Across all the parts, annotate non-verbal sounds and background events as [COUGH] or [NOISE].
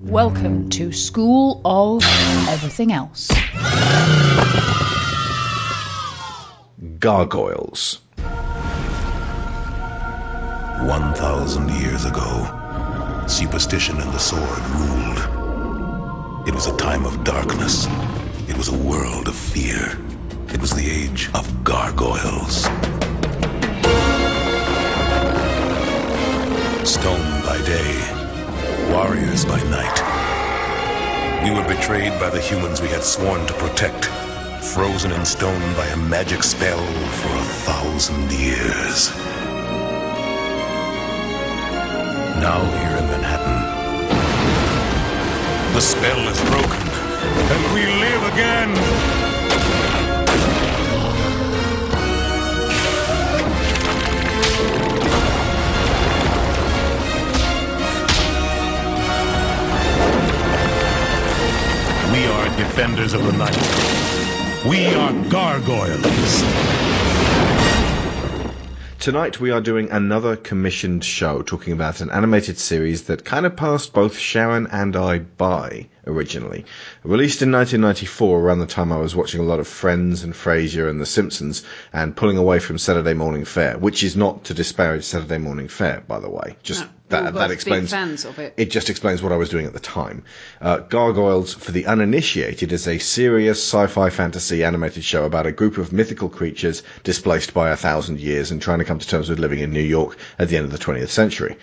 Welcome to School of Everything Else. Gargoyles. 1,000 years ago, superstition and the sword ruled. It was a time of darkness. It was a world of fear. It was the age of gargoyles. Stone by day, warriors by night. We were betrayed by the humans we had sworn to protect, frozen in stone by a magic spell for a thousand years. Now here in Manhattan, the spell is broken, and we live again. Defenders of the night. We are gargoyles. Tonight we are doing another commissioned show talking about an animated series that kind of passed both Sharon and I by originally. Released in 1994 around the time I was watching a lot of Friends and Frasier and The Simpsons and pulling away from Saturday Morning Fare, which is not to disparage Saturday Morning Fare, by the way. Just No, that, that big explains it. it just explains what I was doing at the time. Uh, Gargoyles, for the uninitiated, is a serious sci-fi fantasy animated show about a group of mythical creatures displaced by a thousand years and trying to come to terms with living in New York at the end of the 20th century.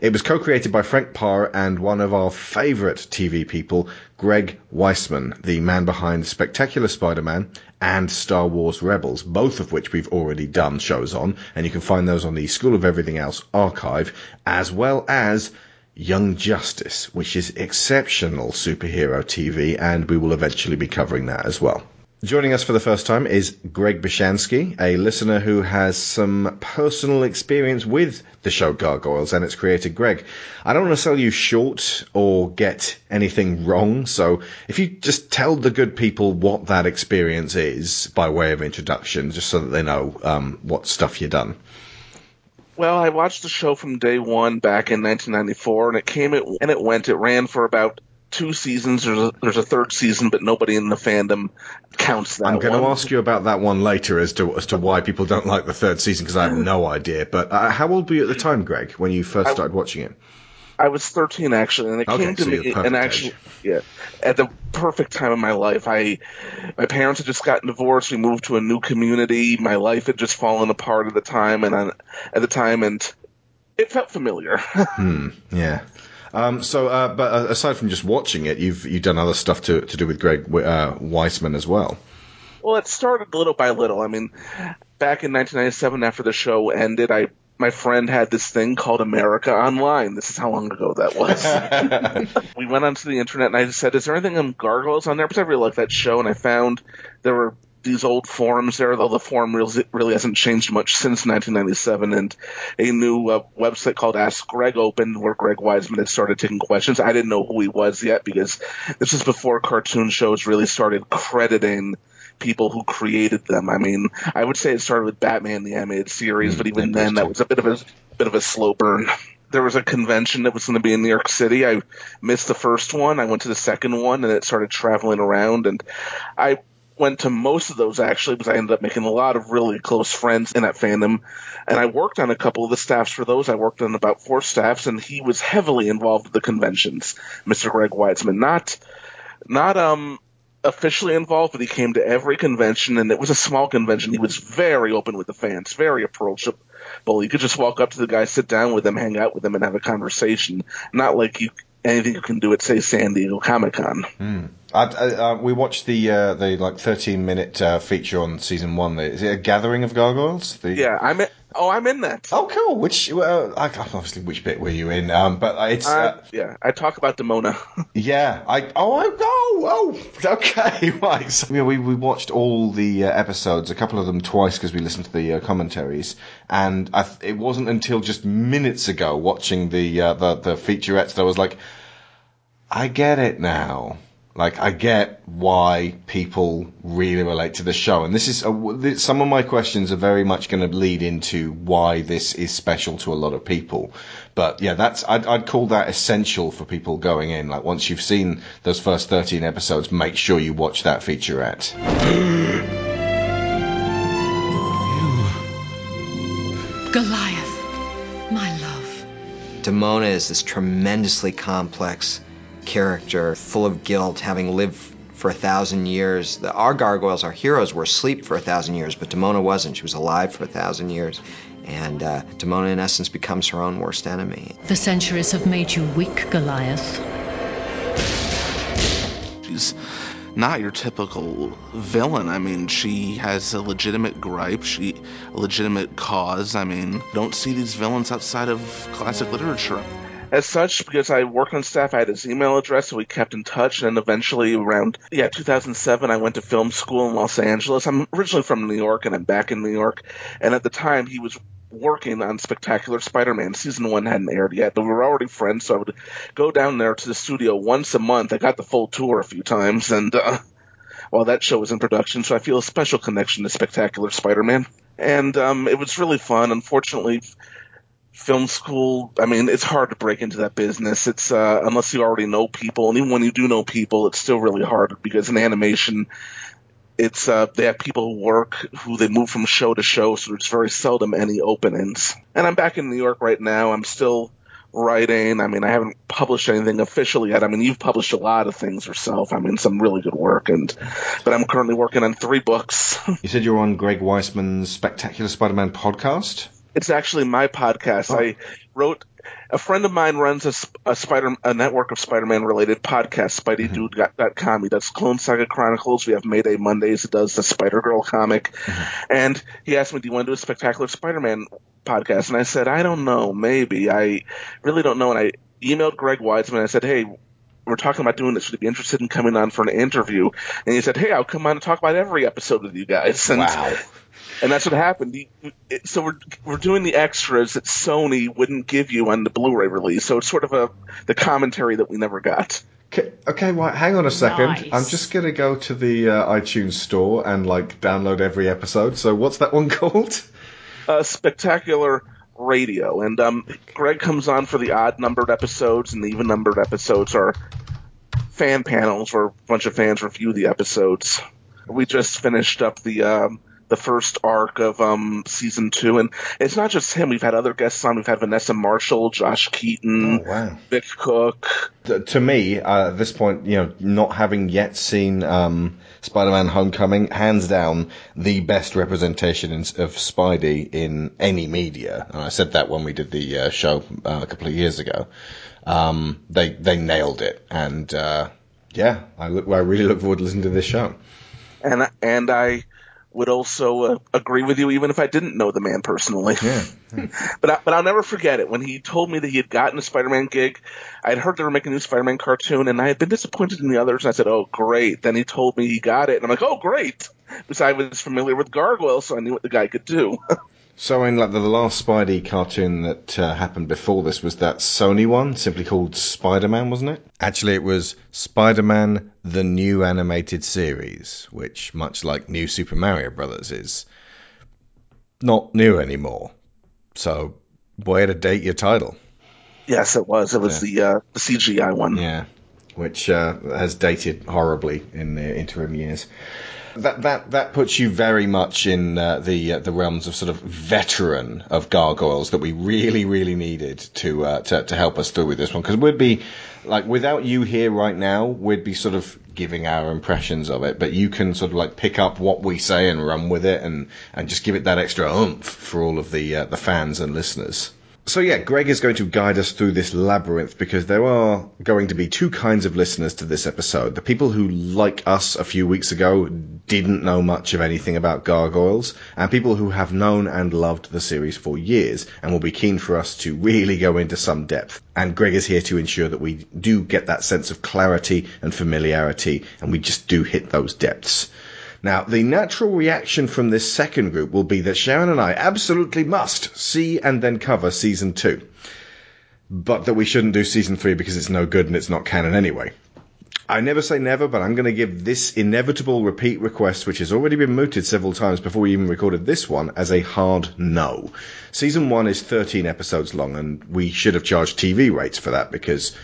It was co-created by Frank Paur and one of our favourite TV people, Greg Weisman, the man behind Spectacular Spider-Man and Star Wars Rebels, both of which we've already done shows on, and you can find those on the School of Everything Else archive, as well as Young Justice, which is exceptional superhero TV, and we will eventually be covering that as well. Joining us for the first time is Greg Bishansky, a listener who has some personal experience with the show Gargoyles and its creator Greg. I don't want to sell you short or get anything wrong, so if you just tell the good people what that experience is by way of introduction, just so that they know um, what stuff you've done. Well, I watched the show from day one back in 1994, and it came it, and it went. It ran for about two seasons. There's a, there's a third season, but nobody in the fandom counts that. I'm going to ask you about that one later as to as to why people don't like the third season because I have no idea. But uh, how old were you at the time, Greg, when you first started watching it? I was 13 actually, and it Okay, came to so me and actually, yeah, at the perfect time of my life. I, my parents had just gotten divorced. We moved to a new community. My life had just fallen apart at the time, and I, at the time, and it felt familiar. [LAUGHS] Yeah. Um, so, uh, but uh, aside from just watching it, you've you've done other stuff to to do with Greg uh, Weisman as well. Well, it started little by little. I mean, back in 1997, after the show ended, I my friend had this thing called America Online. This is how long ago that was. [LAUGHS] we went onto the internet and I said, "Is there anything on gargoyles on there?" Because I really like that show, and I found there were these old forums there, though the forum really, hasn't changed much since 1997, and a new uh, website called Ask Greg opened where Greg Weisman had started taking questions. I didn't know who he was yet because this is before cartoon shows really started crediting people who created them. I mean, I would say it started with Batman the animated series, but even then that was a bit of a bit of a slow burn. There was a convention that was going to be in New York City. I missed the first one. I went to the second one, and it started traveling around. And I went to most of those actually because I ended up making a lot of really close friends in that fandom. And I worked on a couple of the staffs for those. I worked on about four staffs, and he was heavily involved with the conventions, Mr. Greg Weisman. Not, not um officially involved, but he came to every convention, and it was a small convention. He was very open with the fans, very approachable. You could just walk up to the guy, sit down with him, hang out with him, and have a conversation. Not like you anything you can do at say San Diego Comic Con. I, I, uh, we watched the uh, the like 13 minute uh, feature on season one. Is it a gathering of gargoyles? The, Yeah, I'm. In, oh, I'm in that. Oh, cool. Which well, I, obviously which bit were you in? Um, but it's Uh, uh, yeah, I talk about Demona. [LAUGHS] Yeah, I oh I oh oh okay [LAUGHS] right. So, yeah, we we watched all the uh, episodes, a couple of them twice because we listened to the uh, commentaries, and th- it wasn't until just minutes ago watching the uh, the the featurettes that I was like, I get it now. Like, I get why people really relate to the show, and this is a, some of my questions are very much going to lead into why this is special to a lot of people. But yeah, that's I'd, I'd call that essential for people going in. Like, once you've seen those first thirteen episodes, make sure you watch that featurette. [GASPS] Goliath, my love. Demona is this tremendously complex character, full of guilt, having lived for a thousand years. The, our gargoyles, our heroes, were asleep for a thousand years, but Demona wasn't. She was alive for a thousand years. And uh, Demona, in essence, becomes her own worst enemy. The centuries have made you weak, Goliath. She's not your typical villain. I mean, she has a legitimate gripe, she a legitimate cause. I mean, don't see these villains outside of classic literature. As such, because I worked on staff, I had his email address, so we kept in touch. And eventually, around yeah 2007, I went to film school in Los Angeles. I'm originally from New York, and I'm back in New York. And at the time, he was working on Spectacular Spider-Man. Season one hadn't aired yet, but we were already friends, so I would go down there to the studio once a month. I got the full tour a few times, and uh, while that show was in production, so I feel a special connection to Spectacular Spider-Man. And um, it was really fun. Unfortunately, film school, I mean, it's hard to break into that business. It's uh, unless you already know people, and even when you do know people, it's still really hard because in animation, it's uh, they have people who work who they move from show to show, so there's very seldom any openings. And I'm back in New York right now. I'm still writing. I mean, I haven't published anything officially yet. I mean, you've published a lot of things yourself. I mean, some really good work, and but I'm currently working on three books. you said you're on Greg Weisman's Spectacular Spider-Man podcast. It's actually my podcast. Oh. I wrote. A friend of mine runs a, a Spider a network of Spider-Man related podcasts, SpideyDude.com. He does Clone Saga Chronicles. We have Mayday Mondays. He does the Spider Girl comic, mm-hmm. and he asked me, "Do you want to do a Spectacular Spider-Man podcast?" And I said, "I don't know. Maybe. I really don't know." And I emailed Greg Weisman. I said, "Hey, we're talking about doing this. Would you be interested in coming on for an interview? And he said, Hey, I'll come on and talk about every episode with you guys. And wow and that's what happened. So we're we're doing the extras that Sony wouldn't give you on the Blu-ray release. So it's sort of a the commentary that we never got. Okay, okay well, hang on a second. Nice. I'm just gonna go to the uh, iTunes store and like download every episode. So what's that one [LAUGHS] called? Uh, Spectacular Radio, and um, Greg comes on for the odd numbered episodes, and the even numbered episodes are fan panels where a bunch of fans review the episodes. We just finished up the um, the first arc of um, season two, and it's not just him. We've had other guests on. We've had Vanessa Marshall, Josh Keaton, oh, wow. Vic Cook. To me, uh, at this point, you know, not having yet seen um, Spider-Man: Homecoming, hands down the best representation of Spidey in any media. And I said that when we did the uh, show uh, a couple of years ago. Um, they they nailed it, and uh, yeah, I look. I really look forward to listening to this show. And and I would also uh, agree with you, even if I didn't know the man personally. Yeah. yeah. [LAUGHS] but I, but I'll never forget it when he told me that he had gotten a Spider-Man gig. I'd heard they were making a new Spider-Man cartoon, and I had been disappointed in the others. And I said, "Oh, great!" Then he told me he got it, and I'm like, "Oh, great!" Because I was familiar with Gargoyle, so I knew what the guy could do. [LAUGHS] So, in like the last Spidey cartoon that uh, happened before this was that Sony one, simply called Spider-Man, wasn't it? Actually, it was Spider-Man: The New Animated Series, which, much like New Super Mario Brothers, is not new anymore. So, way to date your title. Yes, it was. It was yeah. the uh, the CGI one. Yeah, which uh, has dated horribly in the interim years that that that puts you very much in uh, the uh, the realms of sort of veteran of gargoyles that we really really needed to uh, to, to help us through with this one because we'd be like without you here right now we'd be sort of giving our impressions of it but you can sort of like pick up what we say and run with it and and just give it that extra oomph for all of the uh, the fans and listeners. So yeah, Greg is going to guide us through this labyrinth because there are going to be two kinds of listeners to this episode. The people who, like us a few weeks ago, didn't know much of anything about gargoyles, and people who have known and loved the series for years and will be keen for us to really go into some depth. And Greg is here to ensure that we do get that sense of clarity and familiarity, and we just do hit those depths. Now, the natural reaction from this second group will be that Sharon and I absolutely must see and then cover season two. But that we shouldn't do season three because it's no good and it's not canon anyway. I never say never, but I'm going to give this inevitable repeat request, which has already been mooted several times before we even recorded this one, as a hard no. Season one is 13 episodes long, and we should have charged TV rates for that because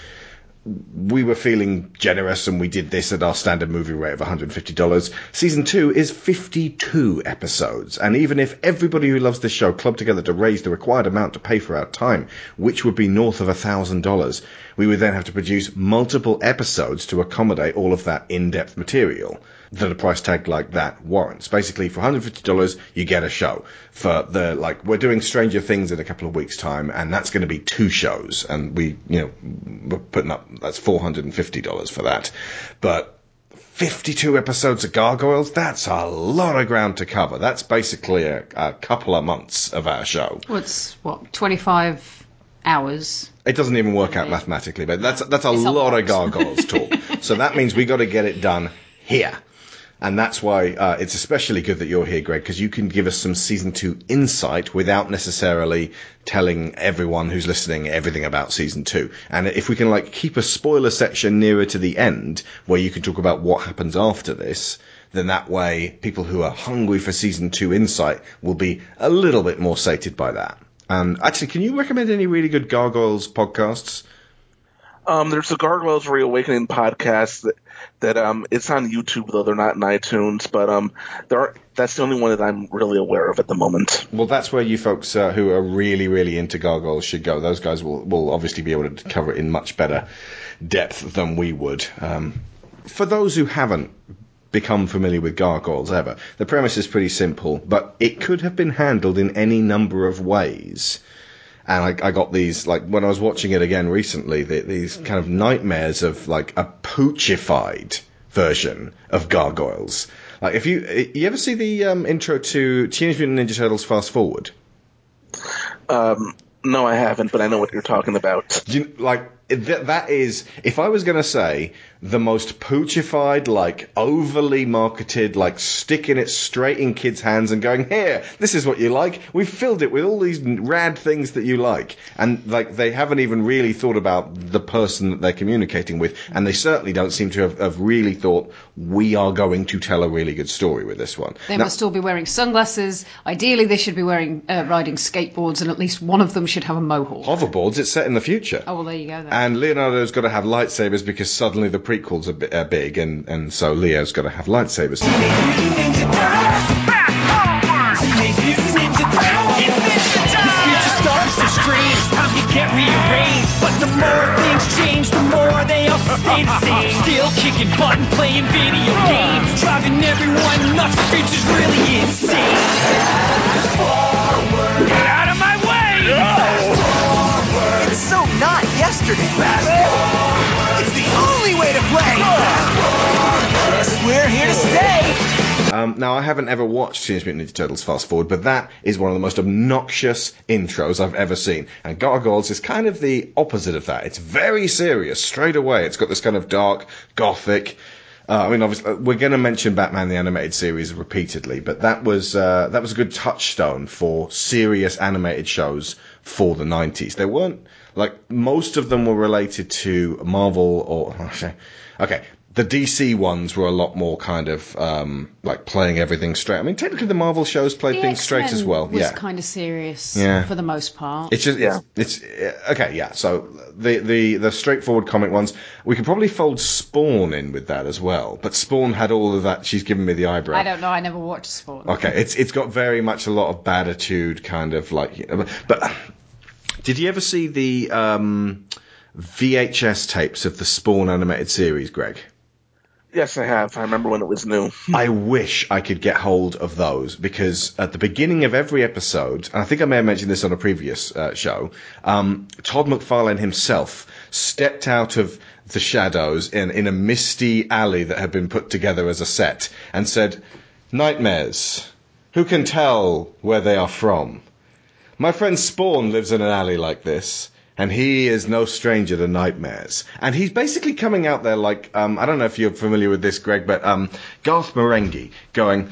we were feeling generous and we did this at our standard movie rate of $150. Season 2 is 52 episodes. And even if everybody who loves this show clubbed together to raise the required amount to pay for our time, which would be north of $1,000, we would then have to produce multiple episodes to accommodate all of that in-depth material that a price tag like that warrants. Basically, for $150, you get a show. For the, like, we're doing Stranger Things in a couple of weeks' time, and that's going to be two shows. And we, you know, we're putting up, that's $450 for that. But 52 episodes of Gargoyles, that's a lot of ground to cover. That's basically a, a couple of months of our show. Well, what twenty five hours. It doesn't even work out mathematically, but that's that's a It's lot lot. of gargoyles talk. [LAUGHS] so that means we got to get it done here. And that's why uh, it's especially good that you're here, Greg, because you can give us some season two insight without necessarily telling everyone who's listening everything about season two. And if we can like keep a spoiler section nearer to the end where you can talk about what happens after this, then that way people who are hungry for season two insight will be a little bit more sated by that. And actually, can you recommend any really good gargoyles podcasts? Um, there's the Gargoyles Reawakening podcast that, that um, it's on YouTube though they're not in iTunes, but um, there are, that's the only one that I'm really aware of at the moment. Well, that's where you folks uh, who are really, really into gargoyles should go. Those guys will, will obviously be able to cover it in much better depth than we would. Um, for those who haven't become familiar with gargoyles ever, the premise is pretty simple, but it could have been handled in any number of ways. And I, I got these, like, when I was watching it again recently, the, these kind of nightmares of, like, a poochified version of gargoyles. Like, if you, you ever see the um, intro to Teenage Mutant Ninja Turtles Fast Forward? Um, no, I haven't, but I know what you're talking about. You, like that, that is if I was going to say the most poochified, like overly marketed, like sticking it straight in kids' hands and going, "Here, this is what you like. We've filled it with all these rad things that you like," and like they haven't even really thought about the person that they're communicating with, and they certainly don't seem to have, have really thought we are going to tell a really good story with this one. They Now- must all be wearing sunglasses. Ideally, they should be wearing uh, riding skateboards, and at least one of them should have a mohawk. hoverboards. It's set in the future. Oh well, there you go. Then. And Leonardo's got to have lightsabers because suddenly the prequels are, bi- are big, and, and so Leo's got to have lightsabers. Still kicking butt and playing video games. Driving everyone nuts. Streets is really insane. Get out of my way! It's so not yesterday. It's the only way to play. Guess we're here to stay. Um, now, I haven't ever watched Teenage Mutant Ninja Turtles Fast Forward, but that is one of the most obnoxious intros I've ever seen. And Gargoyles is kind of the opposite of that. It's very serious straight away. It's got this kind of dark, gothic. Uh, I mean, obviously, we're going to mention Batman the Animated Series repeatedly, but that was uh, that was a good touchstone for serious animated shows for the '90s. There weren't like most of them were related to Marvel or [LAUGHS] okay. The DC ones were a lot more kind of um, like playing everything straight. I mean, technically, the Marvel shows played the things straight as X-Men well. Was yeah, kind of serious Yeah. for the most part. it's just Yeah. it's, it's uh, okay, yeah. So the the the straightforward comic ones, we could probably fold Spawn in with that as well. But Spawn had all of that. She's given me the eyebrow. I don't know. I never watched Spawn. Okay, it's it's got very much a lot of baditude kind of like. you know, But, but did you ever see the um, VHS tapes of the Spawn animated series, Greg? Yes, I have. I remember when it was new. I wish I could get hold of those because at the beginning of every episode, and I think I may have mentioned this on a previous uh, show, um, Todd McFarlane himself stepped out of the shadows in, in a misty alley that had been put together as a set and said, Nightmares. Who can tell where they are from? My friend Spawn lives in an alley like this, and he is no stranger to nightmares. And he's basically coming out there like, um, I don't know if you're familiar with this, Greg, but um, Garth Marenghi going,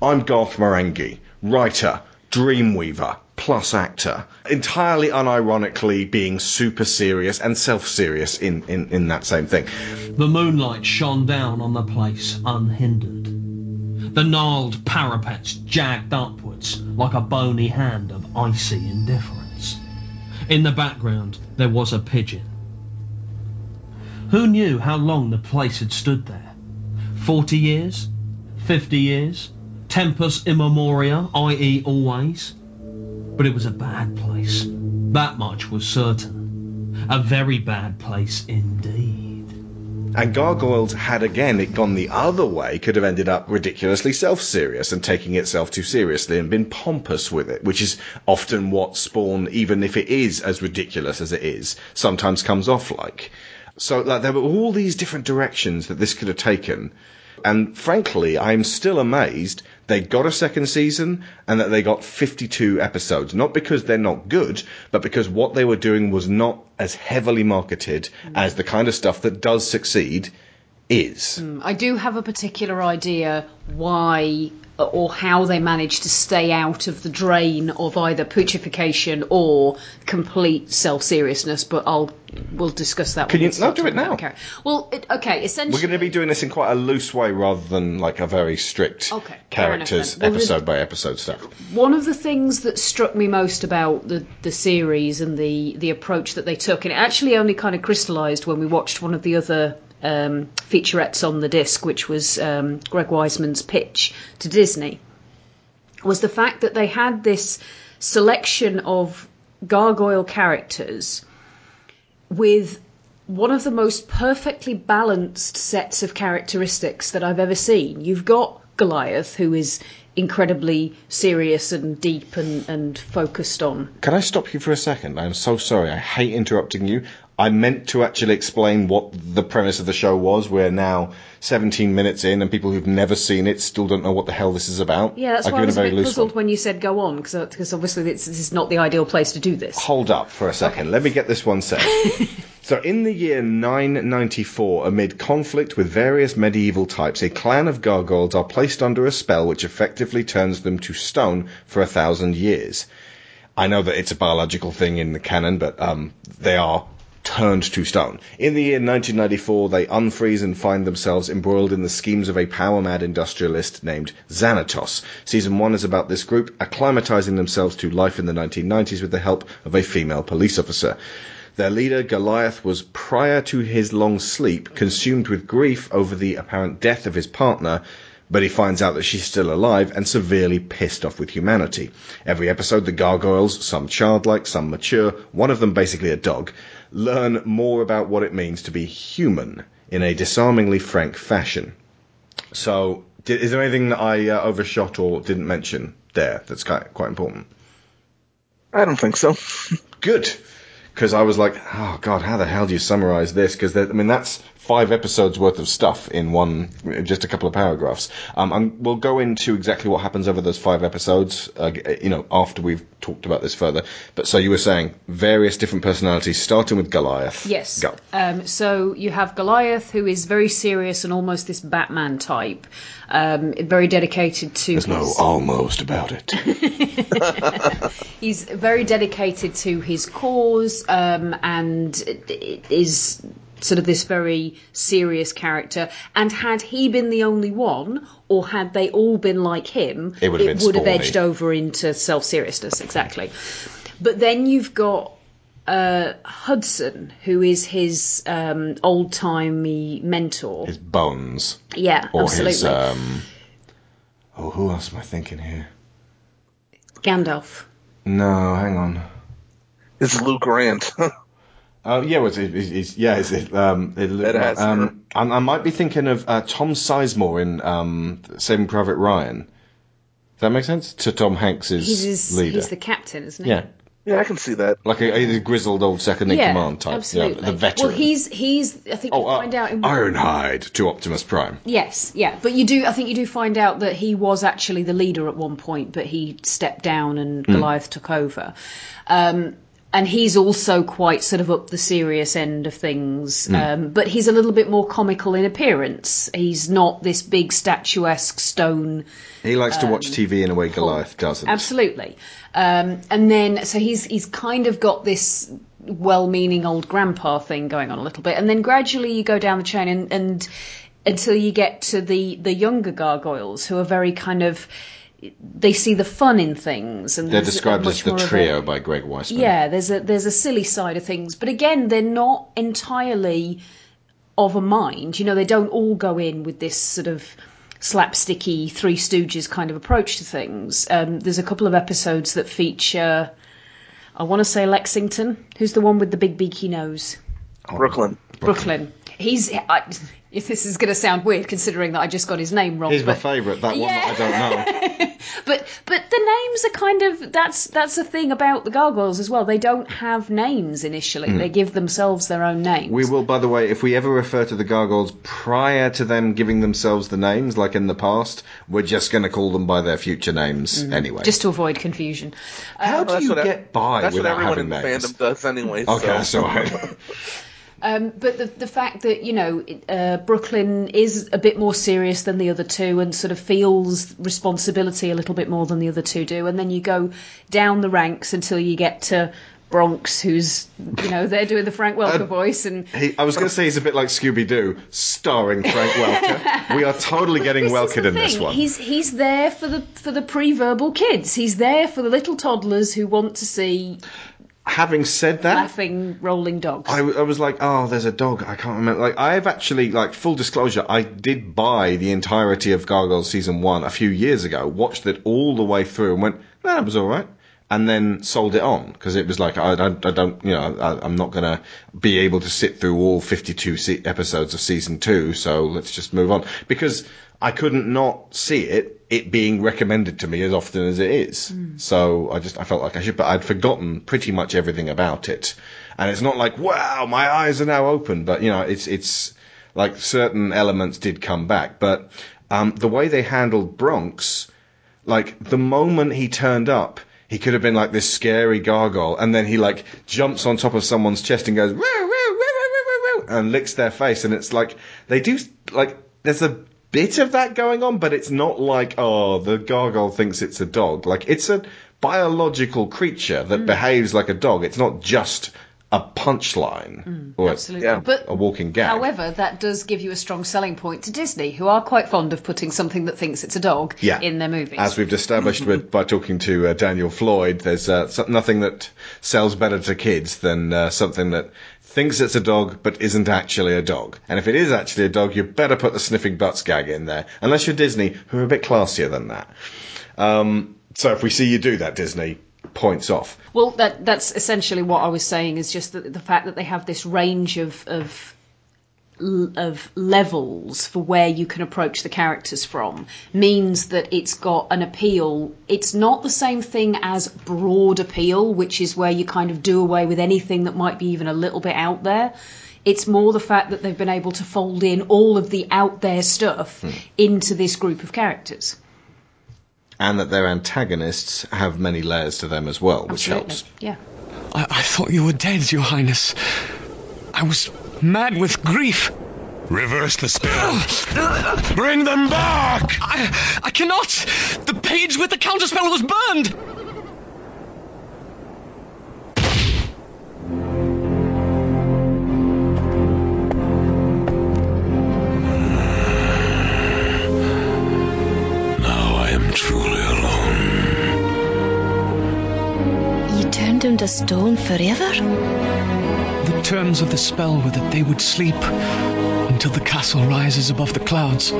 I'm Garth Marenghi, writer, Dreamweaver plus actor, entirely unironically being super serious and self-serious in, in, in that same thing. The moonlight shone down on the place unhindered. The gnarled parapets jagged upwards like a bony hand of icy indifference. In the background there was a pigeon. Who knew how long the place had stood there? Forty years? Fifty years? Tempus immemoria, i.e. always? But it was a bad place. That much was certain. A very bad place indeed. And Gargoyles had again it gone the other way, could have ended up ridiculously self-serious and taking itself too seriously and been pompous with it, which is often what Spawn, even if it is as ridiculous as it is, sometimes comes off like. So like, there were all these different directions that this could have taken. And frankly, I'm still amazed they got a second season and that they got 52 episodes. Not because they're not good, but because what they were doing was not as heavily marketed as the kind of stuff that does succeed is. Hmm, I do have a particular idea why or how they managed to stay out of the drain of either putrefaction or complete self-seriousness, but I'll we'll discuss that. Can you- we start no, do it now. character. Well, it, okay, essentially, We're going to be doing this in quite a loose way rather than like a very strict Okay, characters enough then. Well, the- episode by episode stuff. One of the things that struck me most about the, the series and the, the approach that they took, and it actually only kind of crystallised when we watched one of the other um, featurettes on the disc, which was um, Greg Weisman's pitch to Disney, was the fact that they had this selection of gargoyle characters with one of the most perfectly balanced sets of characteristics that I've ever seen. You've got Goliath, who is incredibly serious and deep and, and focused on. Can I stop you for a second? I'm so sorry. I hate interrupting you. I meant to actually explain what the premise of the show was. We're now 17 minutes in, and people who've never seen it still don't know what the hell this is about. Yeah, that's I've why I was a very bit loose puzzled one. when you said go on, because uh, obviously this, this is not the ideal place to do this. Hold up for a second. Let me get this one said. [LAUGHS] so, in the year 994, amid conflict with various medieval types, a clan of gargoyles are placed under a spell which effectively turns them to stone for a thousand years. I know that it's a biological thing in the canon, but um, they are turned to stone. In the year 1994, they unfreeze and find themselves embroiled in the schemes of a power-mad industrialist named Xanatos. Season 1 is about this group acclimatizing themselves to life in the 1990s with the help of a female police officer. Their leader, Goliath, was prior to his long sleep consumed with grief over the apparent death of his partner, but he finds out that she's still alive and severely pissed off with humanity. Every episode, the gargoyles, some childlike, some mature, one of them basically a dog, learn more about what it means to be human in a disarmingly frank fashion. So, is there anything that I uh, overshot or didn't mention there that's quite, quite important? I don't think so. [LAUGHS] Good. Because I was like, oh god, how the hell do you summarize this? Because I mean, that's five episodes worth of stuff in one, just a couple of paragraphs. Um, and we'll go into exactly what happens over those five episodes, uh, you know, after we've talked about this further. But so you were saying various different personalities, starting with Goliath. Yes. Go. Um, so you have Goliath, who is very serious and almost this Batman type, um, very dedicated to. There's no almost about it. [LAUGHS] He's very dedicated to his cause um, and is sort of this very serious character. And had he been the only one, or had they all been like him, It would have been would have edged over into self seriousness, exactly. But then you've got uh, Hudson, who is his um, old timey mentor. His bones. yeah, Or absolutely. his, um, oh, who else am I thinking here? Gandalf. No, hang on. It's Lou Grant. [LAUGHS] Oh yeah, well, it's, it's, it's, yeah, it's, it, um, it, Ed Asner. um, I, I might be thinking of uh, Tom Sizemore in um, Saving Private Ryan. Does that make sense? To Tom Hanks's He's, his, leader. he's the captain, isn't he? yeah, yeah, I can see that. like a, a grizzled old second in command type. Absolutely. Yeah, the veteran. Well, he's he's. I think oh, you uh, find out in Ironhide to Optimus Prime. Yes, yeah, but you do. I think you do find out that he was actually the leader at one point, but he stepped down and Hmm. Goliath took over. Um, and he's also quite sort of up the serious end of things, um, but he's a little bit more comical in appearance. He's not this big statuesque stone He likes to watch TV in a way Goliath doesn't. He? Absolutely. Um, and then, so he's he's kind of got this well-meaning old grandpa thing going on a little bit, and then gradually you go down the chain and, and until you get to the the younger gargoyles who are very kind of they see the fun in things, and They're described as the more of a- trio by Greg Weisman. yeah, there's a there's a silly side of things, but again, they're not entirely of a mind. You know, they don't all go in with this sort of slapsticky Three Stooges kind of approach to things. Um, there's a couple of episodes that feature, I want to say Lexington, who's the one with the big beaky nose. Brooklyn. Brooklyn. He's. I, if this is going to sound weird, considering that I just got his name wrong. He's my favourite, that one that I don't know. [LAUGHS] but but the names are kind of that's that's a thing about the gargoyles as well. They don't have names initially. They give themselves their own names. We will, by the way, if we ever refer to the gargoyles prior to them giving themselves the names, like in the past, we're just going to call them by their future names anyway. Mm. just to avoid confusion. How do you what- get by That's what without everyone having in names? fandom does anyway. Okay, so. that's all right. Um, but the the fact that you know uh, Brooklyn is a bit more serious than the other two and sort of feels responsibility a little bit more than the other two do, and then you go down the ranks until you get to Bronx, who's you know they're doing the Frank Welker Uh, voice, and He, I was going to say he's a bit like Scooby Doo, starring Frank Welker. [LAUGHS] we are totally getting This Welkered in this one. He's he's there for the for the pre-verbal kids. He's there for the little toddlers who want to see Having said that, laughing rolling dogs. I, I was like, oh, there's a dog. I can't remember. Like, I've actually, like, full disclosure, I did buy the entirety of Gargoyles season one a few years ago, watched it all the way through, and went, that was all right. And then sold it on because it was like I, I, I don't, you know, I, I'm not gonna be able to sit through all 52 se- episodes of season two. So let's just move on because I couldn't not see it, it being recommended to me as often as it is. So I just, I felt like I should, but I'd forgotten pretty much everything about it. And it's not like, wow, my eyes are now open, but you know, it's, it's like certain elements did come back. But, um, the way they handled Bronx, like the moment he turned up, he could have been like this scary gargoyle, and then he like jumps on top of someone's chest and goes, "Woo, woo, woo, woo, woo, woo," and licks their face, and it's like they do like there's a bit of that going on, but it's not like oh the gargoyle thinks it's a dog. Like it's a biological creature that hmm. behaves like a dog. It's not just a punchline or a- Yeah. But a walking gag. However, that does give you a strong selling point to Disney, who are quite fond of putting something that thinks it's a dog Yeah. in their movies. As we've established with, by talking to uh, Daniel Floyd, there's uh, nothing that sells better to kids than uh, something that thinks it's a dog but isn't actually a dog. And if it is actually a dog, you better put the sniffing butts gag in there. Unless you're Disney, who are a bit classier than that. Um, so if we see you do that, Disney, points off. Well, that that's essentially what I was saying. Is just that the fact that they have this range of of of levels for where you can approach the characters from means that it's got an appeal. It's not the same thing as broad appeal, which is where you kind of do away with anything that might be even a little bit out there. It's more the fact that they've been able to fold in all of the out there stuff hmm. into this group of characters. And that their antagonists have many layers to them as well, which Absolutely. helps. Yeah. I, I thought you were dead, Your Highness. I was mad with grief. Reverse the spell. [SIGHS] Bring them back! I, I cannot! The page with the counterspell was burned! Turned to stone forever? The terms of the spell were that they would sleep until the castle rises above the clouds.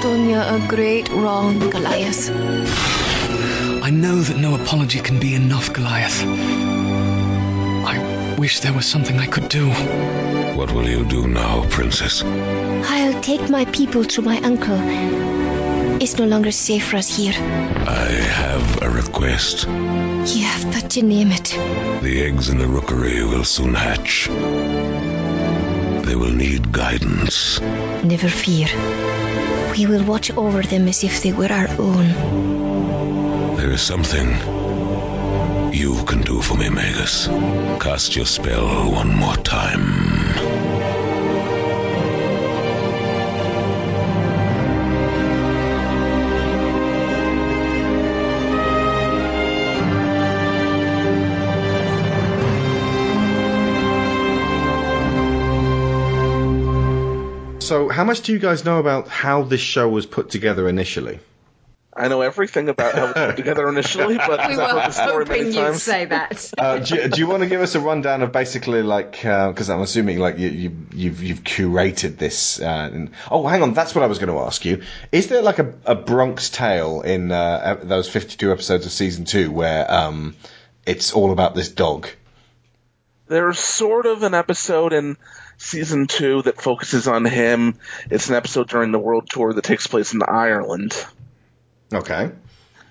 Done you a great wrong, Goliath. I know that no apology can be enough, Goliath. I wish there was something I could do. What will you do now, Princess? I'll take my people to my uncle. It's no longer safe for us here. I have a request. You have but to name it. The eggs in the rookery will soon hatch. They will need guidance. Never fear. We will watch over them as if they were our own. There is something you can do for me, Magus. Cast your spell one more time. So, how much do you guys know about how this show was put together initially? I know everything about how it was put together initially, but [LAUGHS] We I've heard were the story many you'd times. say that. [LAUGHS] Uh, do, you, do you want to give us a rundown of basically like because I'm assuming like you, you you've you've curated this? Uh, and, oh, hang on, that's what I was going to ask you. Is there like a, a Bronx tale in uh, those 52 episodes of season two where um, it's all about this dog? There's sort of an episode in season two that focuses on him. It's an episode during the world tour that takes place in Ireland, Okay.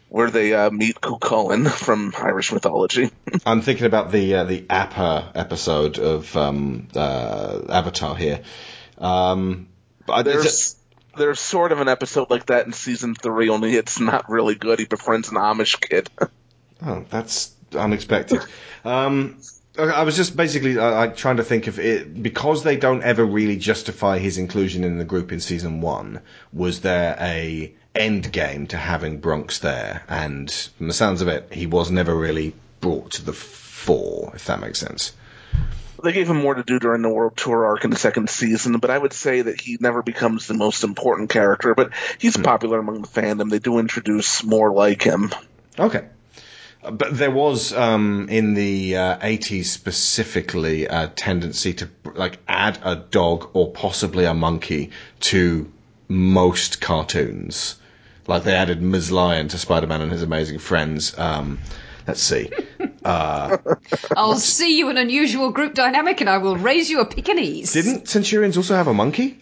where they uh, meet Cuchulainn [LAUGHS] from Irish mythology. [LAUGHS] I'm thinking about the uh, the Appa episode of um, uh, Avatar here. Um, but is it- There's there's sort of an episode like that in season three, only it's not really good. He befriends an Amish kid. [LAUGHS] Oh, that's unexpected. um, I was just basically uh, I, trying to think of it because they don't ever really justify his inclusion in the group in season one. Was there a end game to having Bronx there? And from the sounds of it, he was never really brought to the fore, if that makes sense. They gave him more to do during the world tour arc in the second season, but I would say that he never becomes the most important character. But he's popular among the fandom. They do introduce more like him. Okay. Uh, But there was um, in the uh, 80s specifically a tendency to like add a dog or possibly a monkey to most cartoons. Like they added Ms. Lion to Spider-Man and His Amazing Friends. Um, let's see. Uh, [LAUGHS] I'll see you an unusual group dynamic and I will raise you a Pekingese. didn't Centurions also have a monkey?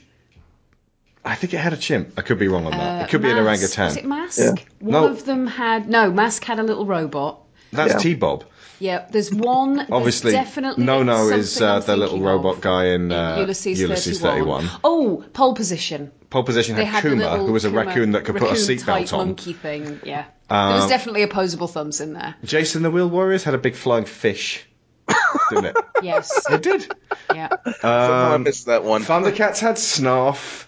I think it had a chimp. I could be wrong on that. Uh, it could be an orangutan. Was it Mask? Yeah. One No. of them had no. Mask had a little robot. That's Yeah. T-Bob. Yeah, there's one. there's Obviously, definitely no, no is uh, the little robot guy in uh, Ulysses, Ulysses 31. 31. Oh, pole position. Pole position had had Kuma, who was a Kuma raccoon that could put a seatbelt on. monkey thing. Yeah, there was Um, definitely opposable thumbs in there. Jayce and the Wheeled Warriors had a big flying fish, didn't it? [LAUGHS] Yes, it did. Yeah. Somehow I Um, missed that one. Thundercats had Snarf.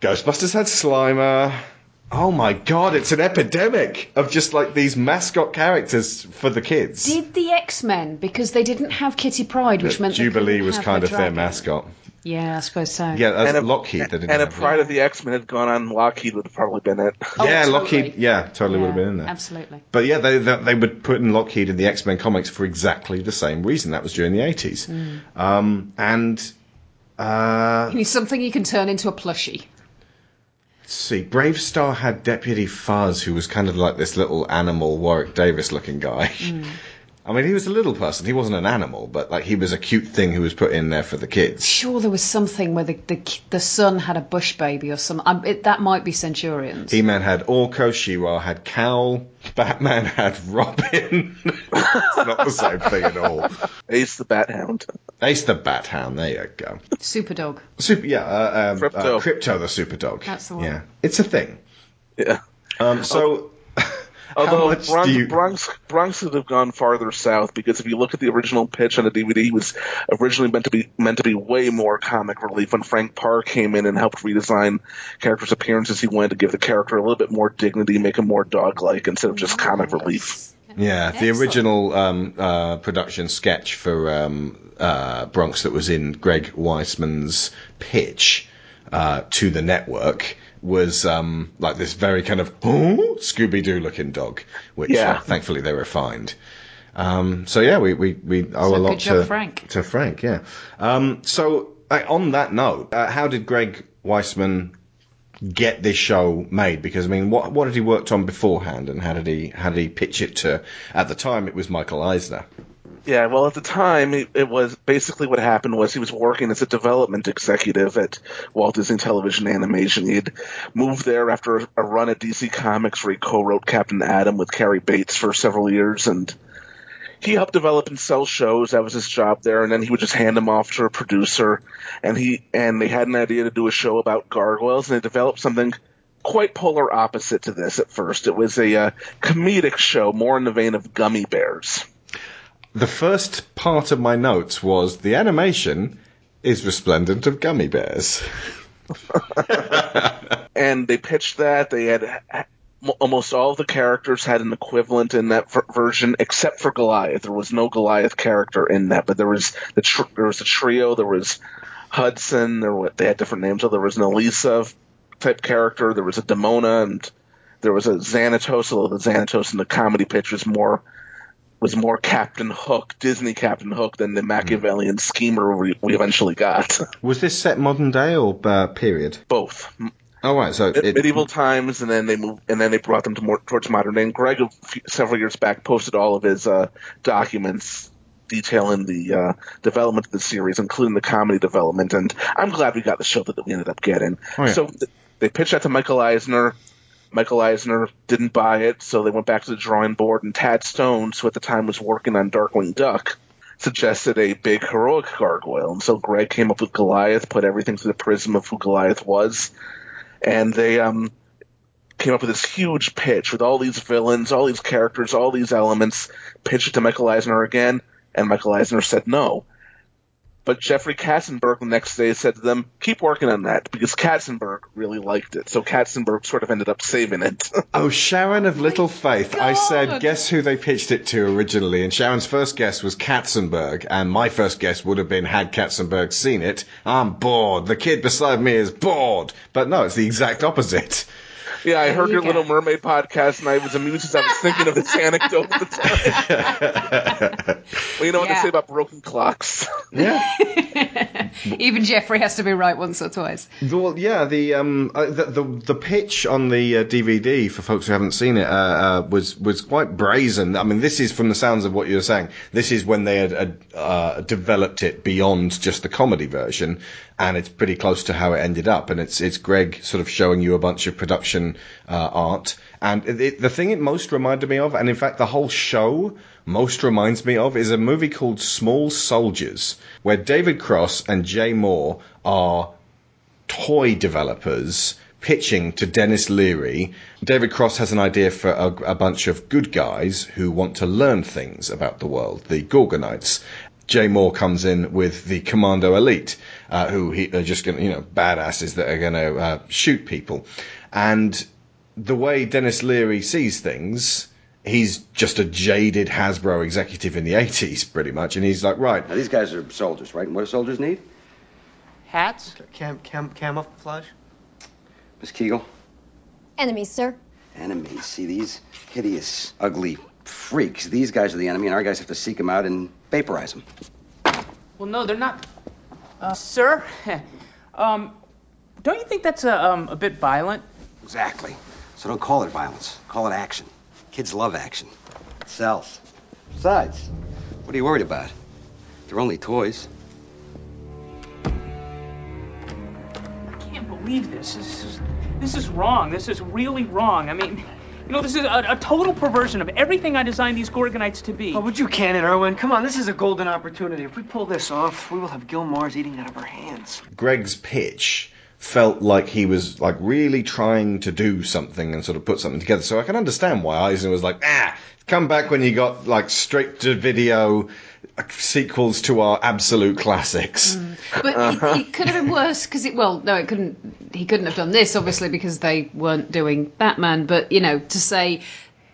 Ghostbusters had Slimer. Oh my god, it's an epidemic of just like these mascot characters for the kids. Did the X Men because they didn't have Kitty Pryde, which meant Jubilee couldn't was have kind of their dragon. mascot. Yeah, I suppose so. Yeah, that's And if- Lockheed. They didn't And have if Pryde of the X Men had gone on, Lockheed would have probably been it. yeah, totally. Lockheed. Yeah, totally would have been in there. Absolutely. But yeah, they, they they would put in Lockheed in the X Men comics for exactly the same reason. That was during the eighties. Mm. Um, and uh, You need something you can turn into a plushie. See, BraveStarr had Deputy Fuzz, who was kind of like this little animal Warwick Davis looking guy. Mm. I mean, he was a little person. He wasn't an animal, but like he was a cute thing who was put in there for the kids. Sure, there was something where the the, the son had a bush baby or some. Um, it, that might be Centurions. He Man had Orko, She-Ra had Kowl, Batman had Robin. [LAUGHS] it's not the same thing at all. Ace the Bat Hound. Ace the Bat Hound. There you go. Super dog. Super, yeah, uh, um, Crypto. Uh, Crypto the Super Dog. That's the one. Yeah, it's a thing. Yeah. Um, so, how Although much Bronx, do you? Bronx, Bronx would have gone farther south because if you look at the original pitch on the DVD, it was originally meant to be meant to be way more comic relief. When Frank Paur came in and helped redesign characters' appearances, he wanted to give the character a little bit more dignity, make him more dog-like instead of just comic relief. Yeah, the original um, uh, production sketch for um, uh, Bronx that was in Greg Weisman's pitch uh, to the network was um, like this very kind of oh, Scooby Doo looking dog, which Yeah. uh, thankfully they refined. Um, so yeah, we we, we owe So a lot to Frank. To Frank, yeah. Um, so uh, on that note, uh, how did Greg Weisman get this show made? Because I mean, what what had he worked on beforehand, and how did he how did he pitch it to? At the time, it was Michael Eisner. Yeah, well, at the time, it, it was basically what happened was he was working as a development executive at Walt Disney Television Animation. He had moved there after a, a run at DC Comics where he co-wrote Captain Atom with Cary Bates for several years, and he helped develop and sell shows. That was his job there, and then he would just hand them off to a producer, and he and they had an idea to do a show about gargoyles, and they developed something quite polar opposite to this at first. It was a uh, comedic show, more in the vein of Gummi Bears. The first part of my notes was the animation is resplendent of gummy bears. [LAUGHS] and they pitched that. They had almost all of the characters had an equivalent in that ver- version, except for Goliath. There was no Goliath character in that, but there was the tr- there was a trio. There was Hudson. There were, they had different names. So there was an Elisa type character. There was a Demona, and there was a Xanatos. Although the Xanatos in the comedy pitch was more was more Captain Hook, Disney Captain Hook, than the Machiavellian schemer we, we eventually got. [LAUGHS] Was this set modern day or uh, period? Both. Oh right, so it, medieval times, and then they moved, and then they brought them to more towards modern day. And Greg, few, several years back, posted all of his uh, documents detailing the uh, development of the series, including the comedy development. And I'm glad we got the show that we ended up getting. Oh, yeah. So th- they pitched that to Michael Eisner. Michael Eisner didn't buy it, so they went back to the drawing board. And Tad Stones, who at the time was working on Darkwing Duck, suggested a big heroic gargoyle. And so Greg came up with Goliath, put everything through the prism of who Goliath was and they um, came up with this huge pitch with all these villains, all these characters, all these elements. Pitched it to Michael Eisner again, and Michael Eisner said no. But Jeffrey Katzenberg the next day said to them, "Keep working on that," because Katzenberg really liked it. So Katzenberg sort of ended up saving it. [LAUGHS] oh, Sharon of Little Faith! I said, guess who they pitched it to originally? And Sharon's first guess was Katzenberg, and my first guess would have been had Katzenberg seen it. I'm bored. The kid beside me is bored. But no, it's the exact opposite. Yeah, I heard you your go. Little Mermaid podcast, and I was amused as I was thinking of this [LAUGHS] anecdote at the time. [LAUGHS] well, you know what Yeah. they say about broken clocks. [LAUGHS] Yeah. Even Jeffrey has to be right once or twice. Well, yeah, the um, uh, the, the the pitch on the uh, DVD for folks who haven't seen it uh, uh, was was quite brazen. I mean, this is from the sounds of what you were saying. This is when they had uh, developed it beyond just the comedy version, and it's pretty close to how it ended up. And it's it's Greg sort of showing you a bunch of production uh, art. And it, the thing it most reminded me of, and in fact the whole show most reminds me of, is a movie called Small Soldiers, where David Cross and Jay Mohr are toy developers pitching to Denis Leary. David Cross has an idea for a, a bunch of good guys who want to learn things about the world, the Gorgonites. Jay Mohr comes in with the Commando Elite, uh, who he, are just going to, you know, badasses that are going to uh, shoot people. And the way Denis Leary sees things, he's just a jaded Hasbro executive in the 80s, pretty much. And he's like, right. Now, these guys are soldiers, right? And what do soldiers need? Hats? Cam, cam, camouflage? Miss Kegel? Enemies, sir. Enemies. See, these hideous, ugly freaks. These guys are the enemy, and our guys have to seek them out and vaporize them. Well, no, they're not. Uh, sir, [LAUGHS] um, don't you think that's a, um, a bit violent? Exactly. So don't call it violence. Call it action. Kids love action. It sells. Besides, what are you worried about? They're only toys. I can't believe this. This is, this is wrong. This is really wrong. I mean, you know, this is a, a total perversion of everything I designed these Gorgonites to be. Oh, would you can it, Irwin? Come on, this is a golden opportunity. If we pull this off, we will have Gil Mars eating out of our hands. Greg's pitch felt like he was like really trying to do something and sort of put something together. So I can understand why Eisner was like, ah, come back when you got like straight to video Uh, sequels to our absolute classics. Mm. But it, it [LAUGHS] could have been worse because it. Well, no, it couldn't. He couldn't have done this obviously because they weren't doing Batman. But you know, to say,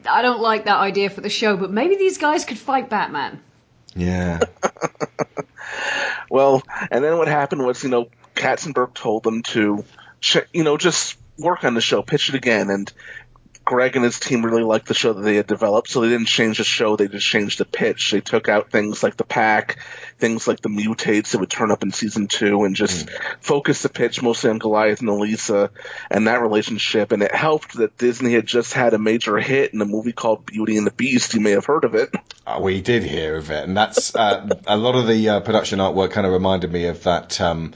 I don't like that idea for the show, but maybe these guys could fight Batman. Yeah. [LAUGHS] Well, and then what happened was, you know, Katzenberg told them to, ch- you know, just work on the show, pitch it again, and Greg and his team really liked the show that they had developed, so they didn't change the show, they just changed the pitch. They took out things like the pack, things like the mutates that would turn up in season two, and just focused the pitch mostly on Goliath and Elisa and that relationship. And it helped that Disney had just had a major hit in a movie called Beauty and the Beast. You may have heard of it. Uh, we did hear of it, and that's uh, a lot of the uh, production artwork kind of reminded me of that. Um,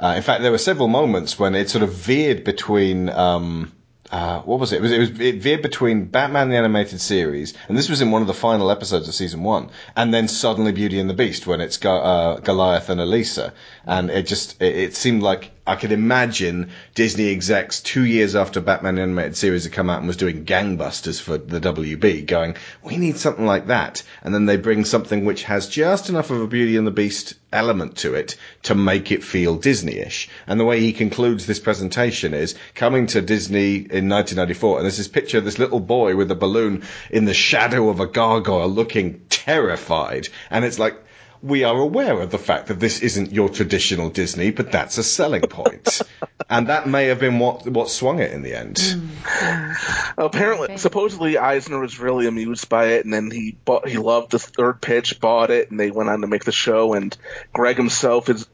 uh, in fact, there were several moments when it sort of veered between um, uh, what was it? It was, it was it veered between Batman the animated series, and this was in one of the final episodes of season one, and then suddenly Beauty and the Beast when it's Go- uh, Goliath and Elisa, and it just it, it seemed like I could imagine Disney execs two years after Batman animated series had come out and was doing gangbusters for the WB, going, we need something like that, and then they bring something which has just enough of a Beauty and the Beast element to it to make it feel Disney-ish. And the way he concludes this presentation is coming to Disney in 1994, and there's this picture of this little boy with a balloon in the shadow of a gargoyle looking terrified, and it's like, we are aware of the fact that this isn't your traditional Disney, but that's a selling point. [LAUGHS] and that may have been what what swung it in the end. Mm, Apparently, supposedly Eisner was really amused by it, and then he bought, he loved the third pitch, bought it, and they went on to make the show. And Greg himself is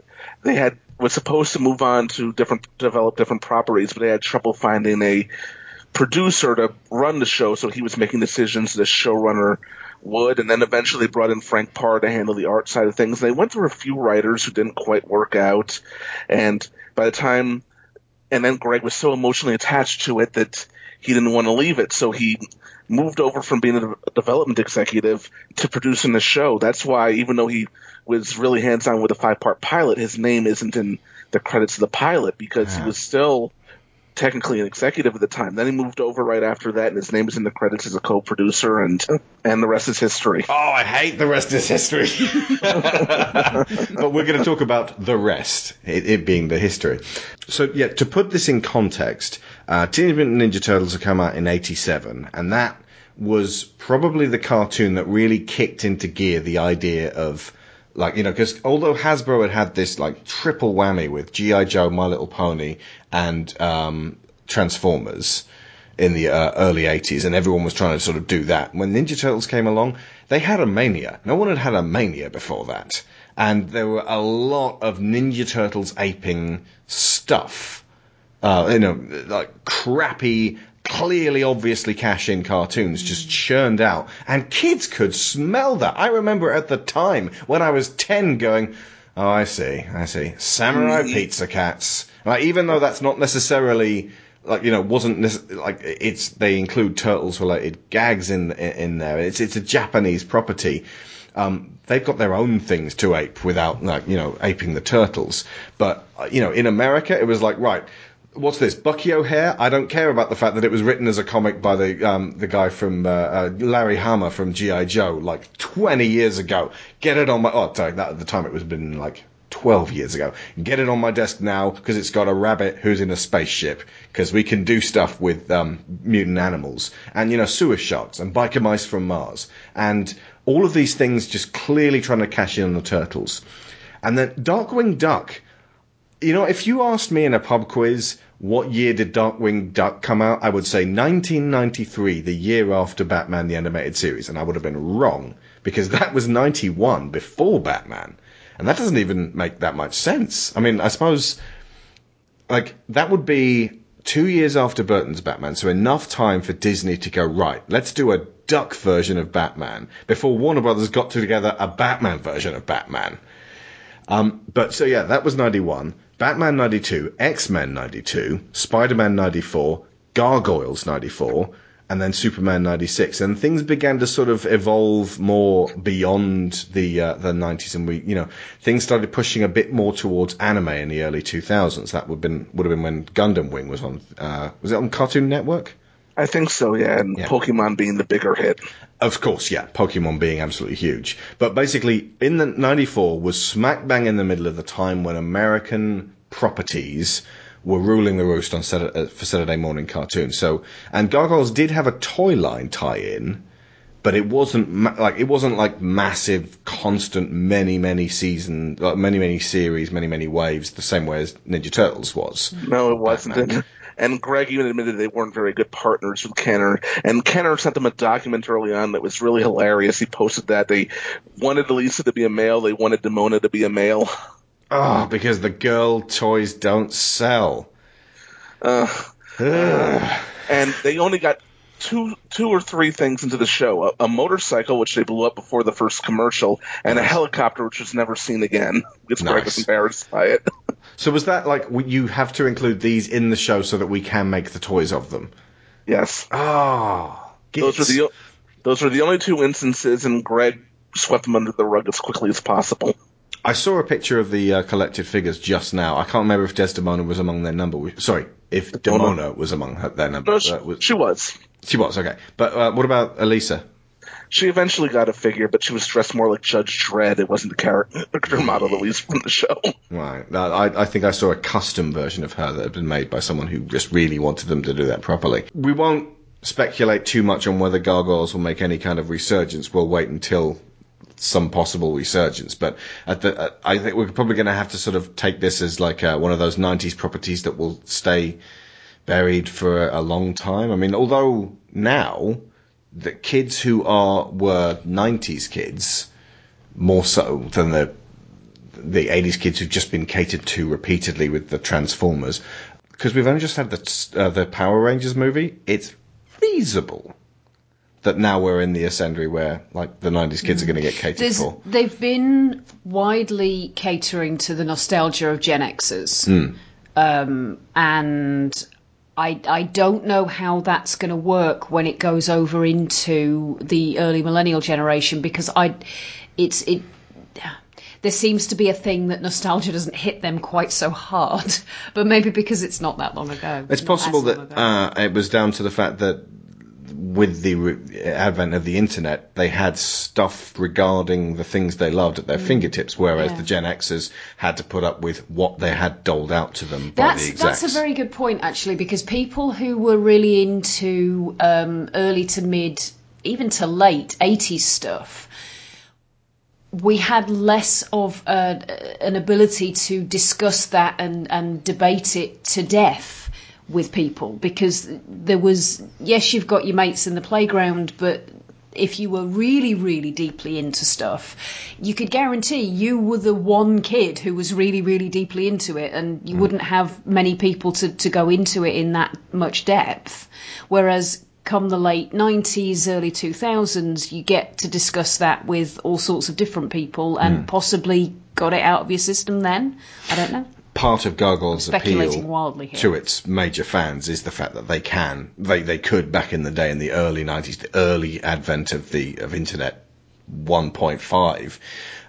they had was supposed to move on to different develop different properties, but they had trouble finding a producer to run the show, so he was making decisions. The showrunner would, and then eventually brought in Frank Paur to handle the art side of things. They went through a few writers who didn't quite work out, and by the time, and then Greg was so emotionally attached to it that he didn't want to leave it, so he moved over from being a development executive to producing the show. That's why, even though he was really hands on with the five part pilot, his name isn't in the credits of the pilot because he was still technically an executive at the time. Then he moved over right after that, and his name is in the credits as a co-producer, and and the rest is history. Oh, I hate the rest is history. [LAUGHS] but we're going to talk about the rest, it, it, being the history. So yeah, to put this in context, uh, Teenage Mutant Ninja Turtles have come out in '87, and that was probably the cartoon that really kicked into gear the idea of like you know because although hasbro had had this like triple whammy with gi joe my little pony and um, transformers in the uh, early 80s and everyone was trying to sort of do that when ninja turtles came along they had a mania. No one had had a mania before that. And there were a lot of ninja turtles aping stuff. Uh, you know like crappy clearly, obviously cash in cartoons just churned out, and kids could smell that. I remember at the time when I was 10 going, Oh, I see, I see. Samurai Pizza Cats. Like, even though that's not necessarily like you know wasn't like it's they include turtles related gags in in there. It's it's a Japanese property. Um, they've got their own things to ape without like you know aping the turtles. But uh, you know in America it was like right what's this? Bucky O'Hare? I don't care about the fact that it was written as a comic by the um, the guy from uh, uh, Larry Hama from GI Joe like 20 years ago. Get it on my oh sorry, that at the time it was been like 12 years ago. Get it on my desk now because it's got a rabbit who's in a spaceship because we can do stuff with um, mutant animals and you know sewer sharks and biker mice from Mars and all of these things just clearly trying to cash in on the turtles. And then Darkwing Duck you know, if you asked me in a pub quiz what year did Darkwing Duck come out, I would say 1993, the year after Batman the Animated Series, and I would have been wrong because that was 91 before Batman, and that doesn't even make that much sense. I mean, I suppose like that would be two years after Burton's Batman, so enough time for Disney to go right. Let's do a Duck version of Batman before Warner Brothers got together a Batman version of Batman. Um, but so yeah, that was 91. Batman 92, X Men 92, Spider Man 94, Gargoyles 94, and then Superman 96. And things began to sort of evolve more beyond the uh, the 90s. And we, you know, things started pushing a bit more towards anime in the early 2000s. That would have been, would have been when Gundam Wing was on, uh, was it on Cartoon Network? I think so, yeah, and yeah. Pokemon being the bigger hit. Of course, yeah, Pokemon being absolutely huge. But basically, in the 94 was smack bang in the middle of the time when American properties were ruling the roost on Saturday, uh, for Saturday morning cartoons. So, and Gargoyles did have a toy line tie-in, but it wasn't ma- like it wasn't like massive, constant, many, many season, like many, many series, many, many waves, the same way as Ninja Turtles was. No, it wasn't. And Greg even admitted they weren't very good partners with Kenner. And Kenner sent them a document early on that was really hilarious. He posted that they wanted Elisa to be a male, they wanted Demona to be a male. Oh, [LAUGHS] because the girl toys don't sell. Uh, and they only got two two or three things into the show: a, a, motorcycle, which they blew up before the first commercial, and a helicopter, which was never seen again. Because nice. Greg was embarrassed by it. [LAUGHS] So was that like you have to include these in the show so that we can make the toys of them? Yes. Ah, those were the those were the only two instances, and Greg swept them under the rug as quickly as possible. I saw a picture of the uh, collected figures just now. I can't remember if Desdemona was among their number. Sorry, if Demona was among her, their number. No, she, was- she was. she was okay. But uh, what about Elisa? She eventually got a figure, but she was dressed more like Judge Dredd. It wasn't the character [LAUGHS] model used from the show. Right. I, I think I saw a custom version of her that had been made by someone who just really wanted them to do that properly. We won't speculate too much on whether gargoyles will make any kind of resurgence. We'll wait until some possible resurgence. But the, uh, I think we're probably going to have to sort of take this as like uh, one of those 90s properties that will stay buried for a long time. I mean, although now the kids who are were 90s kids more so than the the 80s kids who've just been catered to repeatedly with the Transformers because we've only just had the uh, the Power Rangers movie. It's feasible that now we're in the ascendancy where like the 90s kids are going to get catered There's, for. they've been widely catering to the nostalgia of Gen Xers. Hmm. um, and I I don't know how that's going to work when it goes over into the early millennial generation because I it's it there seems to be a thing that nostalgia doesn't hit them quite so hard, [LAUGHS] but maybe because it's not that long ago. It's possible that uh, it was down to the fact that with the re- advent of the internet, they had stuff regarding the things they loved at their Mm. fingertips, whereas Yeah. the Gen Xers had to put up with what they had doled out to them by That's the that's a very good point actually because people who were really into um, early to mid, even to late '80s stuff, we had less of a, an ability to discuss that and and debate it to death with people because there was yes you've got your mates in the playground but if you were really really deeply into stuff you could guarantee you were the one kid who was really really deeply into it and you wouldn't have many people to, to go into it in that much depth. Whereas come the late 90s early 2000s you get to discuss that with all sorts of different people and Mm. possibly got it out of your system then. I don't know part of Gargoyle's appeal to its major fans is the fact that they can, they, they could back in the day in the early 90s, the early advent of the, of internet 1.5,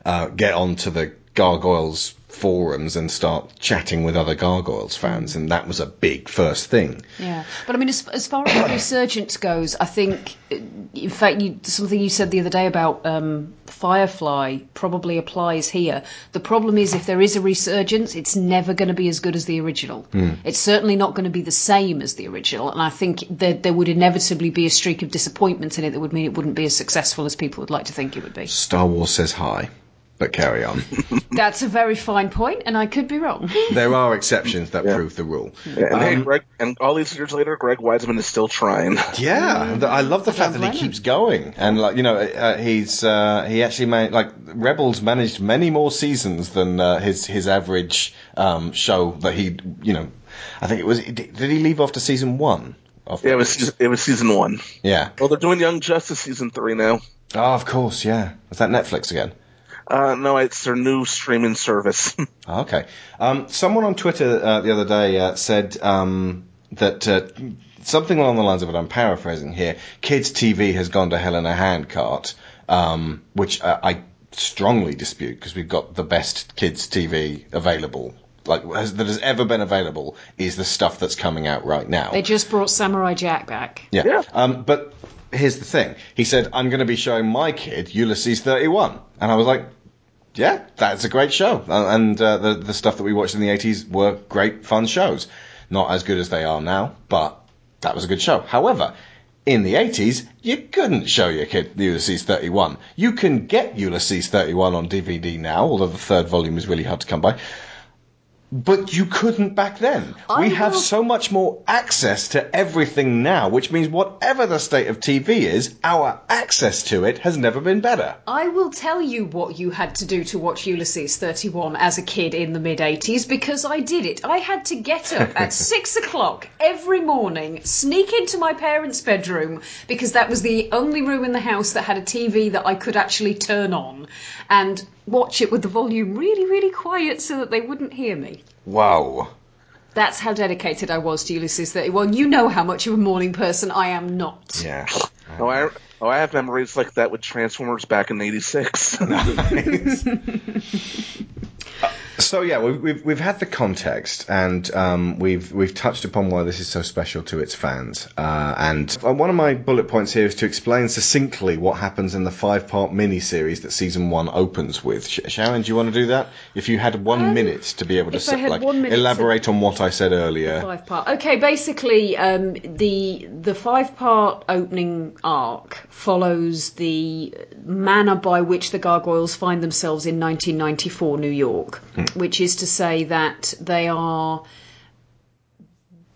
uh, get onto the Gargoyles forums and start chatting with other Gargoyles fans. And that was a big first thing. Yeah, but I mean, as, as far as resurgence goes, I think, in fact, you, something you said the other day about um, Firefly probably applies here. The problem is, if there is a resurgence, it's never going to be as good as the original. Hmm. It's certainly not going to be the same as the original, and I think that there would inevitably be a streak of disappointment in it that would mean it wouldn't be as successful as people would like to think it would be. Star Wars says hi, but carry on. [LAUGHS] That's a very fine point, and I could be wrong. there are exceptions that prove the rule. Yeah, and hey, Um, Greg, and all these years later, Greg Weisman is still trying. [LAUGHS] Yeah, and I love the fact that he keeps going, and like you know, uh, he's uh, he actually made like Rebels managed many more seasons than uh, his his average um, show that he you know, I think it was did he leave after season one? Of Yeah, it was season- it was season one. Yeah. Well, they're doing Young Justice season three now. Oh, of course, yeah. Was that Netflix again? Uh, no, it's their new streaming service. [LAUGHS] Okay. Um, someone on Twitter uh, the other day uh, said um, that uh, something along the lines of it. I'm paraphrasing here. Kids TV has gone to hell in a handcart, um, which uh, I strongly dispute because we've got the best kids TV available. Like has, that has ever been available is the stuff that's coming out right now. They just brought Samurai Jack back. Yeah. Um, but here's the thing. He said, I'm going to be showing my kid Ulysses 31. And I was like, yeah, that's a great show. Uh, and uh, the, the stuff that we watched in the 80s were great, fun shows. Not as good as they are now, but that was a good show. However, in the 80s, you couldn't show your kid Ulysses 31. You can get Ulysses 31 on DVD now, although the third volume is really hard to come by. But you couldn't back then. we have so much more access to everything now, which means whatever the state of TV is, our access to it has never been better. I will tell you what you had to do to watch Ulysses 31 as a kid in the mid 80s because I did it. I had to get up at [LAUGHS] six o'clock every morning, sneak into my parents' bedroom because that was the only room in the house that had a TV that I could actually turn on, and watch it with the volume really, really quiet so that they wouldn't hear me. Wow. That's how dedicated I was to Ulysses 31. You know how much of a morning person I am not. Yeah. [LAUGHS] Oh, I oh I have memories like that with Transformers back in '86. [LAUGHS] [LAUGHS] So yeah, we've, we've we've had the context, and um, we've we've touched upon why this is so special to its fans. Uh, and one of my bullet points here is to explain succinctly what happens in the five-part mini-series that season one opens with. Sharon, do you want to do that? If you had one minute to be able to Um, if I s- had like minute to- elaborate on what I said earlier. Five part. Okay, basically, um, the the five part opening arc follows the manner by which the gargoyles find themselves in 1994 New York, which is to say that they are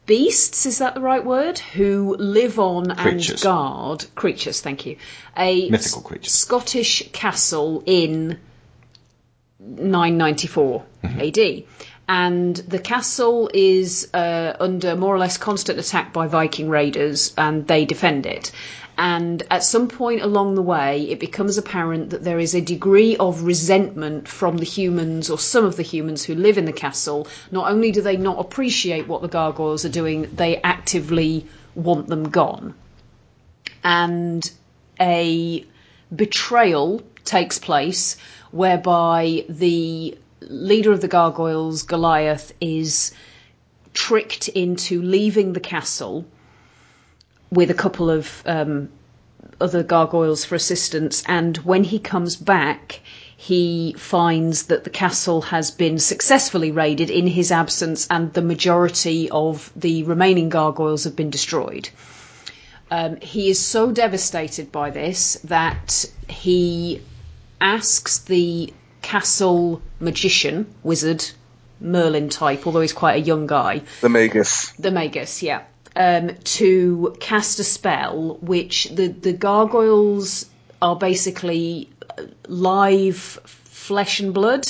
beasts. Is that the right word? Who live on Creatures. and guard creatures. Thank you. A Mythical creature Scottish castle in 994 AD. And the castle is uh, under more or less constant attack by Viking raiders, and they defend it. And at some point along the way, it becomes apparent that there is a degree of resentment from the humans, or some of the humans who live in the castle. Not only do they not appreciate what the gargoyles are doing, they actively want them gone. And a betrayal takes place whereby the leader of the gargoyles, Goliath, is tricked into leaving the castle with a couple of um, other gargoyles for assistance. And when he comes back, he finds that the castle has been successfully raided in his absence, and the majority of the remaining gargoyles have been destroyed. Um, he is so devastated by this that he asks the castle magician, wizard, Merlin type, although he's quite a young guy, the Magus. the Magus, yeah, um, to cast a spell which the, the gargoyles are basically uh, live flesh and blood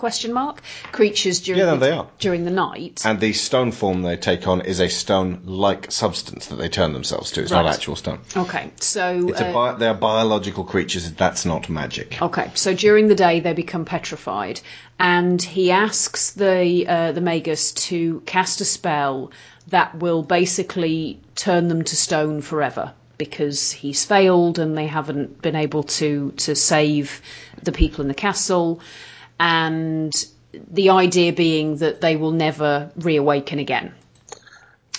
question mark creatures during Yeah, no, the, they are. during the night. And the stone form they take on is a stone-like substance that they turn themselves to. It's not actual stone. Okay, so uh, bi- they're biological creatures. That's not magic. Okay, so during the day they become petrified, and he asks the uh, the Magus to cast a spell that will basically turn them to stone forever because he's failed and they haven't been able to to save the people in the castle, and the idea being that they will never reawaken again.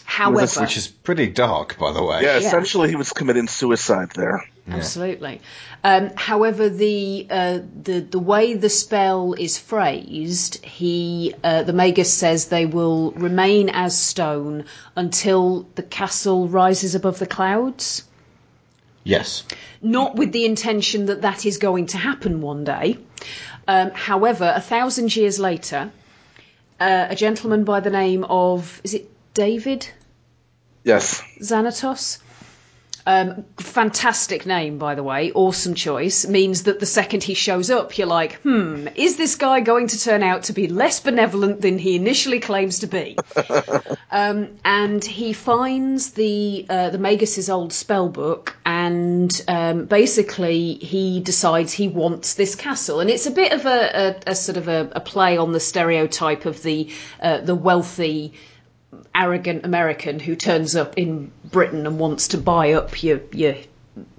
However, which is pretty dark, by the way. Yeah, essentially he was committing suicide there. Absolutely. Um, however, the uh, the the way the spell is phrased, he uh, the Magus says they will remain as stone until the castle rises above the clouds. Yes. Not with the intention that that is going to happen one day. Um, however, a thousand years later, uh, a gentleman by the name of is it David Yes. Xanatos. Um, fantastic name, by the way. Awesome choice. Means that the second he shows up, you're like, hmm, is this guy going to turn out to be less benevolent than he initially claims to be? [LAUGHS] um, and he finds the uh, the Magus's old spell book, and um, basically he decides he wants this castle, and it's a bit of a, a, a sort of a, a play on the stereotype of the uh, the wealthy arrogant American who turns up in Britain and wants to buy up your your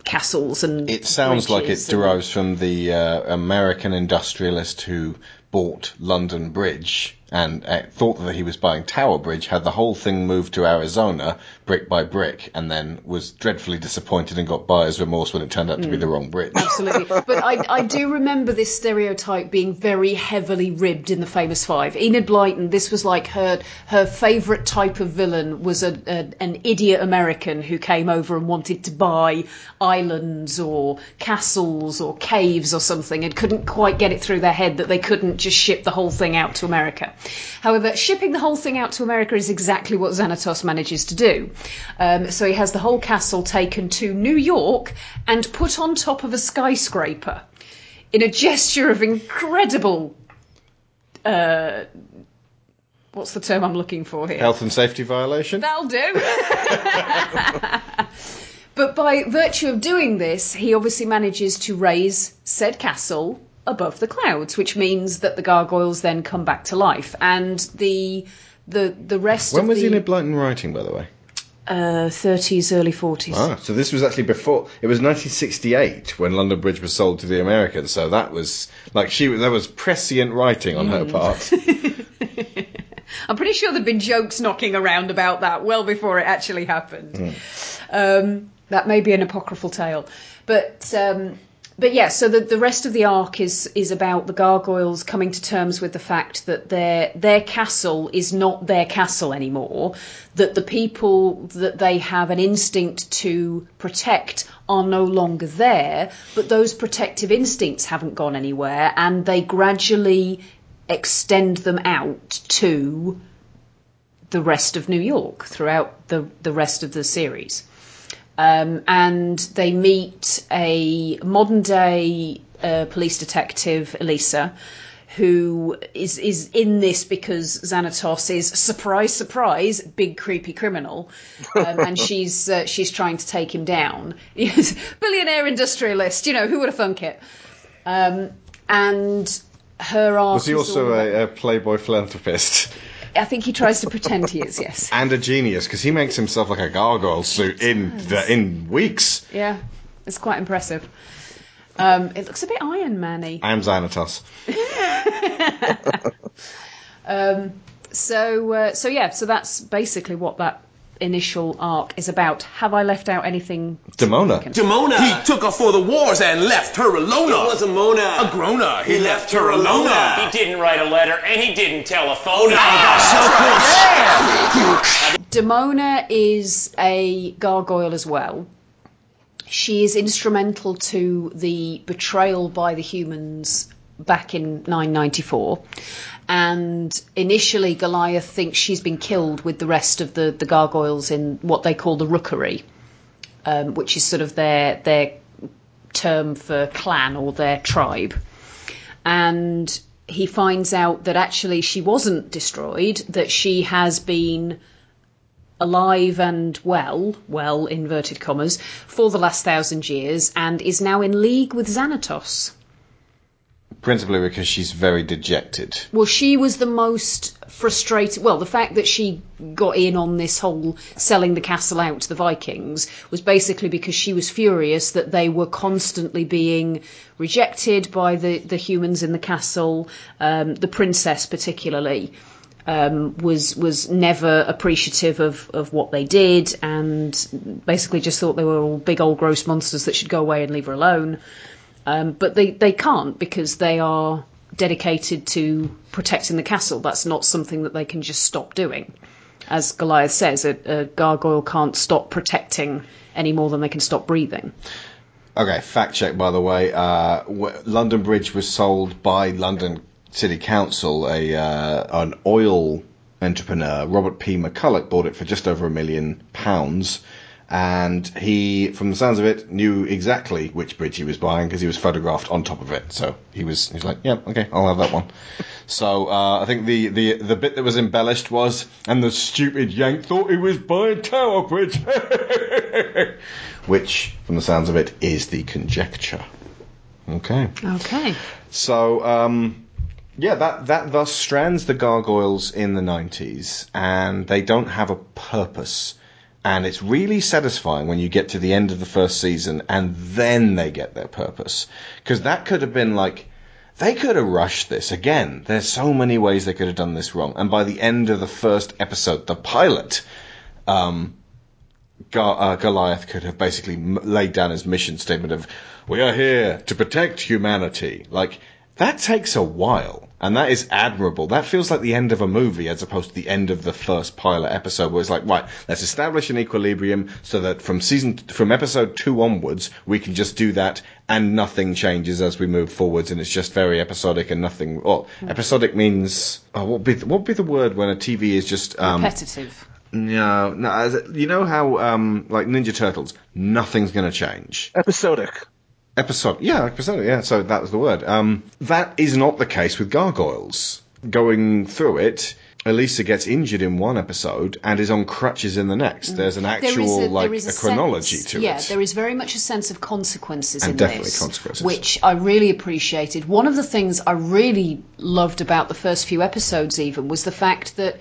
castles and It sounds like it and- derives from the uh, American industrialist who bought London Bridge and uh, thought that he was buying Tower Bridge, had the whole thing moved to Arizona brick by brick, and then was dreadfully disappointed and got buyer's remorse when it turned out to be Mm. the wrong bridge. Absolutely. [LAUGHS] But I, I do remember this stereotype being very heavily ribbed in the Famous Five. Enid Blyton, this was like her her favourite type of villain was a, a an idiot American who came over and wanted to buy islands or castles or caves or something and couldn't quite get it through their head that they couldn't just ship the whole thing out to America. However, shipping the whole thing out to America is exactly what Xanatos manages to do. Um, so he has the whole castle taken to New York and put on top of a skyscraper in a gesture of incredible. Uh, what's the term I'm looking for here? Health and safety violation? That'll do. [LAUGHS] but by virtue of doing this, he obviously manages to raise said castle above the clouds, which means that the gargoyles then come back to life. And the the the rest When was the Enid Blyton writing, by the way? uh, 30s, early 40s. Ah, so this was actually before. It was 1968 when London Bridge was sold to the Americans. So that was like she. There was prescient writing on her Mm. part. [LAUGHS] I'm pretty sure there'd been jokes knocking around about that well before it actually happened. Mm. Um, that may be an apocryphal tale, but um, but yeah. So the the rest of the arc is is about the gargoyles coming to terms with the fact that their their castle is not their castle anymore. That the people that they have an instinct to protect are no longer there, but those protective instincts haven't gone anywhere, and they gradually extend them out to the rest of New York throughout the, the rest of the series. Um, and they meet a modern day uh, police detective, Elisa, who is, is in this because Xanatos is, surprise, surprise, big creepy criminal. Um, and [LAUGHS] she's, uh, she's trying to take him down. Billionaire industrialist, you know, who would have thunk it? Um, and her arc was he also all- a, a playboy philanthropist I think he tries to pretend he is, yes. [LAUGHS] and a genius? Because he makes himself like a gargoyle suit in the, in weeks. Yeah, it's quite impressive. Um, it looks a bit Iron Man-y. I am Xanatos. [LAUGHS] Um, so, uh, so yeah, so that's basically what that initial arc is about. Have I left out anything? Demona. Demona. He took her for the wars and left her alone. It was a Mona. A groaner. He, left her alone. He didn't write a letter and he didn't telephone. Oh, Demona is a gargoyle as well. She is instrumental to the betrayal by the humans back in 994. And initially, Goliath thinks she's been killed with the rest of the, the gargoyles in what they call the rookery, um, which is sort of their their term for clan or their tribe. And he finds out that actually she wasn't destroyed, that she has been alive and well, well, inverted commas, for the last thousand years and is now in league with Xanatos. Principally because she's very dejected. Well, she was the most frustrated. Well, the fact that she got in on this whole selling the castle out to the Vikings was basically because she was furious that they were constantly being rejected by the, the humans in the castle, um, the princess particularly. Um, was was never appreciative of, of what they did and basically just thought they were all big old gross monsters that should go away and leave her alone. Um, but they, they can't because they are dedicated to protecting the castle. That's not something that they can just stop doing. As Goliath says, a, a gargoyle can't stop protecting any more than they can stop breathing. Okay, fact check by the way. Uh, London Bridge was sold by London City Council. A uh, an oil entrepreneur, Robert P. McCulloch, bought it for just over a million pounds. And he, from the sounds of it, knew exactly which bridge he was buying because he was photographed on top of it. So he was, he was like, "Yeah, okay, I'll have that one." So uh, I think the, the the bit that was embellished was, and the stupid Yank thought he was buying Tower Bridge, [LAUGHS] which, from the sounds of it, is the conjecture. Okay. Okay. So, um, yeah, that, that thus strands the gargoyles in the 90s, and they don't have a purpose. And it's really satisfying when you get to the end of the first season and then they get their purpose. Because that could have been like, they could have rushed this. Again, there's so many ways they could have done this wrong. And by the end of the first episode, the pilot, um, uh, Goliath could have basically laid down his mission statement of, we are here to protect humanity. Like, that takes a while. And that is admirable. That feels like the end of a movie as opposed to the end of the first pilot episode where it's like, right, let's establish an equilibrium so that from season, from episode two onwards, we can just do that and nothing changes as we move forwards and it's just very episodic and nothing, well, episodic means, oh, what would be, what would be the word when a TV is just, um, Repetitive. no, no. You know how, um, like Ninja Turtles, nothing's going to change. Episodic. Episode, yeah, episode, yeah. So that was the word. Um, that is not the case with gargoyles. Going through it, Elisa gets injured in one episode and is on crutches in the next. There's an Mm. There actual a- like is a, chronology sense- to yeah, it. Yeah, there is very much a sense of consequences And in definitely this, consequences. which I really appreciated. One of the things I really loved about the first few episodes, even, was the fact that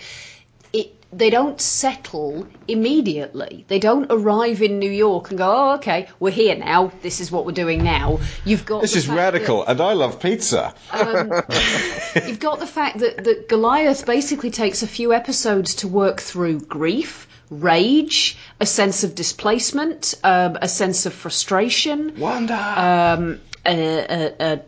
they don't settle immediately. They don't arrive in New York and go, "Oh, okay, we're here now. This is what we're doing now." You've got This is fact that- radical, and I love pizza. um, [LAUGHS] you've got the fact that, that Goliath basically takes a few episodes to work through grief, rage, a sense of displacement, um, a sense of frustration, Wanda, um, a, a, a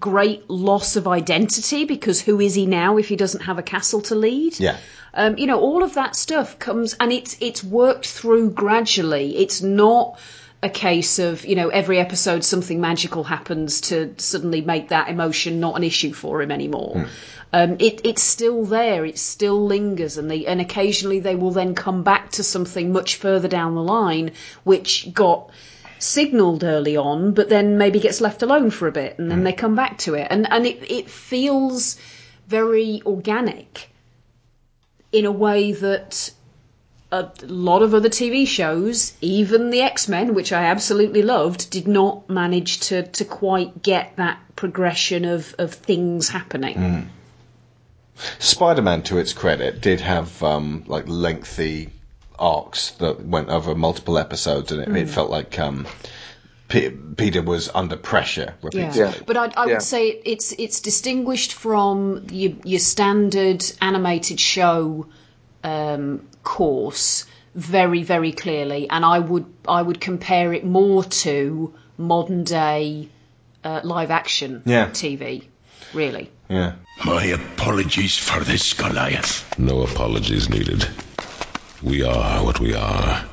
great loss of identity because who is he now if he doesn't have a castle to lead? Yeah. Um, you know, all of that stuff comes and it's it's worked through gradually. It's not a case of you know every episode something magical happens to suddenly make that emotion not an issue for him anymore. Um, it, it's still there. It still lingers, and they and occasionally they will then come back to something much further down the line, which got signalled early on, but then maybe gets left alone for a bit, and then they come back to it, and and it it feels very organic in a way that a lot of other TV shows, even the X Men, which I absolutely loved, did not manage to, to quite get that progression of, of things happening. Mm. Spider-Man, to its credit, did have um, like lengthy arcs that went over multiple episodes, and it, it Mm. felt like um, P- Peter was under pressure repeatedly. Yeah. But I, I Yeah. would say it's it's distinguished from your, your standard animated show um, course very very clearly, and I would I would compare it more to modern day uh, live action Yeah. TV, really. Yeah. My apologies for this, Goliath. No apologies needed. We are what we are.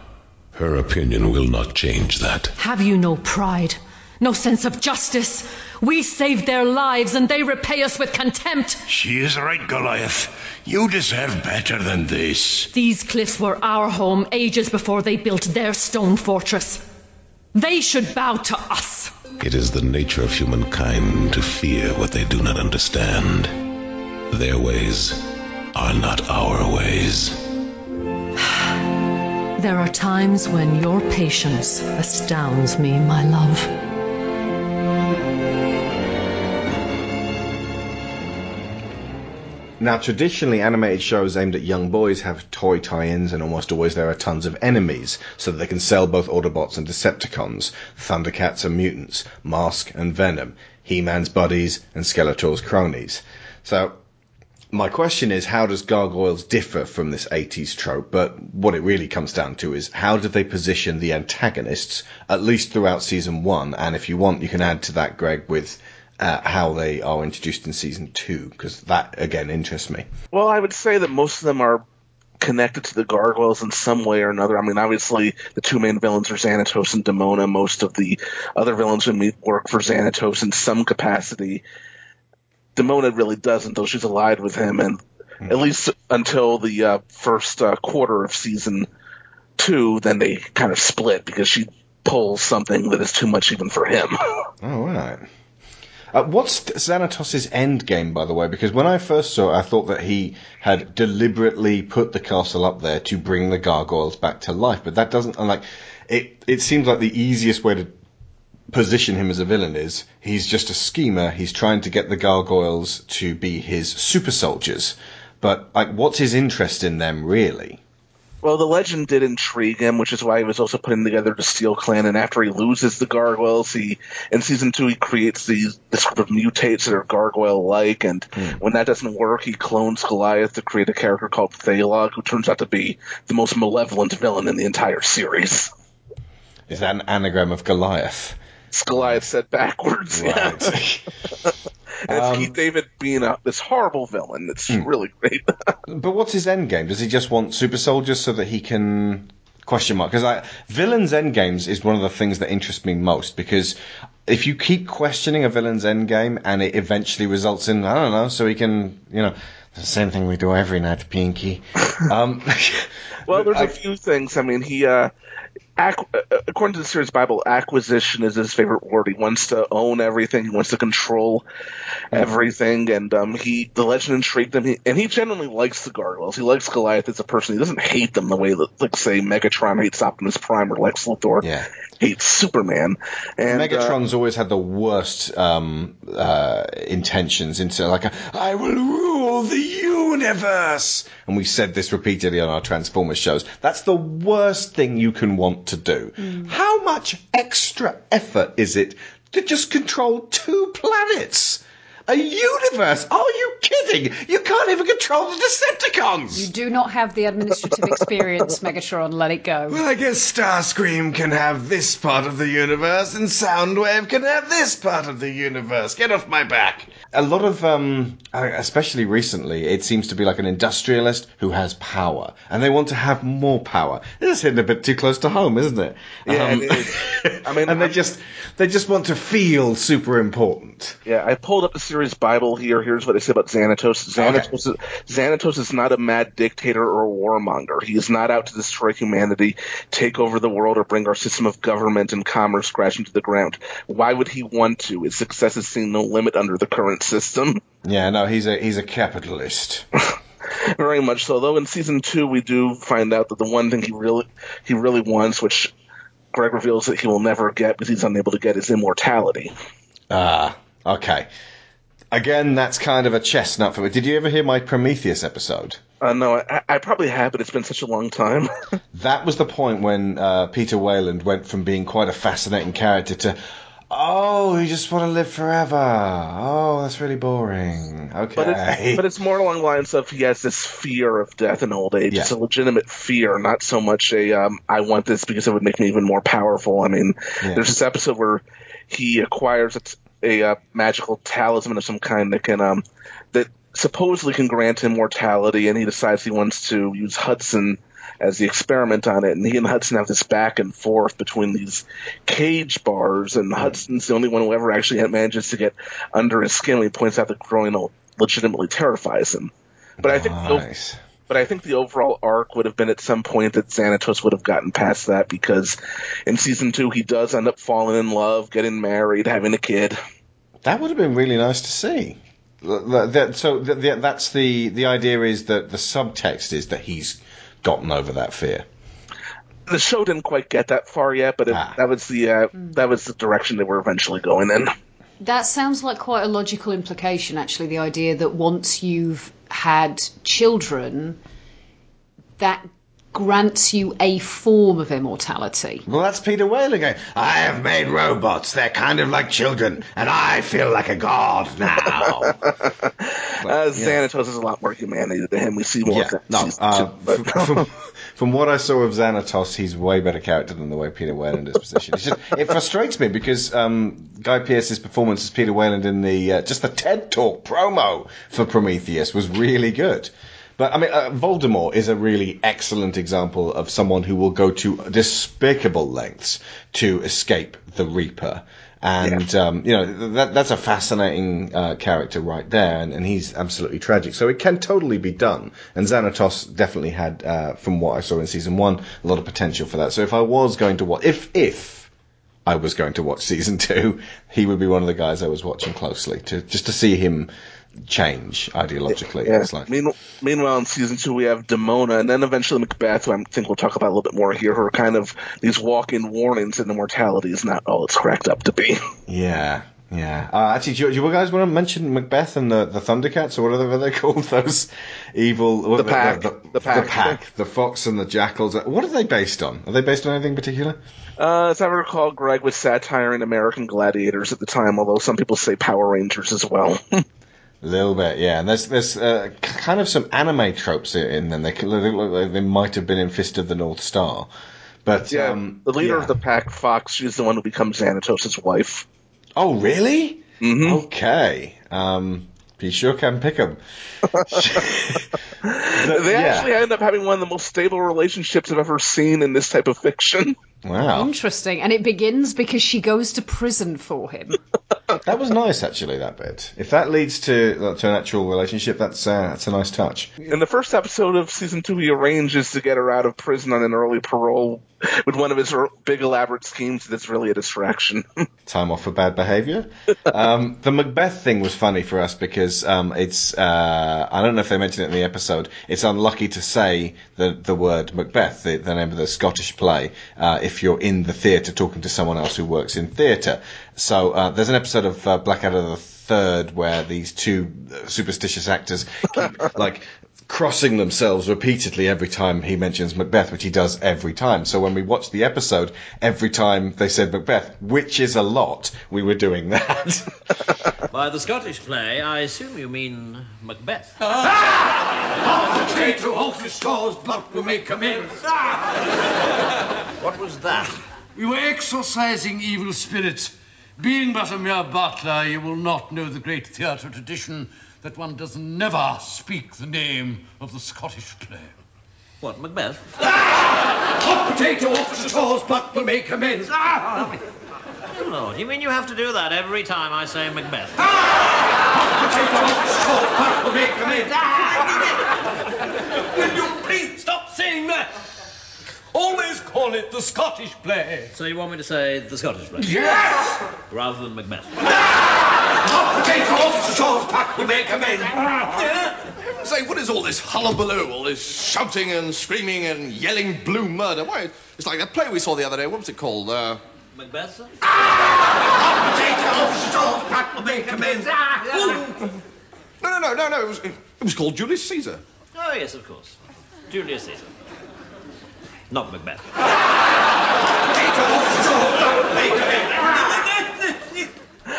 Her opinion will not change that. Have you no pride? No sense of justice? We saved their lives and they repay us with contempt. She is right, Goliath. You deserve better than this. These cliffs were our home ages before they built their stone fortress. They should bow to us. It is the nature of humankind to fear what they do not understand. Their ways are not our ways. There are times when your patience astounds me, my love. Now, traditionally, animated shows aimed at young boys have toy tie-ins, and almost always there are tons of enemies, so that they can sell both Autobots and Decepticons, Thundercats and mutants, Mask and Venom, He-Man's buddies, and Skeletor's cronies. So, my question is, how does Gargoyles differ from this 80s trope? But what it really comes down to is, how did they position the antagonists, at least throughout season one? And if you want, you can add to that, Greg, with uh, how they are introduced in season two, because that, again, interests me. Well, I would say that most of them are connected to the gargoyles in some way or another. I mean, obviously, the two main villains are Xanatos and Demona. Most of the other villains we meet work for Xanatos in some capacity. Demona really doesn't, though she's allied with him, and at least until the uh, first uh, quarter of season two, then they kind of split because she pulls something that is too much even for him. [LAUGHS] All right. Uh, what's Xanatos' end game, by the way? Because when I first saw it, I thought that he had deliberately put the castle up there to bring the gargoyles back to life, but that doesn't. I'm like, it. It seems like the easiest way to position him as a villain is he's just a schemer. He's trying to get the gargoyles to be his super soldiers. But like, what's his interest in them really? Well, the legend did intrigue him, which is why he was also putting together the Steel Clan. And after he loses the gargoyles, he in season two he creates these this group of mutates that are gargoyle-like. And hmm. when that doesn't work, he clones Goliath to create a character called Thailog, who turns out to be the most malevolent villain in the entire series. Is that an anagram of Goliath? It's Goliath said backwards. [LAUGHS] Yeah. and it's Keith David being a, this horrible villain. It's really great. [LAUGHS] But what's his end game? Does he just want super soldiers so that he can question mark? Because villains' end games is one of the things that interest me most because if you keep questioning a villain's end game and it eventually results in I don't know, so he can you know the same thing we do every night, Pinky. [LAUGHS] Um, Well, there's a few things. I mean, he uh, ac- uh, according to the series Bible, acquisition is his favorite word. He wants to own everything. He wants to control everything, and um, he the legend intrigued him. He, and he genuinely likes the Gargoyles. He likes Goliath as a person. He doesn't hate them the way that, like, say, Megatron hates Optimus Prime or Lex Luthor Yeah. Hates Superman. And uh, Megatron's always had the worst um, uh, intentions into like a, I will rule the universe, and we said this repeatedly on our Transformers shows. That's the worst thing you can want to do. How much extra effort is it to just control two planets? A universe? Are you kidding? You can't even control the Decepticons. You do not have the administrative experience, [LAUGHS] Megatron. Let it go. Well, I guess Starscream can have this part of the universe, and Soundwave can have this part of the universe. Get off my back. A lot of, um, uh, especially recently, it seems to be like an industrialist who has power, and they want to have more power. This is hitting a bit too close to home, isn't it? Yeah, Um, it is. [LAUGHS] I mean, and they just they just want to feel super important. Yeah, I pulled up the series Bible here. Here's what they say about Xanatos. Xanatos, is, Xanatos is not a mad dictator or a warmonger. He is not out to destroy humanity, take over the world, or bring our system of government and commerce crashing to the ground. Why would he want to? His success is seeing no limit under the current system. Yeah, no, he's a he's a capitalist. [LAUGHS] Very much so. Though in season two, we do find out that the one thing he really he really wants, which Greg reveals that he will never get because he's unable to get, is immortality. Ah, okay. Again, that's kind of a chestnut for me. Did you ever hear my Prometheus episode? Uh, no, I, I probably have, but it's been such a long time. [LAUGHS] That was the point when uh, Peter Weyland went from being quite a fascinating character to, oh, you just want to live forever. Oh, that's really boring. Okay. But it's, but it's more along the lines of he has this fear of death and old age. Yeah. It's a legitimate fear, not so much a um, I want this because it would make me even more powerful. I mean, Yeah. there's this episode where he acquires a, uh, magical talisman of some kind that can um, that supposedly can grant him mortality, and he decides he wants to use Hudson as the experiment on it. And he and Hudson have this back and forth between these cage bars, and Hudson's the only one who ever actually manages to get under his skin. When he points out that growing old legitimately terrifies him. But I think Nice. But I think the overall arc would have been at some point that Xanatos would have gotten past that because in season two he does end up falling in love, getting married, having a kid. That would have been really nice to see. Th- th- that- so th- th- that's the the idea is that the subtext is that he's gotten over that fear. The show didn't quite get that far yet, but it, that was the uh, that was the direction they were eventually going in. That sounds like quite a logical implication, actually. The idea that once you've had children, that grants you a form of immortality. Well, that's Peter Whale again. I have made robots. They're kind of like children, and I feel like a god now. [LAUGHS] Uh, Xanatos has a lot more humanity to him. We see more. yeah, of that no. Uh, two, but- [LAUGHS] from, from what I saw of Xanatos, he's way better character than the way Peter Weyland is positioned. Just, it frustrates me because um, Guy Pearce's performance as Peter Weyland in the uh, just the TED Talk promo for Prometheus was really good. But I mean, uh, Voldemort is a really excellent example of someone who will go to despicable lengths to escape the Reaper. And um, you know that that's a fascinating uh, character right there, and, and he's absolutely tragic. So it can totally be done. And Xanatos definitely had, uh, from what I saw in season one, a lot of potential for that. So if I was going to watch, if if I was going to watch season [LAUGHS] two, he would be one of the guys I was watching closely to just to see him change ideologically. Yeah. It's like, Mean- meanwhile, in season two, we have Demona, and then eventually Macbeth, who I think we'll talk about a little bit more here, who are kind of these walk-in warnings that immortality is not all it's cracked up to be. [LAUGHS] yeah. Yeah. Uh, actually, do you, do you guys want to mention Macbeth and the, the Thundercats, or whatever they're [LAUGHS] called? Those evil. what- Pack. The, The Pack. The pack. The fox and the jackals. What are they based on? Are they based on anything particular? Uh, as I recall, Greg was satiring American gladiators at the time, although some people say Power Rangers as well. [LAUGHS] A little bit, yeah. And there's there's uh, kind of some anime tropes in them. They, they look like they might have been in Fist of the North Star. But yeah, um, the leader yeah. of the pack, Fox, she's the one who becomes Xanatos' wife. Oh, really? Mm-hmm. Okay. Um, you sure can pick them. [LAUGHS] they yeah. actually end up having one of the most stable relationships I've ever seen in this type of fiction. Wow. Interesting. And it begins because she goes to prison for him. [LAUGHS] That was nice, actually. That bit. If that leads to to an actual relationship, that's uh, that's a nice touch. In the first episode of season two, he arranges to get her out of prison on an early parole with one of his big elaborate schemes that's really a distraction. [LAUGHS] Time off for bad behaviour. um, the Macbeth thing was funny for us because um, it's uh, I don't know if they mentioned it in the episode. It's unlucky to say the the word Macbeth, the, the name of the Scottish play, uh, if you're in the theatre talking to someone else who works in theatre. So uh, there's an episode of uh, Blackadder the Third where these two uh, superstitious actors keep [LAUGHS] like crossing themselves repeatedly every time he mentions Macbeth, which he does every time. So when we watched the episode, every time they said Macbeth, which is a lot, we were doing [LAUGHS] that. By the Scottish play, I assume you mean Macbeth. [LAUGHS] Potato off the stores, but we make amends. What was that? We were exorcising evil spirits. Being but a mere butler, you will not know the great theatre tradition that one does never speak the name of the Scottish play. What, Macbeth? Hot potato off the but we make amends. Ah! Oh, Lord, you mean you have to do that every time I say Macbeth? Ah! Hot potato off the but we make amends. Ah! Will you please stop saying that? Always call it the Scottish play. So you want me to say the Scottish play? Yes! Rather than Macbeth. Hot potato off the stores, but we make amends. Say, what is all this hullabaloo? All this shouting and screaming and yelling blue murder? Why, it's like that play we saw the other day. What was it called? Uh, Macbeth, sir? Potato off the stores, but we make amends. no, no, no, no, no. It was, it was called Julius Caesar. Oh, yes, of course. Julius Caesar. Not Macbeth.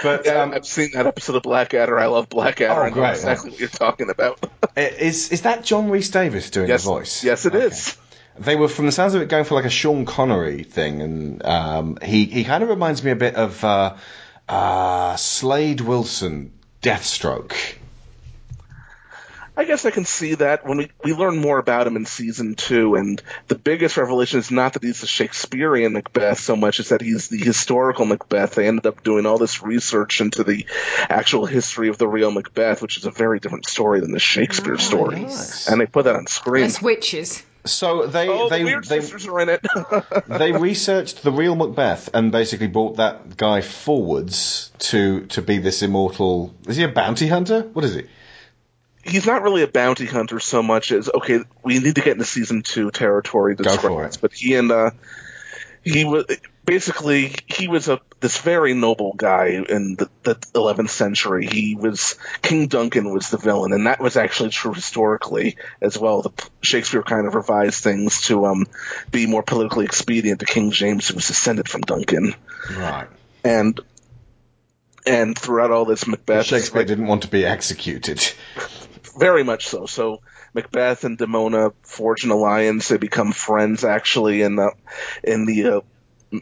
But yeah, I've seen that episode of Blackadder. I love Blackadder. Oh, I know great. exactly what you're talking about. [LAUGHS] is is that John Rhys-Davies doing Yes. the voice? Yes, it is. They were, from the sounds of it, going for like a Sean Connery thing, and um, he he kind of reminds me a bit of uh, uh, Slade Wilson, Deathstroke. I guess I can see that when we, we learn more about him in season two, and the biggest revelation is not that he's the Shakespearean Macbeth so much as that he's the historical Macbeth. They ended up doing all this research into the actual history of the real Macbeth, which is a very different story than the Shakespeare ah, story. And they put that on screen. As witches. So they Oh, the they Weird they, are in it. [LAUGHS] they researched the real Macbeth and basically brought that guy forwards to to be this immortal. Is he a bounty hunter? What is he? He's not really a bounty hunter so much as okay. We need to get into season two territory. Go for describes, But he and uh, he was basically he was a this very noble guy in the, the 11th century. He was King Duncan was the villain, and that was actually true historically as well. The Shakespeare kind of revised things to um be more politically expedient to King James, who was descended from Duncan, Right. and and throughout all this Macbeth Shakespeare didn't want to be executed. Very much so. So Macbeth and Demona forge an alliance. They become friends actually in the in the uh,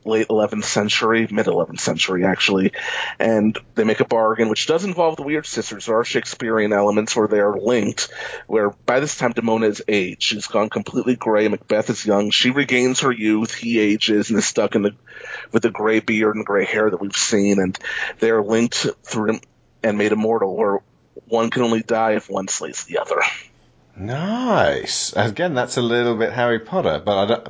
late 11th century, mid 11th century actually, and they make a bargain which does involve the Weird Sisters. There are Shakespearean elements where they are linked. Where by this time Demona is aged. She's gone completely gray. Macbeth is young. She regains her youth. He ages and is stuck in the with the gray beard and gray hair that we've seen, and they are linked through and made immortal. Where one can only die if one slays the other. Nice. Again, that's a little bit Harry Potter, but I don't.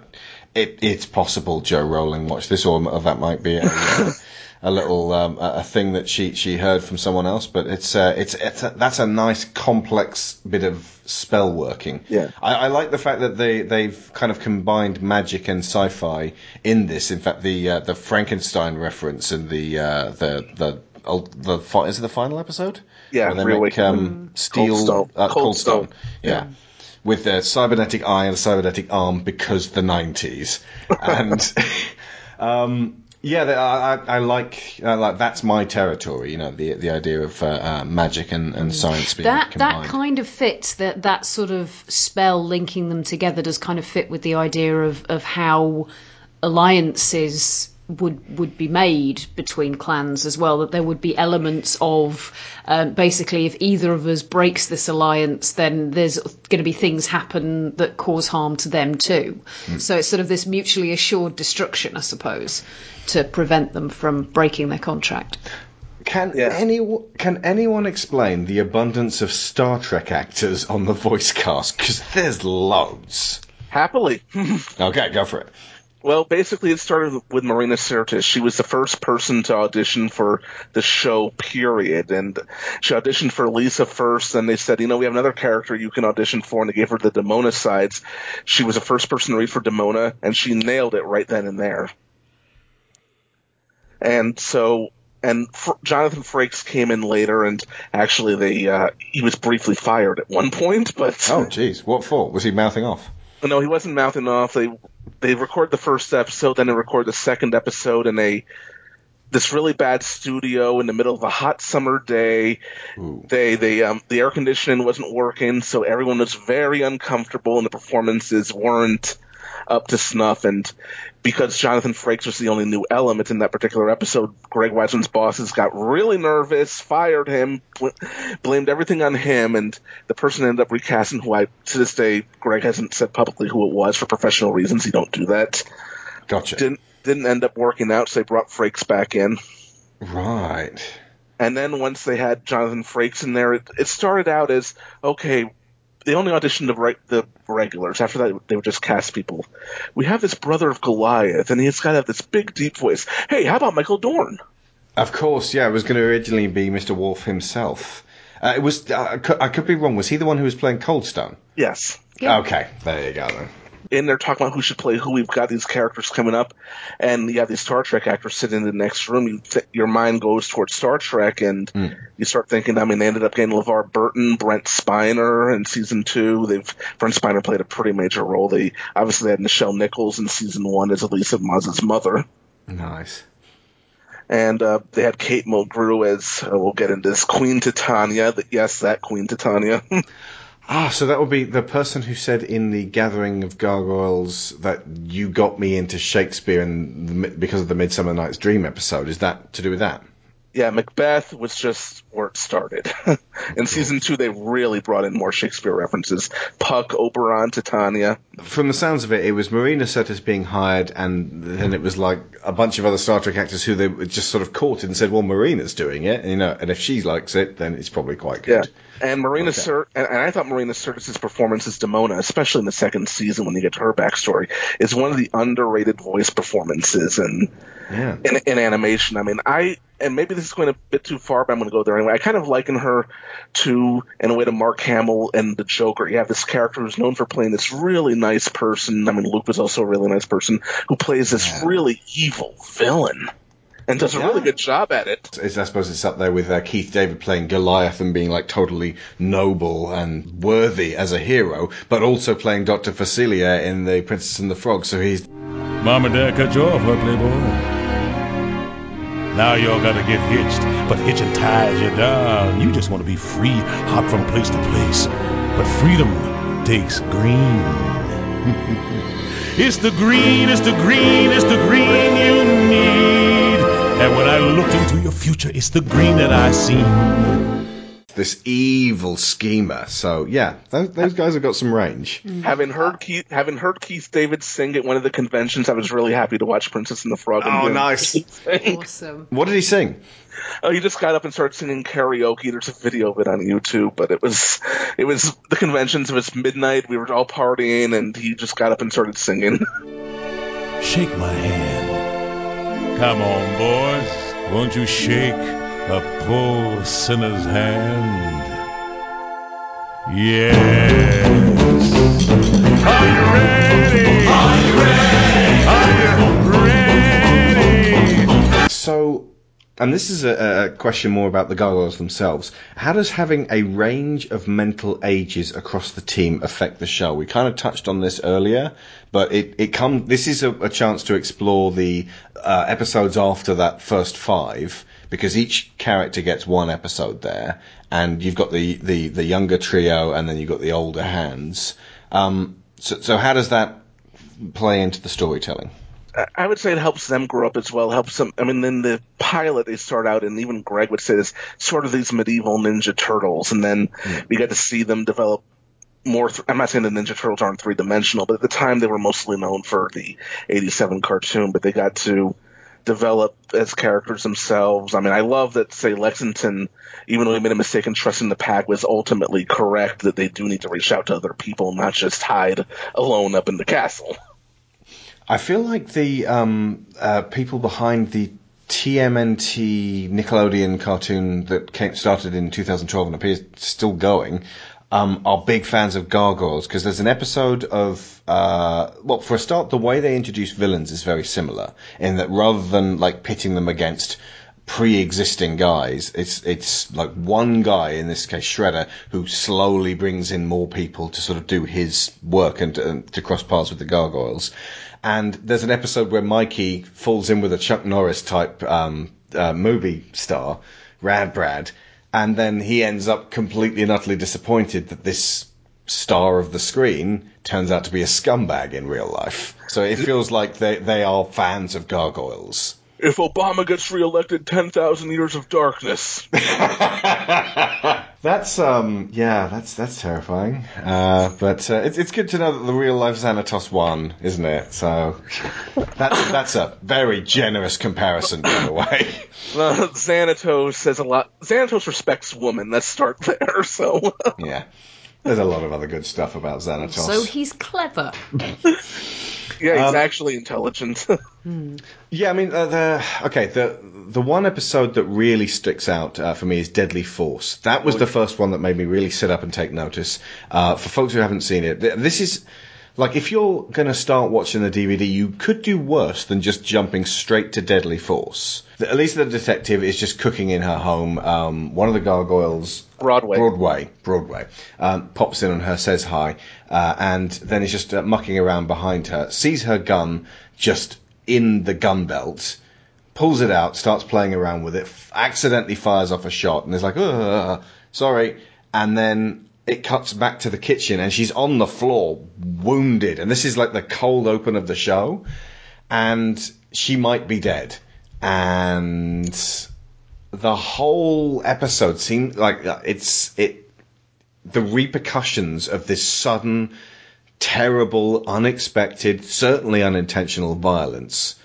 It, it's possible Jo Rowling watched this, or that might be a, uh, a little um, a a thing that she, she heard from someone else. But it's uh, it's, it's a, that's a nice complex bit of spell working. Yeah. I, I like the fact that they they've kind of combined magic and sci-fi in this. In fact, the uh, the Frankenstein reference and the uh, the the the fi- is it the final episode? Yeah, Where they Real make um, steel Cold Stone. Uh, Cold cold stone. Stone. Yeah. With a cybernetic eye and a cybernetic arm because the nineties, [LAUGHS] and um, yeah, I, I, I like uh, like that's my territory. You know, the the idea of uh, uh, magic and, and science being that combined. that kind of fits that that sort of spell linking them together does kind of fit with the idea of of how alliances would would be made between clans as well that there would be elements of um, basically if either of us breaks this alliance then there's going to be things happen that cause harm to them too so it's sort of this mutually assured destruction i suppose to prevent them from breaking their contract Can anyone can anyone explain the abundance of Star Trek actors on the voice cast? Because there's loads. Happily. [LAUGHS] okay, go for it. Well, basically, it started with Marina Sirtis. She was the first person to audition for the show, period. And she auditioned for Lisa first. Then they said, you know, we have another character you can audition for, and they gave her the Demona sides. She was the first person to read for Demona, and she nailed it right then and there. And so, and Jonathan Frakes came in later, and actually, they uh, he was briefly fired at one point. [LAUGHS] But Oh, jeez. What for? Was he mouthing off? No, he wasn't mouthing off. They they record the first episode, then they record the second episode in a this really bad studio in the middle of a hot summer day. They they um the air conditioning wasn't working, so everyone was very uncomfortable, and the performances weren't up to snuff. And because Jonathan Frakes was the only new element in that particular episode, Greg Weisman's bosses got really nervous, fired him, bl- blamed everything on him, and the person ended up recasting who I to this day Greg hasn't said publicly who it was for professional reasons. He don't do that. Gotcha. Didn't didn't end up working out, so they brought Frakes back in. Right. And then once they had Jonathan Frakes in there, it, it started out as okay. They only auditioned the, reg- the regulars. After that, they would just cast people. We have this brother of Goliath, and he's got to have this big, deep voice. Hey, how about Michael Dorn? Of course, yeah. It was going to originally be Mr. Worf himself. Uh, it was. Uh, I could- I could be wrong. Was he the one who was playing Coldstone? Yes. Okay, there you go then. And they're talking about who should play who. We've got these characters coming up, and you have these Star Trek actors sitting in the next room. You th- your mind goes towards Star Trek, and you start thinking. I mean, they ended up getting LeVar Burton, Brent Spiner in season two. They've Brent Spiner played a pretty major role. They obviously had Nichelle Nichols in season one as Elisa Maza's mother. Nice. And uh, they had Kate Mulgrew as uh, we'll get into this Queen Titania. Yes, that Queen Titania. [LAUGHS] Ah, so that would be the person who said in the Gathering of Gargoyles that you got me into Shakespeare and the, because of the Midsummer Night's Dream episode. Is that to do with that? yeah, Macbeth was just where it started. [LAUGHS] in season two, they really brought in more Shakespeare references. Puck, Oberon, Titania. From the sounds of it, it was Marina Sirtis being hired, and then it was like a bunch of other Star Trek actors who they just sort of caught and said, "Well, Marina's doing it, and, you know, and if she likes it, then it's probably quite good." And Marina Okay. Sir, and, and I thought Marina Sirtis' performance as Demona, especially in the second season when you get to her backstory, is one of the underrated voice performances in Yeah. in, in animation. I mean, I and maybe this is going a bit too far, but I'm going to go there anyway. I kind of liken her to, in a way, to Mark Hamill and the Joker. You have this character who's known for playing this really nice person. I mean, Luke was also a really nice person who plays this really evil villain and does a really good job at it. It's, I suppose it's up there with uh, Keith David playing Goliath and being like totally noble and worthy as a hero, but also playing Dr. Facilier in The Princess and the Frog. So he's Mom and Dad cut you off, huh, Playboy? Now y'all gotta get hitched, but hitching ties you down. You just want to be free, hop from place to place. But freedom takes green. [LAUGHS] it's the green, it's the green, it's the green you need. And when I looked into your future, it's the green that I seen. this evil schemer. So yeah, those, those guys have got some range. Mm. Having heard Keith, having heard Keith David sing at one of the conventions, I was really happy to watch Princess and the Frog. and Oh, hear nice. [LAUGHS] Awesome. What did he sing? Oh, he just got up and started singing karaoke. There's a video of it on YouTube, but it was it was the conventions. It was midnight. We were all partying, and he just got up and started singing. [LAUGHS] Shake my hand. Come on, boys. Won't you shake a poor sinner's hand? Yes. Are you ready? Are you ready? Are you ready? So, and this is a, a question more about the gargoyles themselves. How does having a range of mental ages across the team affect the show? We kind of touched on this earlier, but it, it come. This is a, a chance to explore the uh, episodes after that first five, because each character gets one episode there, and you've got the the, the younger trio, and then you've got the older hands. Um, so, so how does that play into the storytelling? I- would say it helps them grow up as well. Helps them. I mean, then the pilot, they start out, and even Greg would say this sort of these medieval Ninja Turtles, and then hmm. we got to see them develop more. Th- I'm not saying the Ninja Turtles aren't three dimensional, but at the time they were mostly known for the '87 cartoon. But they got to develop as characters themselves. I mean, I love that say Lexington, even though he made a mistake in trusting the pack, was ultimately correct that they do need to reach out to other people, not just hide alone up in the castle. I feel like the um, uh, people behind the TMNT Nickelodeon cartoon that came, started in 2012 and appears still going um, are big fans of gargoyles because there's an episode of uh, well, for a start, the way they introduce villains is very similar in that rather than like pitting them against pre-existing guys. It's it's like one guy in this case, Shredder, who slowly brings in more people to sort of do his work and, and to cross paths with the gargoyles. And there's an episode where Mikey falls in with a Chuck Norris type um, uh, movie star, Rad Brad, and then he ends up completely and utterly disappointed that this star of the screen turns out to be a scumbag in real life. So it feels like they they are fans of gargoyles. If Obama gets reelected, 10,000 years of darkness. [LAUGHS] That's um yeah that's that's terrifying. Uh, but uh, it's it's good to know that the real life Xanatos won, isn't it? So that's that's a very generous comparison, by the way. [LAUGHS] Uh, Xanatos says a lot. Xanatos respects women. Let's start there. So [LAUGHS] yeah, there's a lot of other good stuff about Xanatos. So he's clever. Yeah, he's Um, actually intelligent. [LAUGHS] Yeah, I mean uh, the okay the the one episode that really sticks out uh, for me is Deadly Force. That was the first one that made me really sit up and take notice. Uh, for folks who haven't seen it, th- this is like if you're going to start watching the DVD, you could do worse than just jumping straight to Deadly Force. The, at least the detective is just cooking in her home. Um, one of the gargoyles Broadway. Broadway, Broadway, um, pops in on her, says hi, uh, and then is just uh, mucking around behind her, sees her gun just in the gun belt, pulls it out, starts playing around with it, f- accidentally fires off a shot, and is like, Ugh, sorry, and then it cuts back to the kitchen, and she's on the floor, wounded, and this is like the cold open of the show, and she might be dead, and the whole episode seemed like it's it the repercussions of this sudden terrible unexpected certainly unintentional violence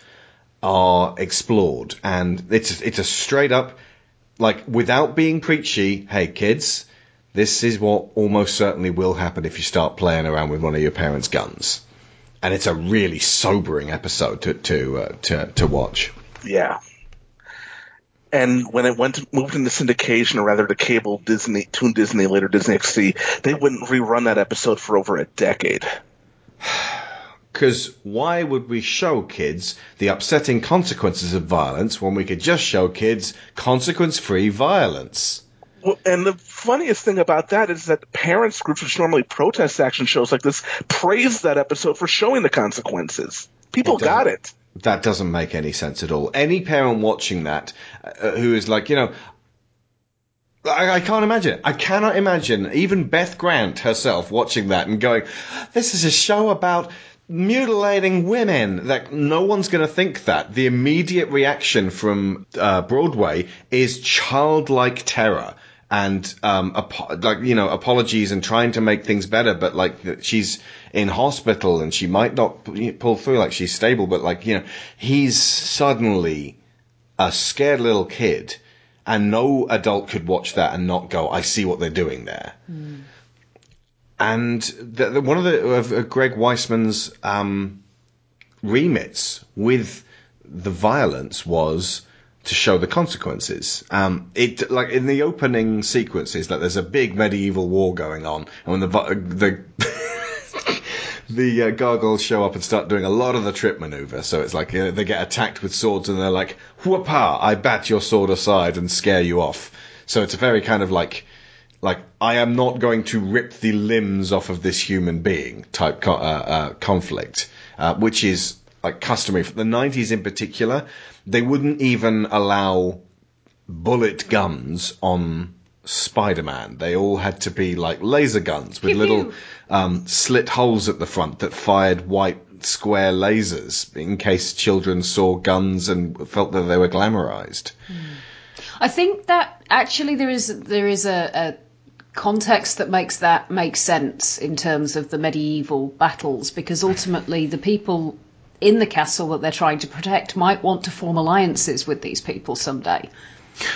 are explored. And it's it's a straight up like without being preachy hey kids this is what almost certainly will happen if you start playing around with one of your parents guns and it's a really sobering episode to to uh, to, to watch yeah. And when it went moved into syndication, or rather to cable Disney, Toon Disney, later Disney XD, they wouldn't rerun that episode for over a decade. [SIGHS] Because why would we show kids the upsetting consequences of violence when we could just show kids consequence free violence? Well, and the funniest thing about that is that parents groups, which normally protest action shows like this, praise that episode for showing the consequences. People It got it. That doesn't make any sense at all. Any parent watching that uh, who is like, you know, I, I can't imagine. I cannot imagine even Beth Grant herself watching that and going, this is a show about mutilating women. That no one's going to think that. The immediate reaction from uh, Broadway is childlike terror and um, apo- like you know apologies and trying to make things better, but like she's in hospital and she might not pull through. Like she's stable, but like you know he's suddenly a scared little kid, and no adult could watch that and not go, "I see what they're doing there." And the, the, one of the of uh, Greg Weisman's um, remits with the violence was to show the consequences. Um, it like in the opening sequences, like there's a big medieval war going on, and when the the [LAUGHS] the uh, gargoyles show up and start doing a lot of the trip maneuver. So it's like they get attacked with swords, and they're like, "Whoopah! I bat your sword aside and scare you off." So it's a very kind of like like I am not going to rip the limbs off of this human being type co- uh, uh, conflict, uh, which is like customary for the 90s in particular. They wouldn't even allow bullet guns on Spider-Man. They all had to be like laser guns with little um, slit holes at the front that fired white square lasers in case children saw guns and felt that they were glamorized. I think that actually there is there is a, a context that makes that make sense in terms of the medieval battles because ultimately the people in the castle that they're trying to protect might want to form alliances with these people someday.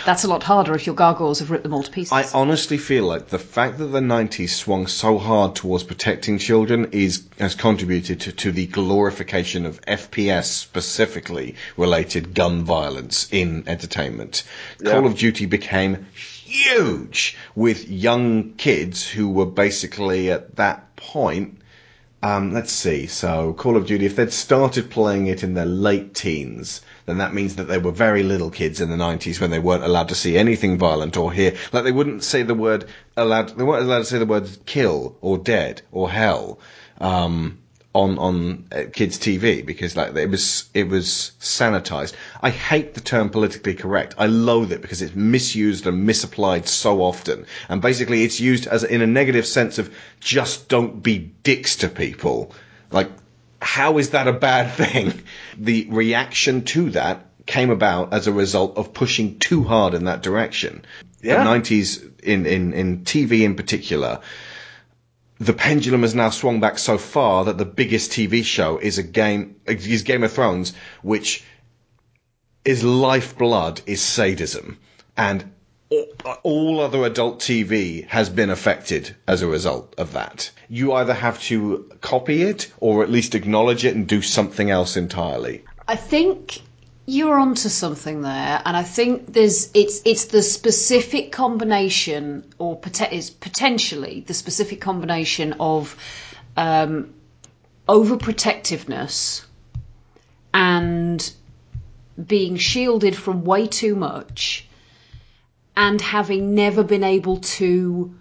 That's a lot harder if your gargoyles have ripped them all to pieces. I honestly feel like the fact that the 90s swung so hard towards protecting children is has contributed to, to the glorification of FPS specifically related gun violence in entertainment. Yeah. Call of Duty became huge with young kids who were basically at that point um, let's see. So, Call of Duty, if they'd started playing it in their late teens, then that means that they were very little kids in the 90s when they weren't allowed to see anything violent or hear. Like, they wouldn't say the word allowed, they weren't allowed to say the words kill or dead or hell. Um, on on uh, kids TV because like it was it was sanitized. I hate the term politically correct. I loathe it because it's misused and misapplied so often. And basically, it's used as in a negative sense of just don't be dicks to people. Like, how is that a bad [LAUGHS] thing? The reaction to that came about as a result of pushing too hard in that direction. Yeah. The 90s in in in TV in particular the pendulum has now swung back so far that the biggest TV show is a game is Game of Thrones, which is lifeblood is sadism, and all other adult TV has been affected as a result of that. You either have to copy it or at least acknowledge it and do something else entirely. I think you're onto something there, and I think there's it's it's the specific combination, or is potentially the specific combination of um, overprotectiveness and being shielded from way too much, and having never been able to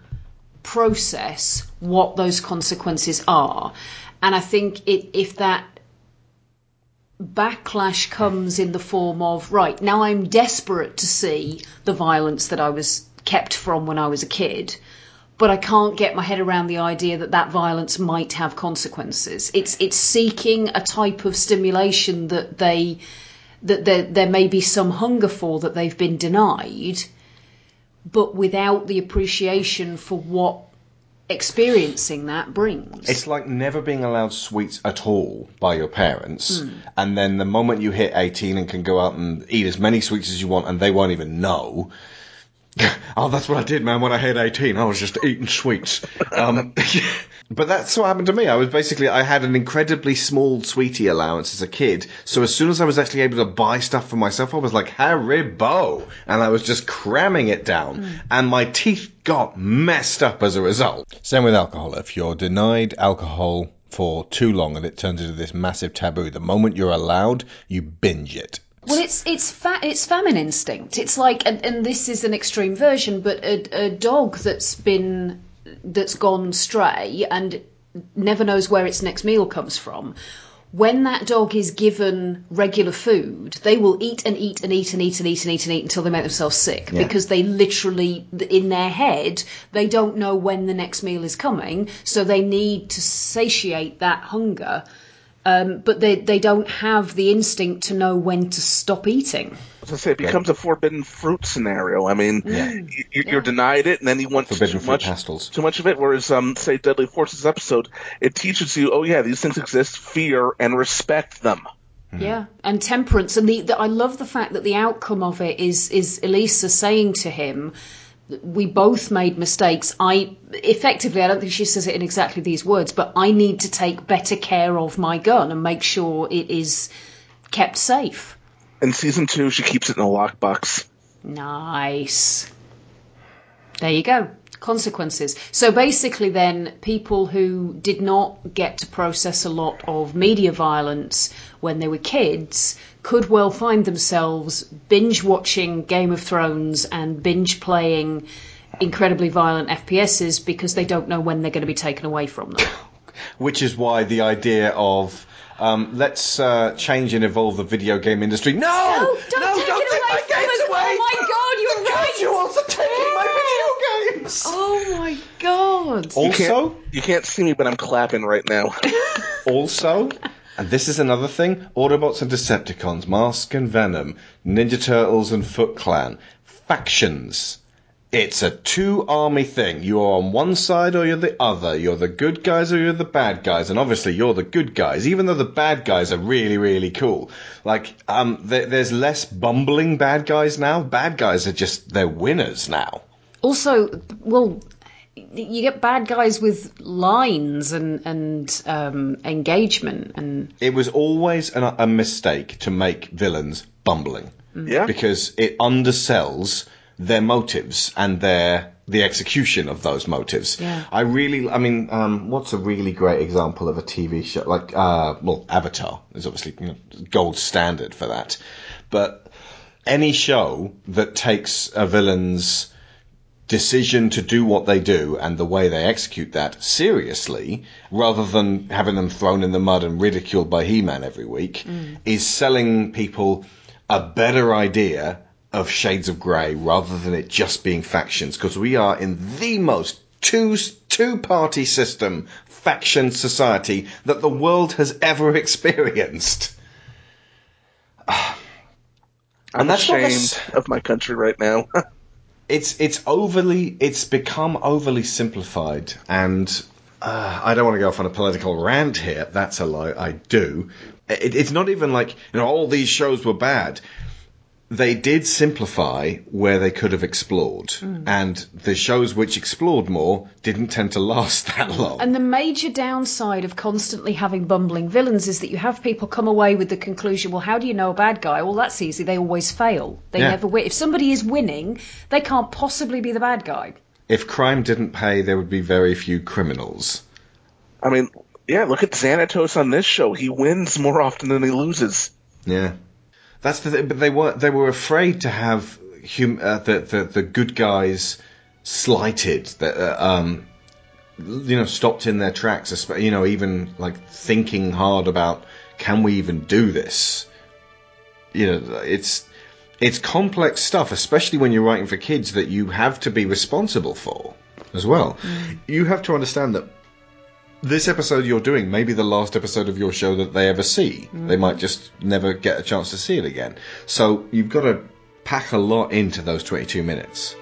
process what those consequences are. And I think it, if that backlash comes in the form of right now I'm desperate to see the violence that I was kept from when I was a kid but I can't get my head around the idea that that violence might have consequences. It's it's seeking a type of stimulation that they that there there may be some hunger for that they've been denied but without the appreciation for what experiencing that brings It's like never being allowed sweets at all by your parents, Mm. and then the moment you hit 18 and can go out and eat as many sweets as you want, and they won't even know. [LAUGHS] oh, that's what I did, man. When I hit 18, I was just eating sweets. Um, [LAUGHS] but that's what happened to me. I was basically, I had an incredibly small sweetie allowance as a kid. So as soon as I was actually able to buy stuff for myself, I was like, Haribo! And I was just cramming it down. And my teeth got messed up as a result. Same with alcohol. If you're denied alcohol for too long and it turns into this massive taboo, the moment you're allowed, you binge it. Well, it's it's fa- it's famine instinct. It's like, and, and this is an extreme version, but a, a dog that's been that's gone stray and never knows where its next meal comes from. When that dog is given regular food, they will eat and eat and eat and eat and eat and eat and eat until they make themselves sick Yeah. because they literally, in their head, they don't know when the next meal is coming, so they need to satiate that hunger. Um, but they, they don't have the instinct to know when to stop eating. As I say, it becomes a forbidden fruit scenario. I mean, you, you're denied it, and then you want Forbidden too fruit much, pastels. too much of it. Whereas, um, say, Deadly Forces episode, it teaches you, oh yeah, these things exist, fear and respect them. Yeah, and temperance, and the, the I love the fact that the outcome of it is is Elisa saying to him, "We both made mistakes. I effectively, I don't think she says it in exactly these words, but I need to take better care of my gun and make sure it is kept safe." In season two, she keeps it in a lockbox. Nice. There you go. Consequences. So basically, then, people who did not get to process a lot of media violence when they were kids could well find themselves binge watching Game of Thrones and binge playing incredibly violent FPSs because they don't know when they're going to be taken away from them. [COUGHS] Which is why the idea of um, let's uh, change and evolve the video game industry. No, don't take don't it take away my from games us. away. Oh my god, you're right. you also taking my video games. Oh my god. You Also, can't, you can't see me, but I'm clapping right now. [LAUGHS] [LAUGHS] also, and this is another thing: Autobots and Decepticons, Mask and Venom, Ninja Turtles and Foot Clan, factions It's a two army thing. You're on one side or you're the other. You're the good guys or you're the bad guys. And obviously you're the good guys, even though the bad guys are really, really cool. Like, um, there, there's less bumbling bad guys now. Bad guys are just, they're winners now. Also, well, you get bad guys with lines and and um, engagement and It was always an, a mistake to make villains bumbling. Yeah. Because it undersells their motives and their the execution of those motives. Yeah. I really, I mean, um, what's a really great example of a TV show like, uh, well, Avatar is obviously you know, gold standard for that, but any show that takes a villain's decision to do what they do and the way they execute that seriously, rather than having them thrown in the mud and ridiculed by He-Man every week, mm. is selling people a better idea of Shades of Grey rather than it just being factions. Because we are in the most two two party system faction society that the world has ever [LAUGHS] experienced. I'm that's not ashamed of my country right now. [LAUGHS] it's it's overly it's become overly simplified and uh, I don't want to go off on a political rant here. That's a lie. I do. It, it's not even like you know all these shows were bad. They did simplify where they could have explored, hmm. and the shows which explored more didn't tend to [LAUGHS] last that long. And the major downside of constantly having bumbling villains is that you have people come away with the conclusion, well, how do you know a bad guy? Well, that's easy. They always fail. They Yeah. never win. If somebody is winning, they can't possibly be the bad guy. If crime didn't pay, there would be very few criminals. I mean, yeah, look at Xanatos on this show. He wins more often than he loses. Yeah, that's the thing. But they were they were afraid to have hum, uh, the, the the good guys slighted. That uh, um, you know, stopped in their tracks. You know, even like thinking hard about can we even do this? You know, it's it's complex stuff, especially when you're writing for kids that you have to be responsible for as well. You have to understand that this episode you're doing may be the last episode of your show that they ever see. They might mm. just never get a chance to see it again. So you've got to pack a lot into those 22 minutes.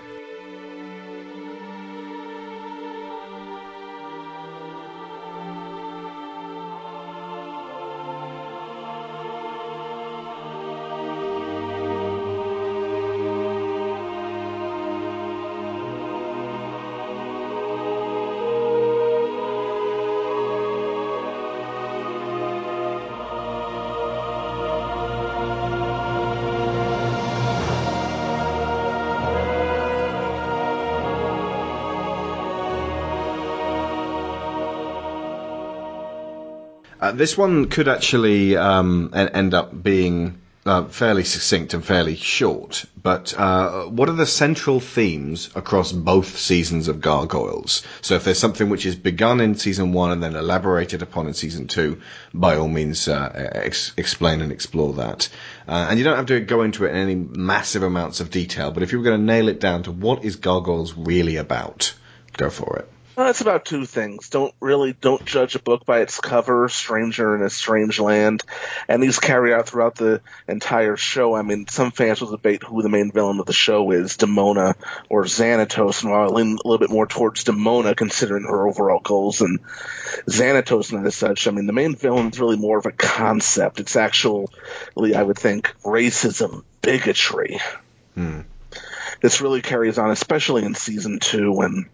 This one could actually um, end up being uh, fairly succinct and fairly short. But uh, what are the central themes across both seasons of Gargoyles? So if there's something which is begun in season one and then elaborated upon in season two, by all means uh, ex- explain and explore that. Uh, and you don't have to go into it in any massive amounts of detail. But if you were going to nail it down to what is Gargoyles really about, go for it. Well, it's about two things. Don't really don't judge a book by its cover, Stranger in a Strange Land, and these carry out throughout the entire show. I mean, some fans will debate who the main villain of the show is, Demona or Xanatos, and while I lean a little bit more towards Demona, considering her overall goals, and Xanatos not as such. I mean, the main villain is really more of a concept. It's actually, I would think, racism, bigotry. Hmm. This really carries on, especially in season two when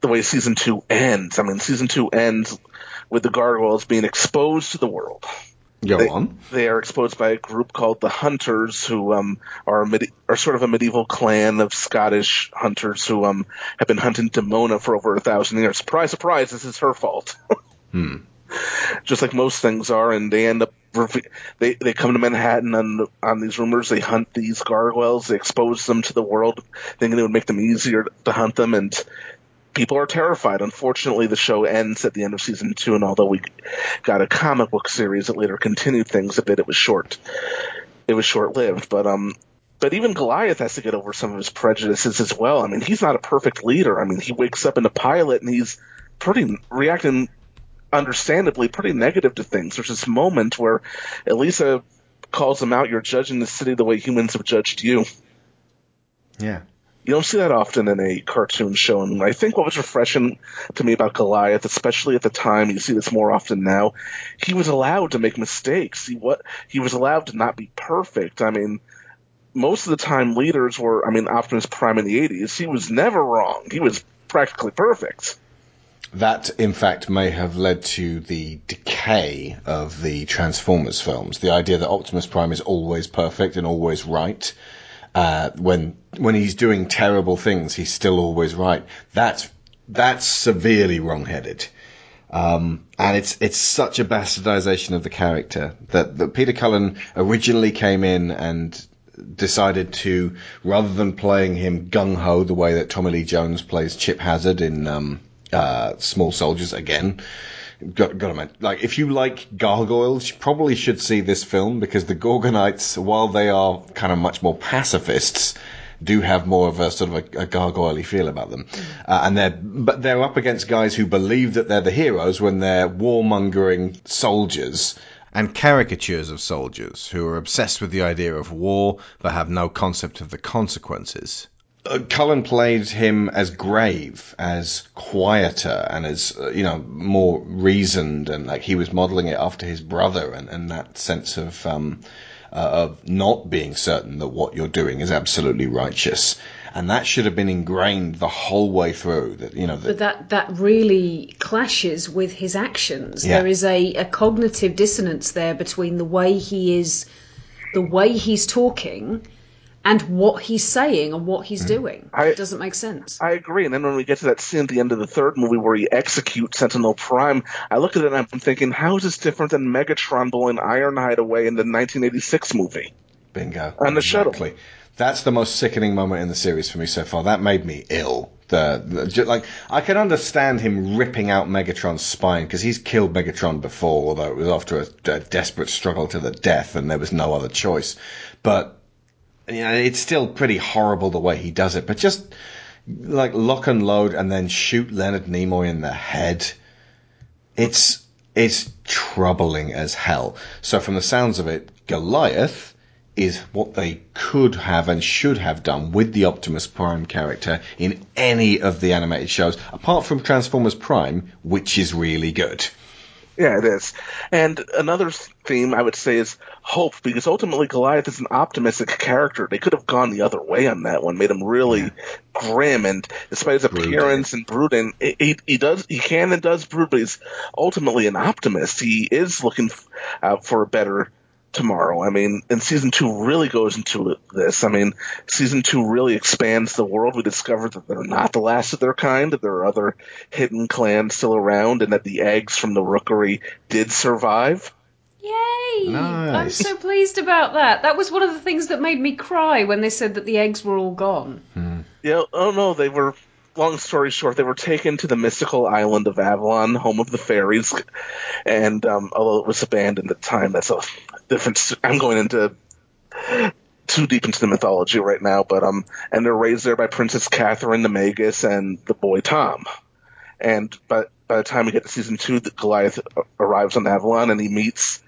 the way season two ends. I mean, season two ends with the gargoyles being exposed to the world. Go they, on. They are exposed by a group called the Hunters, who um, are medi- are sort of a medieval clan of Scottish hunters who um, have been hunting Demona for over a thousand years. Surprise, surprise! This is her fault. [LAUGHS] Hmm. Just like most things are, and they end up they they come to Manhattan on on these rumors. They hunt these gargoyles. They expose them to the world, thinking it would make them easier to hunt them, and people are terrified. Unfortunately, the show ends at the end of season two, and although we got a comic book series that later continued things a bit, it was short. It was short lived, but um, but even Goliath has to get over some of his prejudices as well. I mean, he's not a perfect leader. I mean, he wakes up in the pilot and he's pretty reacting understandably pretty negative to things. There's this moment where Elisa calls him out. You're judging the city the way humans have judged you. Yeah. You don't see that often in a cartoon show. And I think what was refreshing to me about Goliath, especially at the time, you see this more often now, he was allowed to make mistakes. He what he was allowed to not be perfect. I mean, most of the time leaders were I mean, Optimus Prime in the 80s, he was never wrong. He was practically perfect. That, in fact, may have led to the decay of the Transformers films. The idea that Optimus Prime is always perfect and always right. Uh, when when he's doing terrible things, he's still always right. That's that's severely wrong-headed. Um, and it's it's such a bastardization of the character that, that Peter Cullen originally came in and decided to, rather than playing him gung ho the way that Tommy Lee Jones plays Chip Hazard in um, uh, Small Soldiers again. Got, got to mention, like, if you like gargoyles, you probably should see this film because the Gorgonites, while they are kind of much more pacifists, do have more of a sort of a, a gargoyle feel about them. Uh, and they're, but they're up against guys who believe that they're the heroes when they're warmongering soldiers and caricatures of soldiers who are obsessed with the idea of war but have no concept of the consequences. Uh, Cullen played him as grave, as quieter, and as uh, you know more reasoned, and like he was modelling it after his brother, and, and that sense of um, uh, of not being certain that what you're doing is absolutely righteous, and that should have been ingrained the whole way through. That you know that But that, that really clashes with his actions. Yeah. There is a, a cognitive dissonance there between the way he is, the way he's talking, and what he's saying and what he's mm-hmm. doing. it doesn't make sense. I agree. And then when we get to that scene at the end of the third movie where he executes Sentinel Prime, I look at it and I'm thinking, how is this different than Megatron blowing Ironhide away in the 1986 movie? Bingo. On the shuttle. That's the most sickening moment in the series for me so far. That made me ill. The, the like I can understand him ripping out Megatron's spine because he's killed Megatron before, although it was after a, a desperate struggle to the death and there was no other choice. But you know, it's still pretty horrible the way he does it. But just like lock and load and then shoot Leonard Nimoy in the head. It's it's troubling as hell. So from the sounds of it, Goliath is what they could have and should have done with the Optimus Prime character in any of the animated shows, apart from Transformers Prime, which is really good. Yeah, it is. And another theme I would say is hope, because ultimately Goliath is an optimistic character. They could have gone the other way on that one, made him really grim, and despite his appearance and brooding, he, he, does he can and does brood, but he's ultimately an optimist. He is looking f- out for a better tomorrow. I mean, and season two really goes into this. I mean, season two really expands the world. We discover that they're not the last of their kind, that there are other hidden clans still around, and that the eggs from the rookery did survive. Yay! I'm so pleased about that. That was one of the things that made me cry when they said that the eggs were all gone. Yeah, oh no, they were. Long story short, they were taken to the mystical island of Avalon, home of the fairies, and um, although it was abandoned at the time, that's a different. I'm going into too deep into the mythology right now, but um, and they're raised there by Princess Catherine the Magus and the boy Tom, and by by the time we get to season two, the Goliath arrives on Avalon and he meets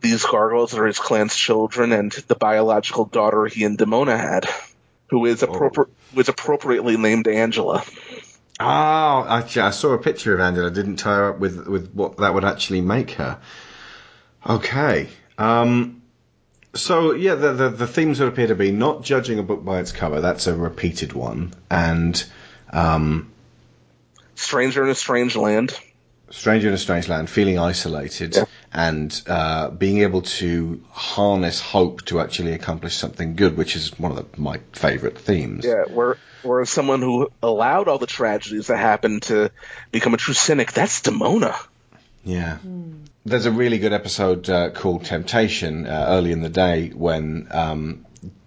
these gargoyles that are his clan's children and the biological daughter he and Demona had, who is appropri- who is appropriately named Angela. Oh, actually, I saw a picture of Angela. I Didn't tie her up with with what that would actually make her. Okay. Um. So yeah, the, the the themes would appear to be not judging a book by its cover. That's a repeated one, and um, Stranger in a Strange Land. stranger in a strange land, feeling isolated, and uh, being able to harness hope to actually accomplish something good, which is one of the, my favorite themes. Yeah, where whereas someone who allowed all the tragedies that happened to become a true cynic, that's Demona. Yeah. There's a really good episode uh, called Temptation uh, early in the day when um,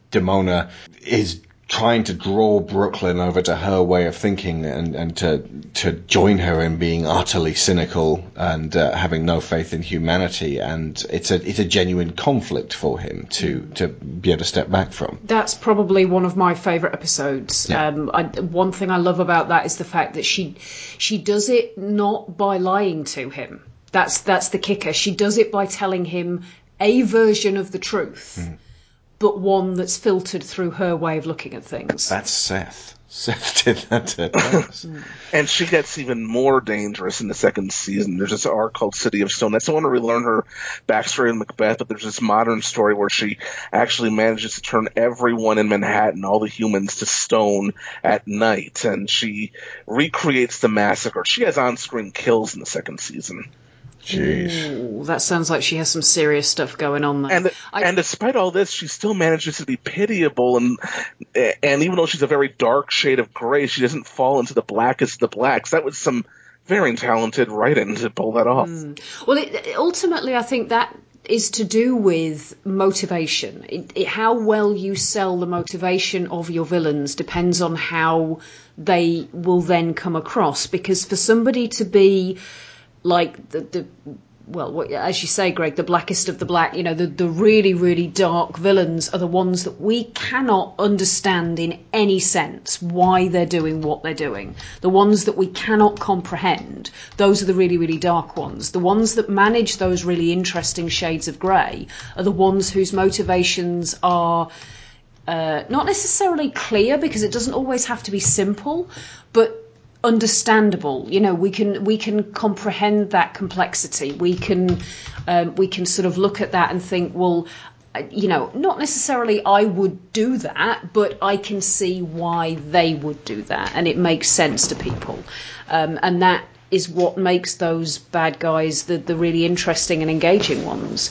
Demona is trying to draw Brooklyn over to her way of thinking and, and to to join her in being utterly cynical and uh, having no faith in humanity and it's a it's a genuine conflict for him to to be able to step back from. That's probably one of my favourite episodes. Yeah. Um, I, one thing I love about that is the fact that she she does it not by lying to him. That's that's the kicker. She does it by telling him a version of the truth, hmm. but one that's filtered through her way of looking at things. That's Seth. Seth did that to us. Hmm. And she gets even more dangerous in the second season. There's this arc called City of Stone. That's the one where we learn her backstory in Macbeth, but there's this modern story where she actually manages to turn everyone in Manhattan, all the humans, to stone at night. And she recreates the massacre. She has on screen kills in the second season. Ooh, that sounds like she has some serious stuff going on there. And and despite all this, she still manages to be pitiable, and and even though she's a very dark shade of gray, she doesn't fall into the blackest of the blacks. That was some very talented writing to pull that off. Hmm. Well, it, ultimately, I think that is to do with motivation. It, it, how well you sell the motivation of your villains depends on how they will then come across. Because for somebody to be like the, the well, as you say, Greg, the blackest of the black, you know, the, the really, really dark villains are the ones that we cannot understand in any sense why they're doing what they're doing. The ones that we cannot comprehend, those are the really, really dark ones. The ones that manage those really interesting shades of grey are the ones whose motivations are uh, not necessarily clear because it doesn't always have to be simple, but understandable. You know, we can we can comprehend that complexity. We can um, we can sort of look at that and think, well, uh, you know, not necessarily I would do that, but I can see why they would do that, and it makes sense to people, um, and that is what makes those bad guys the, the really interesting and engaging ones.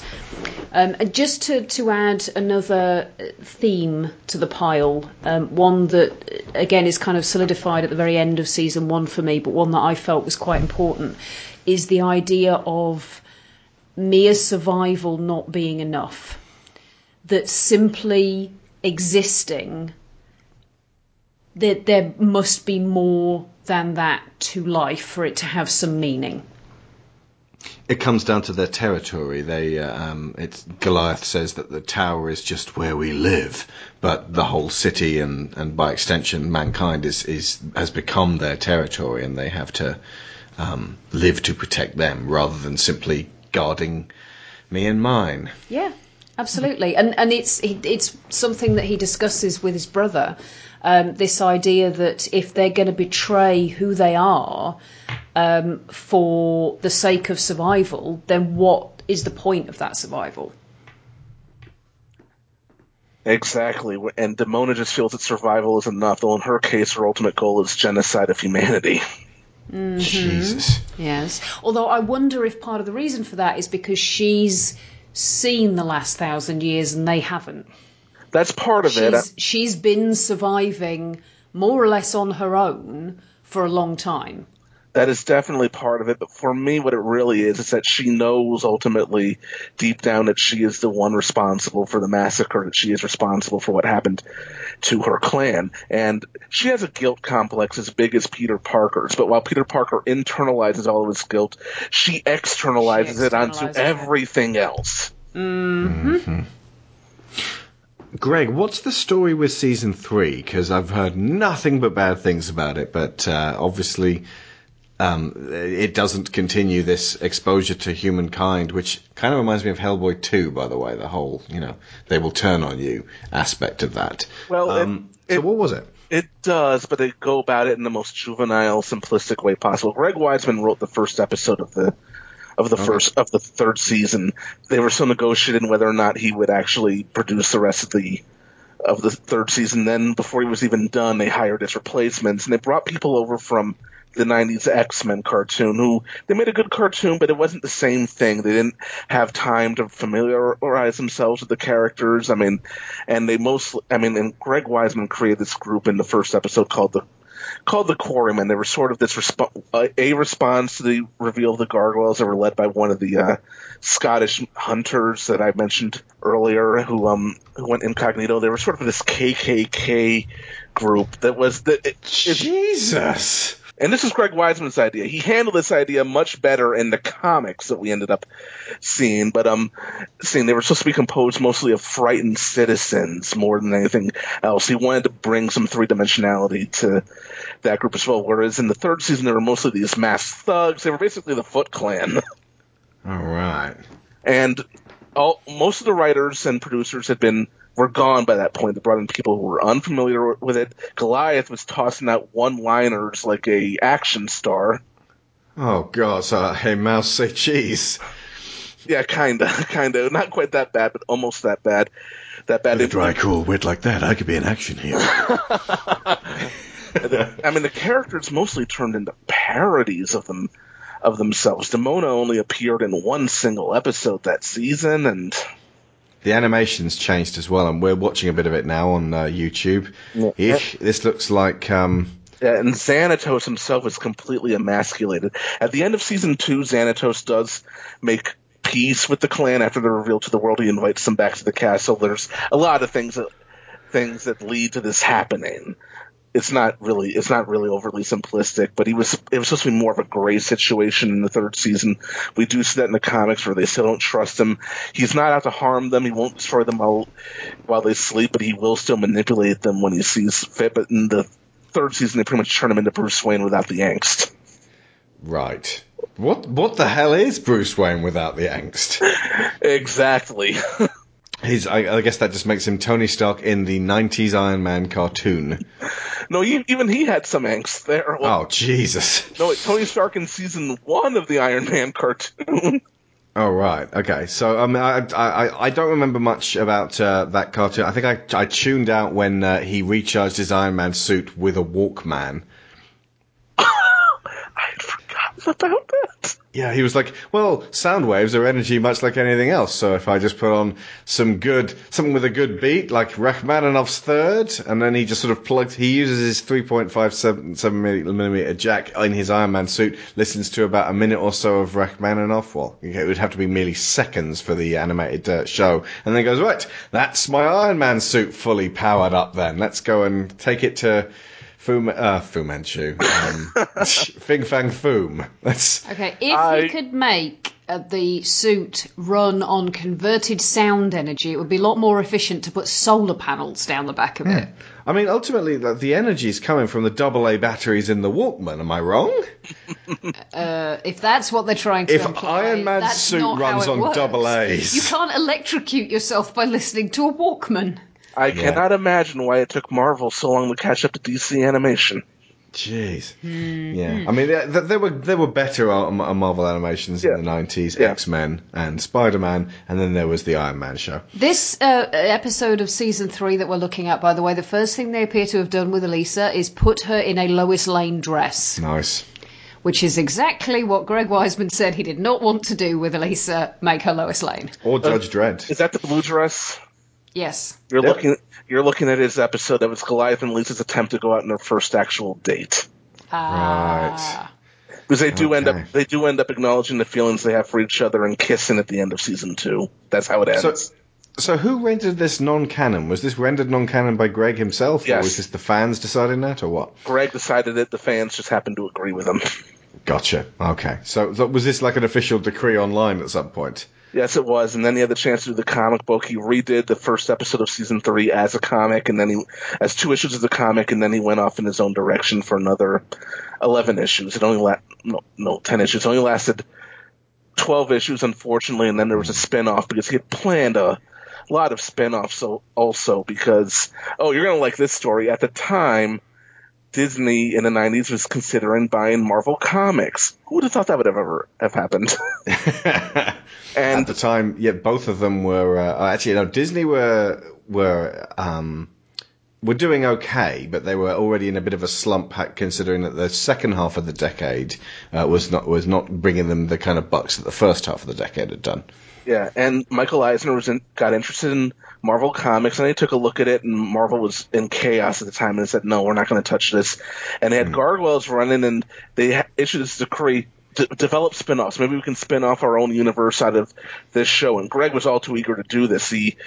Um, just to, to add another theme to the pile, um, one that again is kind of solidified at the very end of season one for me, but one that I felt was quite important, is the idea of mere survival not being enough. That simply existing, that there must be more than that to life for it to have some meaning. It comes down to their territory. They, uh, um, it's Goliath says that the tower is just where we live, but the whole city and, and by extension mankind is, is has become their territory, and they have to um, live to protect them rather than simply guarding me and mine. Yeah, absolutely, and and it's it's something that he discusses with his brother. Um, this idea that if they're going to betray who they are um, for the sake of survival, then what is the point of that survival? Exactly, and Demona just feels that survival is enough. Though in her case, her ultimate goal is genocide of humanity. Mm-hmm. Jesus. Yes. Although I wonder if part of the reason for that is because she's seen the last thousand years and they haven't. That's part of she's, it. She's been surviving more or less on her own for a long time. That is definitely part of it, but for me, what it really is is that she knows ultimately, deep down, that she is the one responsible for the massacre, that she is responsible for what happened to her clan. And she has a guilt complex as big as Peter Parker's, but while Peter Parker internalizes all of his guilt, she externalizes, she externalizes it onto it. everything else. Mm-hmm. mm-hmm. Greg, what's the story with season three? Because I've heard nothing but bad things about it, but uh, obviously um, it doesn't continue this exposure to humankind, which kind of reminds me of Hellboy 2, by the way, the whole, you know, they will turn on you aspect of that. Well, um, it, so what was it? It does, but they go about it in the most juvenile, simplistic way possible. Greg Weisman wrote the first episode of the of the okay. first of the third season. They were still negotiating whether or not he would actually produce the rest of the of the third season. Then, before he was even done, they hired his replacements, and they brought people over from the 90s X-Men cartoon who they made a good cartoon but it wasn't the same thing they didn't have time to familiarize themselves with the characters I mean and they mostly I mean and Greg Weisman created this group in the first episode called the called the Quarrymen. They were sort of this resp- a response to the reveal of the gargoyles. that were led by one of the uh, Scottish hunters that I mentioned earlier, who um who went incognito. They were sort of this KKK group that was the it, Jesus. And this is Greg Weisman's idea. He handled this idea much better in the comics that we ended up seeing. But um, seeing they were supposed to be composed mostly of frightened citizens more than anything else. He wanted to bring some three dimensionality to that group as well. Whereas in the third season, they were mostly these masked thugs. They were basically the Foot Clan. [LAUGHS] All right. And all most of the writers and producers had been were gone by that point. They brought in people who were unfamiliar with it. Goliath was tossing out one-liners like a action star. Oh god, so hey mouse say cheese. Yeah, kinda, [LAUGHS] kinda. Not quite that bad, but almost that bad. That bad. With a dry, cool wit like that, I could be in action here. [LAUGHS] [LAUGHS] I mean, the characters mostly turned into parodies of them, of themselves. Demona only appeared in one single episode that season, and The animation's changed as well, and we're watching a bit of it now on uh, YouTube. Eek, this looks like um, Yeah, and Xanatos himself is completely emasculated. At the end of season two, Xanatos does make peace with the clan after they're revealed to the world. He invites them back to the castle. There's a lot of things that things that lead to this happening. It's not really it's not really overly simplistic, but he was it was supposed to be more of a gray situation in the third season. We do see that in the comics where they still don't trust him. He's not out to harm them. He won't destroy them while while they sleep, but he will still manipulate them when he sees fit. But in the third season, they pretty much turn him into Bruce Wayne without the angst. right. What what the hell is Bruce Wayne without the angst? [LAUGHS] Exactly. [LAUGHS] He's, I, I guess that just makes him Tony Stark in the '90s Iron Man cartoon. [LAUGHS] no, he, even he had some angst there. Oh Jesus! No, Tony Stark in season one of the Iron Man cartoon. [LAUGHS] Oh right, okay. So um, I I, I don't remember much about uh, that cartoon. I think I I tuned out when uh, he recharged his Iron Man suit with a Walkman. [LAUGHS] I forgot about that. Yeah, he was like, well, sound waves are energy much like anything else. So if I just put on some good, something with a good beat, like Rachmaninoff's third, and then he just sort of plugs, he uses his 3.57 millimeter jack in his Iron Man suit, listens to about a minute or so of Rachmaninoff. Well, it would have to be merely seconds for the animated uh, show. And then goes, right, that's my Iron Man suit fully powered up then. Let's go and take it to Fu, uh, Fu Manchu. Um, [LAUGHS] Fing Fang Foom. That's Okay, if you could make uh, the suit run on converted sound energy, it would be a lot more efficient to put solar panels down the back of it. I mean, ultimately, the, the energy is coming from the double A batteries in the Walkman. Am I wrong? Uh, if that's what they're trying to If imply, Iron Man's suit runs on works. double A's. You can't electrocute yourself by listening to a Walkman. I cannot imagine why it took Marvel so long to catch up to DC animation. Jeez. Hmm. Yeah, I mean, there, there were there were better uh, Marvel animations in the nineties, X Men and Spider Man, and then there was the Iron Man show. This uh, episode of season three that we're looking at, by the way, the first thing they appear to have done with Elisa is put her in a Lois Lane dress, Nice. which is exactly what Greg Weisman said he did not want to do with Elisa, make her Lois Lane. Or Judge Dredd. Is that the blue dress? Yes. You're looking. You're looking at his episode that was Goliath and Lisa's attempt to go out on their first actual date. Ah. Because they do end up they do end up acknowledging the feelings they have for each other and kissing at the end of season two. That's how it ends. So, so who rendered this non-canon? Was this rendered non-canon by Greg himself, or was this the fans deciding that, or what? Greg decided it. The fans just happened to agree with him. Gotcha. Okay. So, so was this like an official decree online at some point? Yes, it was. And then he had the chance to do the comic book. He redid the first episode of season three as a comic, and then he as two issues of the comic, and then he went off in his own direction for another eleven issues. It only la- no no ten issues. It only lasted twelve issues, unfortunately, and then there was a spin-off because he had planned a lot of spin-offs so also because oh you're gonna like this story at the time disney in the 90s was considering buying marvel comics who would have thought that would have ever have happened [LAUGHS] And at the time, yeah, both of them were uh, actually no. Disney were were um, were doing okay, but they were already in a bit of a slump, considering that the second half of the decade uh, was not was not bringing them the kind of bucks that the first half of the decade had done. Yeah, and Michael Eisner was in, got interested in Marvel Comics, and he took a look at it, and Marvel was in chaos at the time, and said, "No, we're not going to touch this." And they had hmm. Gargoyles running, and they ha- issued this decree: to develop spin-offs. Maybe we can spin off our own universe out of this show. And Greg was all too eager to do this. He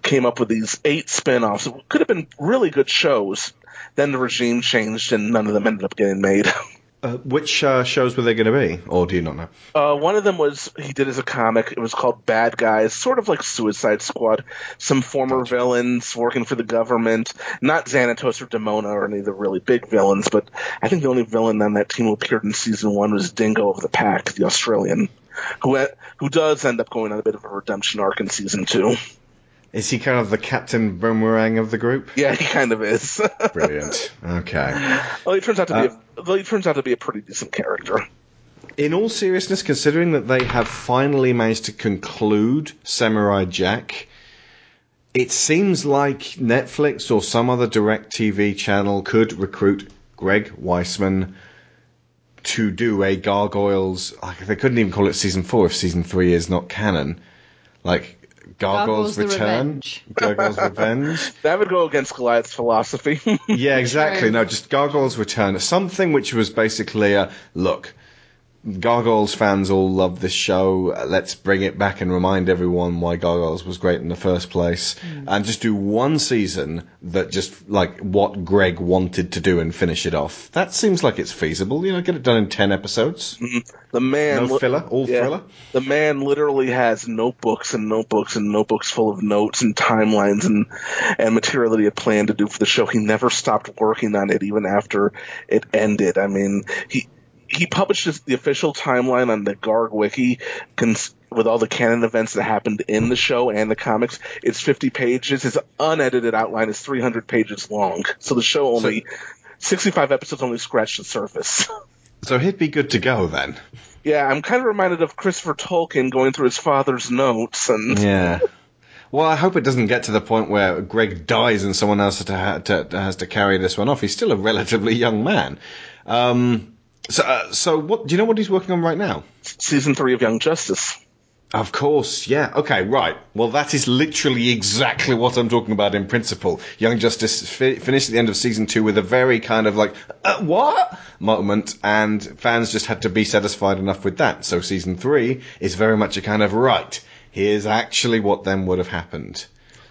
came up with these eight spin-offs. It could have been really good shows. Then the regime changed, and none of them ended up getting made. [LAUGHS] Uh, which uh, shows were they going to be, or do you not know? Uh, one of them was he did as a comic. It was called Bad Guys, sort of like Suicide Squad. Some former villains working for the government, not Xanatos or Demona or any of the really big villains, but I think the only villain on that team who appeared in season one was Dingo of the Pack, the Australian, who who does end up going on a bit of a redemption arc in season two. Is he kind of the Captain Boomerang of the group? Yeah, he kind of is. [LAUGHS] Brilliant. Okay. well, he turns out to Uh, be a, well, he turns out to be a pretty decent character. In all seriousness, considering that they have finally managed to conclude Samurai Jack, it seems like Netflix or some other direct TV channel could recruit Greg Weisman to do a Gargoyles. Like they couldn't even call it season four if season three is not canon. Like Gargoyles, Gargoyles Return, Revenge. [LAUGHS] Gargoyles Revenge. That would go against Goliath's philosophy. [LAUGHS] Yeah, exactly. True. No, just Gargoyles Return. Something which was basically a look. Gargoyles fans all love this show. Uh, Let's bring it back and remind everyone why Gargoyles was great in the first place. And just do one season that just like what Greg wanted to do and finish it off. That seems like it's feasible. You know, get it done in 10 episodes. the man, No li- filler, all yeah, thriller. The man literally has notebooks and notebooks and notebooks full of notes and timelines and and material that he had planned to do for the show. He never stopped working on it even after it ended. I mean, he he published his, the official timeline on the Garg Wiki cons- with all the canon events that happened in the show and the comics. It's 50 pages. His unedited outline is 300 pages long. So the show only 65 episodes only scratched the surface. [LAUGHS] So he'd be good to go then. Yeah, I'm kind of reminded of Christopher Tolkien going through his father's notes and [LAUGHS] Yeah. Well, I hope it doesn't get to the point where Greg dies and someone else has to, ha- to, has to carry this one off. He's still a relatively young man. Um, so, uh, so what? Do you know what he's working on right now? season three of Young Justice. Of course, yeah. Okay, right. Well, that is literally exactly what I'm talking about in principle. Young Justice fi- finished at the end of season two with a very kind of like, uh, what? moment, and fans just had to be satisfied enough with that. So season three is very much a kind of, right, here's actually what then would have happened.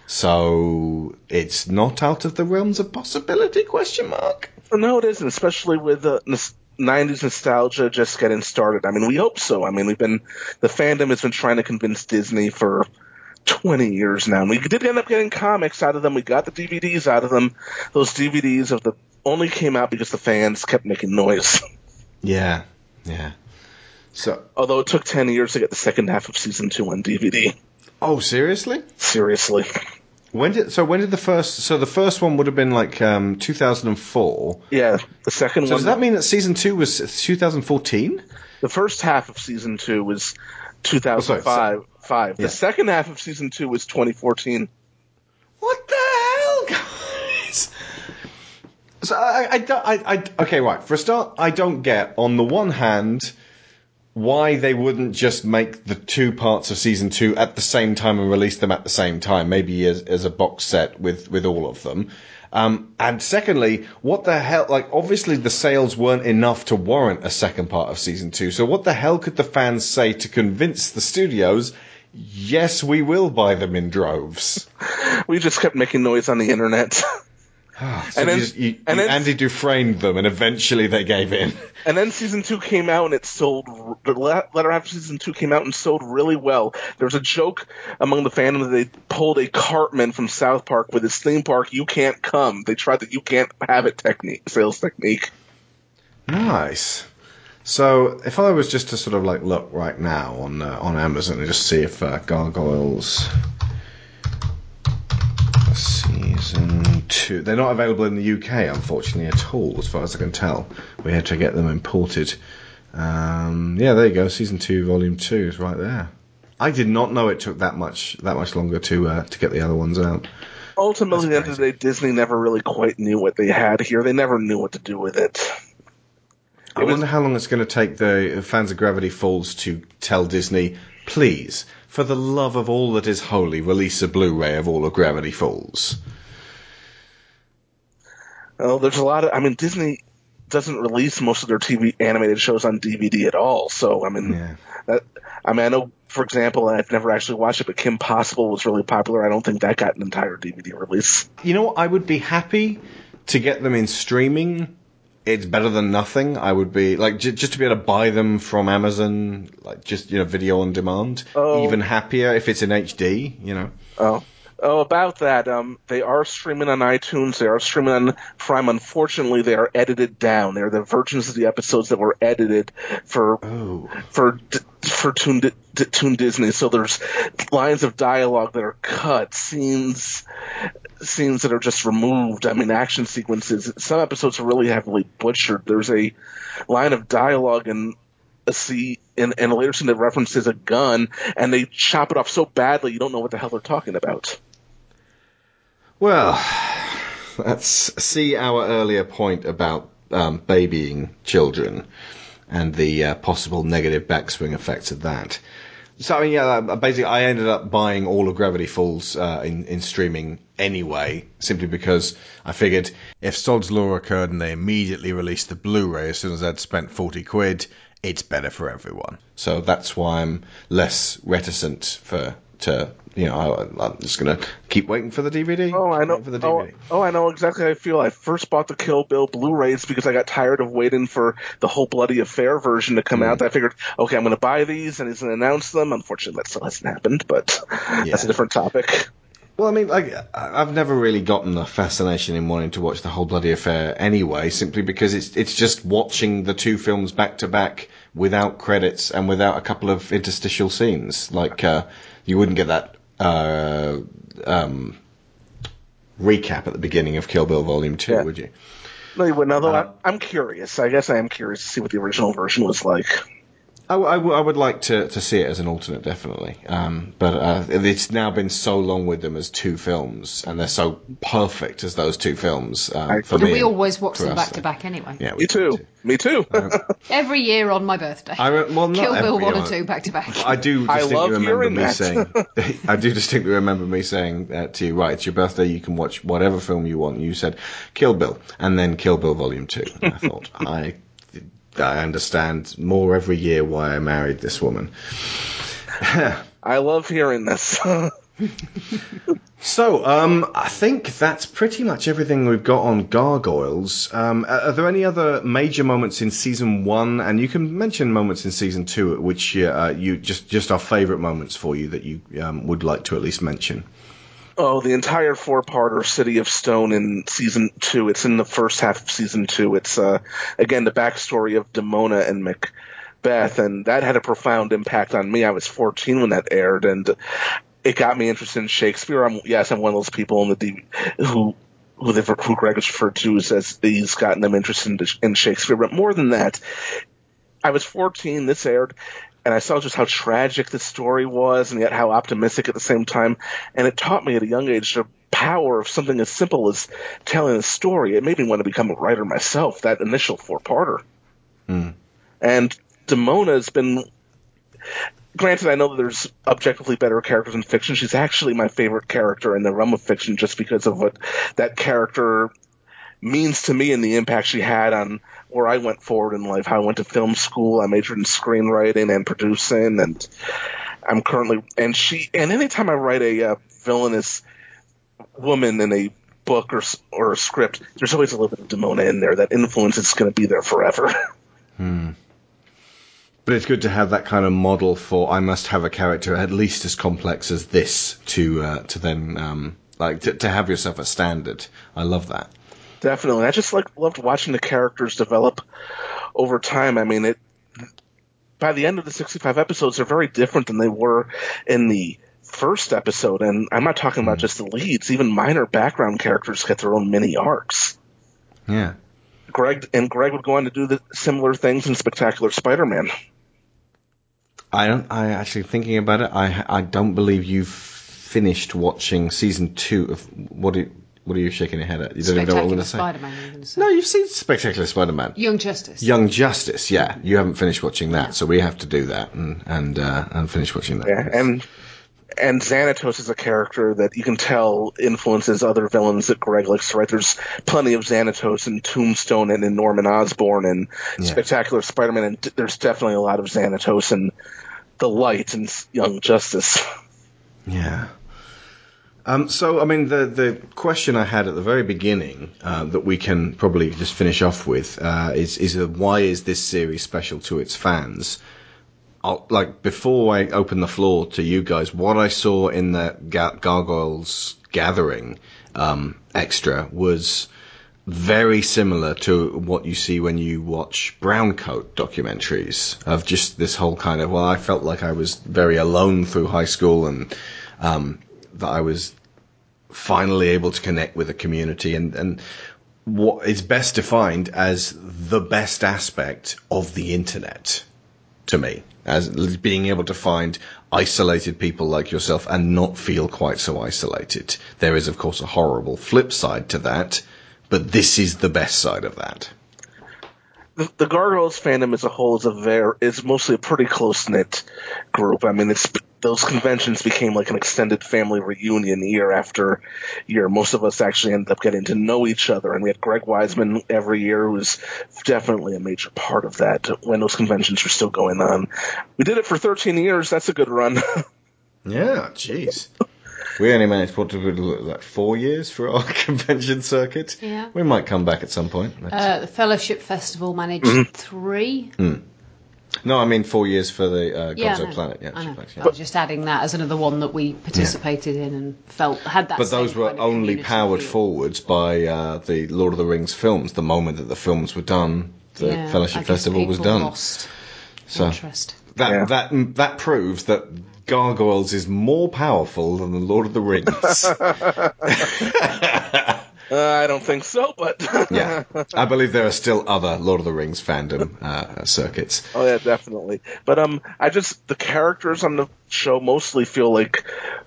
So it's not out of the realms of possibility, question mark? No, it isn't, especially with the nos- 90s nostalgia just getting started. I mean, we hope so. I mean, we've been, the fandom has been trying to convince Disney for 20 years now. And we did end up getting comics out of them. We got the DVDs out of them. Those DVDs of the only came out because the fans kept making noise. [LAUGHS] Yeah, yeah. So, Although it took 10 years to get the second half of season two on DVD. oh, seriously? Seriously. When did so? When did the first? So the first one would have been like um, 2004. Yeah, the second So one. does that mean that season two was 2014? The first half of season two was 2005. five. yeah. The second half of season two was 2014. What the hell, guys? So I, I, don't- I, I, okay, right. For a start, I don't get on the one hand why they wouldn't just make the two parts of season two at the same time and release them at the same time, maybe as, as a box set with with all of them. Um, and secondly, what the hell? Like, obviously, the sales weren't enough to warrant a second part of season two. So, what the hell could the fans say to convince the studios? Yes, we will buy them in droves. [LAUGHS] We just kept making noise on the internet. [LAUGHS] So And then- you just, you, and you Andy Dufresne them, and eventually they gave in. [LAUGHS] and then season two came out and it sold. The half of season two came out and sold really well. There was a joke among the fandom that they pulled a Cartman from South Park with his theme park. You can't come. They tried the you can't have it technique, sales technique. Nice. So, if I was just to sort of like look right now on uh, on Amazon and just see if uh, Gargoyles season two, they're not available in the UK, unfortunately, at all, as far as I can tell. We had to get them imported. Um, yeah, there you go. Season two, volume two is right there. I did not know it took that much that much longer to uh, to get the other ones out. Ultimately, at the end of the day, Disney never really quite knew what they had here. They never knew what to do with it. I wonder how long it's going to take the fans of Gravity Falls to tell Disney, please, for the love of all that is holy, release a Blu-ray of all of Gravity Falls. Oh, there's a lot of. I mean, Disney doesn't release most of their TV animated shows on DVD at all. So, I mean, that, I mean, I know, for example, I've never actually watched it, but Kim Possible was really popular. I don't think that got an entire DVD release. You know what? I would be happy to get them in streaming. It's better than nothing. I would be like j- just to be able to buy them from Amazon, like just you know, video on demand. Oh. Even happier if it's in HD. You know. Oh, Oh, about that. Um, they are streaming on iTunes. They are streaming on Prime. Unfortunately, they are edited down. They're the versions of the episodes that were edited for for D- for Toon, Toon Disney. So there's lines of dialogue that are cut, scenes scenes that are just removed. I mean, action sequences. Some episodes are really heavily butchered. There's a line of dialogue in a scene in, in a later scene that references a gun, and they chop it off so badly you don't know what the hell they're talking about. Well, let's see our earlier point about um, babying children and the uh, possible negative backswing effects of that. So, I mean, yeah, uh, basically, I ended up buying all of Gravity Falls uh, in, in streaming anyway, simply because I figured if Sod's Law occurred and they immediately released the Blu ray as soon as I'd spent 40 quid, it's better for everyone. So that's why I'm less reticent for to you know I, I'm just gonna keep waiting for the DVD. Oh, I know. for the oh, DVD. oh, I know exactly how I feel. I first bought the Kill Bill Blu-rays because I got tired of waiting for the whole bloody affair version to come out. I figured, okay, I'm going to buy these, and he's going to announce them. Unfortunately, that still hasn't happened, but [LAUGHS] that's a different topic. Well, I mean, like I- I've never really gotten the fascination in wanting to watch the whole bloody affair anyway, simply because it's it's just watching the two films back to back without credits and without a couple of interstitial scenes. Like uh, you wouldn't get that uh, um, recap at the beginning of Kill Bill Volume Two, would you? No, you wouldn't. Although Uh, I'm curious. I guess I am curious to see what the original version was like. I, w- I w- I would like to, to see it as an alternate, definitely. Um, but uh, it's now been so long with them as two films, and they're so perfect as those two films uh, for And me. we always watch them us, back to back anyway. Yeah, Me too. Me too. [LAUGHS] Every year on my birthday. I re- well, not Kill Bill 1 and 2 back to back. I do I distinctly love remember hearing me that. saying, [LAUGHS] I do distinctly remember me saying uh, to you, right, it's your birthday, you can watch whatever film you want. You said Kill Bill, and then Kill Bill Volume Two. And I thought, [LAUGHS] I, I understand more every year why I married this woman. I love hearing this. So, um, I think that's pretty much everything we've got on Gargoyles. Um, are there any other major moments in season one? And you can mention moments in season two, which uh, you just just are favourite moments for you that you um, would like to at least mention. Oh, the entire four-parter City of Stone in season two. It's in the first half of season two. It's uh, again the backstory of Demona and Macbeth, and that had a profound impact on me. I was 14 when that aired, and it got me interested in Shakespeare. I'm yes, I'm one of those people in the D- who who, they've- who Greg has referred to as, as he's gotten them interested in, in Shakespeare. But more than that, I was 14. This aired, and I saw just how tragic the story was, and yet how optimistic at the same time. And it taught me at a young age the power of something as simple as telling a story. It made me want to become a writer myself. That initial four-parter, hmm. and Demona has been. Granted, I know that there's objectively better characters in fiction. She's actually my favorite character in the realm of fiction, just because of what that character means to me and the impact she had on where I went forward in life. How I went to film school, I majored in screenwriting and producing, and I'm currently and she and anytime I write a uh, villainous woman in a book or or a script, there's always a little bit of Demona in there. That influence is going to be there forever. [LAUGHS] Hmm. But it's good to have that kind of model for I must have a character at least as complex as this to uh, to then um, like to, to have yourself a standard. I love that. Definitely, I just like loved watching the characters develop over time. I mean, it by the end of the 65 episodes, they're very different than they were in the first episode. And I'm not talking about hmm. just the leads; even minor background characters get their own mini arcs. Yeah. Greg and Greg would go on to do the similar things in Spectacular Spider-Man. I don't. I actually thinking about it. I I don't believe you've finished watching season two of what? Are, what are you shaking your head at? You don't even know what I'm going to say. Spider-Man, you're going to say. No, you've seen Spectacular Spider-Man. Young Justice. Young Justice, yeah. You haven't finished watching that, so we have to do that and and uh, and finish watching that. Yeah, and and Xanatos is a character that you can tell influences other villains that Greg likes to write. There's plenty of Xanatos in Tombstone and in Norman Osborn and Yeah. Spectacular Spider-Man, and d- there's definitely a lot of Xanatos in The Light and Young Justice. Yeah. Um, so, I mean, the the question I had at the very beginning uh, that we can probably just finish off with uh, is is why is this series special to its fans? I'll, like before I open the floor to you guys, what I saw in the Ga- Gargoyles Gathering um, extra was very similar to what you see when you watch Browncoat documentaries of just this whole kind of. Well, I felt like I was very alone through high school, and um, that I was finally able to connect with a community, and and what is best defined as the best aspect of the internet to me as being able to find isolated people like yourself and not feel quite so isolated. There is, of course, a horrible flip side to that, but this is the best side of that. The, the Gargoyles fandom as a whole is a very is mostly a pretty close knit group. I mean, it's those conventions became like an extended family reunion year after year. Most of us actually ended up getting to know each other, and we had Greg Weisman every year, who was definitely a major part of that when those conventions were still going on. We did it for 13 years. That's a good run. [LAUGHS] yeah, jeez. We only managed what to like four years for our [LAUGHS] convention circuit. Yeah. We might come back at some point. Uh, the Fellowship Festival managed Mhm. three. Hmm. No, I mean four years for the uh, Yeah, Gods I know. Planet. Yeah, I know. Planet, yeah. I was just adding that as another one that we participated in and felt had that. but same those were kind of only powered feel. forwards by uh, the Lord of the Rings films. The moment that the films were done, the Yeah, I Fellowship guess Festival was done. lost so interest. that that that proves that Gargoyles is more powerful than the Lord of the Rings. [LAUGHS] [LAUGHS] Uh, I don't think so, but [LAUGHS] yeah, I believe there are still other Lord of the Rings fandom uh, circuits. Oh yeah, definitely. But um, I just the characters on the show mostly feel like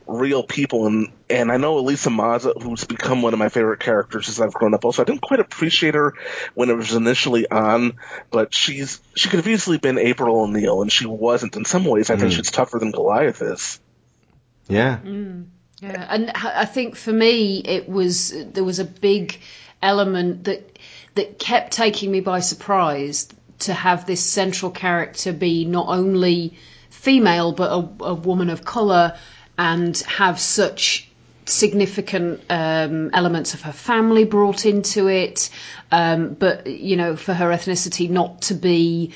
real people, and and I know Elisa Maza, who's become one of my favorite characters as I've grown up. Also, I didn't quite appreciate her when it was initially on, but she's she could have easily been April O'Neil, and she wasn't. In some ways, I think Mm. she's tougher than Goliath is. Yeah. Mm, yeah, and I think for me it was there was a big element that that kept taking me by surprise to have this central character be not only female but a, a woman of color and have such significant um, elements of her family brought into it, um, but you know for her ethnicity not to be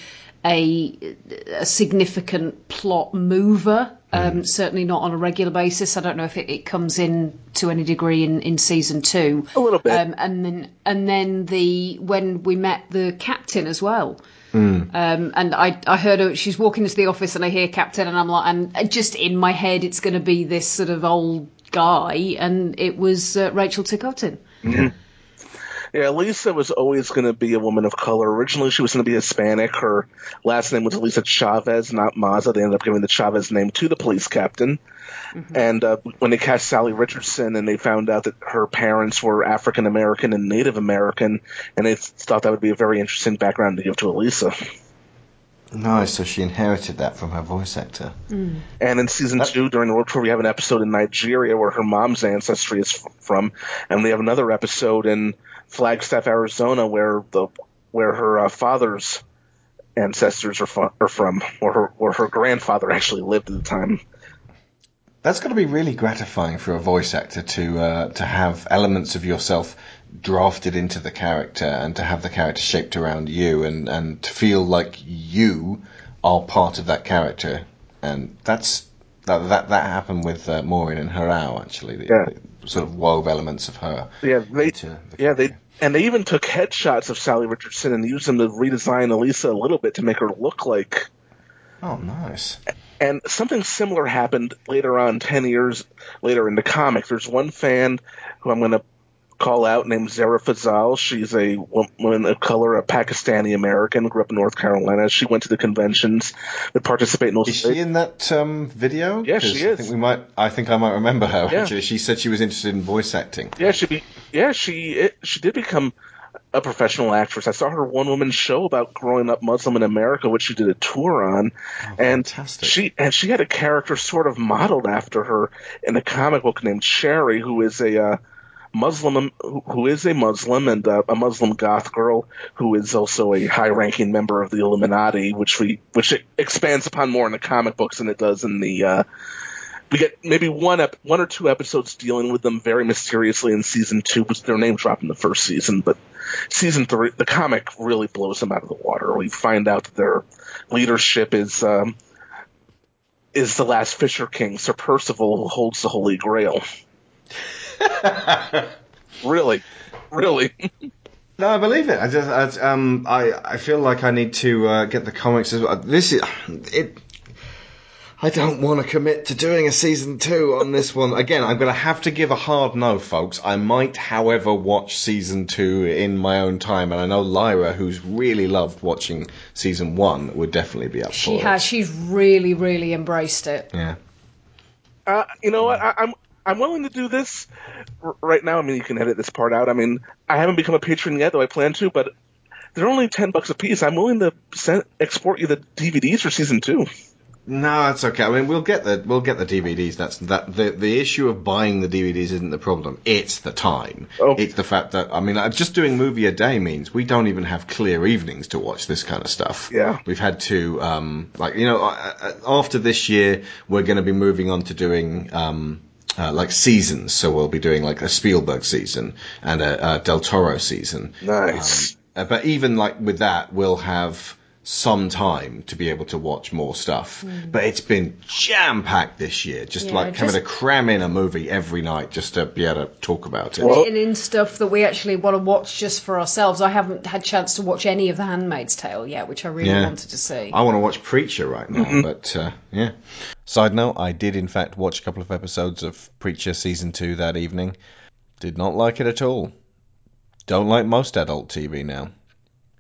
a, a significant plot mover. Um, Certainly not on a regular basis. I don't know if it, it comes in to any degree in, in season two. A little bit. Um, and then and then the when we met the captain as well. Um, and I, I heard her, she's walking into the office and I hear Captain and I'm like, and just in my head it's going to be this sort of old guy and it was uh, Rachel Ticotin. Yeah, Lisa was always going to be a woman of color. Originally, she was going to be Hispanic. Her last name was Lisa Chavez, not Maza. They ended up giving the Chavez name to the police captain. And uh, when they cast Salli Richardson and they found out that her parents were African American and Native American, and they thought that would be a very interesting background to give to Elisa. Nice. So she inherited that from her voice actor. And in season two, during the World Tour, we have an episode in Nigeria where her mom's ancestry is f- from, and we have another episode in Flagstaff, Arizona, where the where her uh, father's ancestors are, fu- are from, or her or her grandfather actually lived at the time. That's got to be really gratifying for a voice actor to uh, to have elements of yourself drafted into the character and to have the character shaped around you and, and to feel like you are part of that character. And that's that that, that happened with uh, Maureen and Harao actually. Yeah. The sort of wove elements of her. Yeah, they yeah they and they even took headshots of Salli Richardson and used them to redesign Elisa a little bit to make her look like Oh, nice. And something similar happened later on, 10 years later in the comic. There's one fan who I'm going to call out named Zehra Fazal. She's a woman of color, a Pakistani American, grew up in North Carolina. She went to the conventions that participate in those. Is she in that um, video? Yeah, she is. I think we might. I think I might remember her. Yeah. Actually, she said she was interested in voice acting. Yeah, she be yeah she it, she did become a professional actress. I saw her one woman show about growing up Muslim in America, which she did a tour on, and she and she had a character sort of modeled after her in a comic book named Shari, who is a uh, Muslim who is a Muslim and uh, a Muslim goth girl who is also a high-ranking member of the Illuminati, which we which it expands upon more in the comic books than it does in the. Uh, we get maybe one ep- one or two episodes dealing with them very mysteriously in season two, because their name dropped in the first season, but season three, the comic really blows them out of the water. We find out that their leadership is um, is the last Fisher King, Sir Percival, who holds the Holy Grail. [LAUGHS] really, really. No, I believe it. I just, I, um, I, I feel like I need to uh, get the comics as well. This is [SIGHS] it. I don't want to commit to doing a season two on this one. Again, I'm going to have to give a hard no, folks. I might, however, watch season two in my own time, and I know Lyra, who's really loved watching season one, would definitely be up She for has. It. She has. She's really, really embraced it. it. Yeah. Uh, you know what? I, I'm I'm willing to do this r- right now. I mean, you can edit this part out. I mean, I haven't become a patron yet, though I plan to. But they're only ten bucks a piece. I'm willing to send, export you the DVDs for season two. No, that's okay. I mean, we'll get the we'll get the DVDs. That's that. The the issue of buying the DVDs isn't the problem. It's the time. It's the fact that I mean, just doing movie a day means we don't even have clear evenings to watch this kind of stuff. Yeah. We've had to um like you know after this year we're going to be moving on to doing um. Uh, like seasons, so we'll be doing like a Spielberg season and a, a Del Toro season. Nice. Um, uh, but even like with that, we'll have some time to be able to watch more stuff. But it's been jam packed this year, just Yeah, like having just- to cram in a movie every night just to be able to talk about it. Fitting in stuff that we actually want to watch just for ourselves. I haven't had chance to watch any of The Handmaid's Tale yet, which I really Yeah. wanted to see. I want to watch Preacher right now, Mhm. but uh, yeah. Side note: I did in fact watch a couple of episodes of Preacher season two that evening. Did not like it at all. Don't like most adult TV now.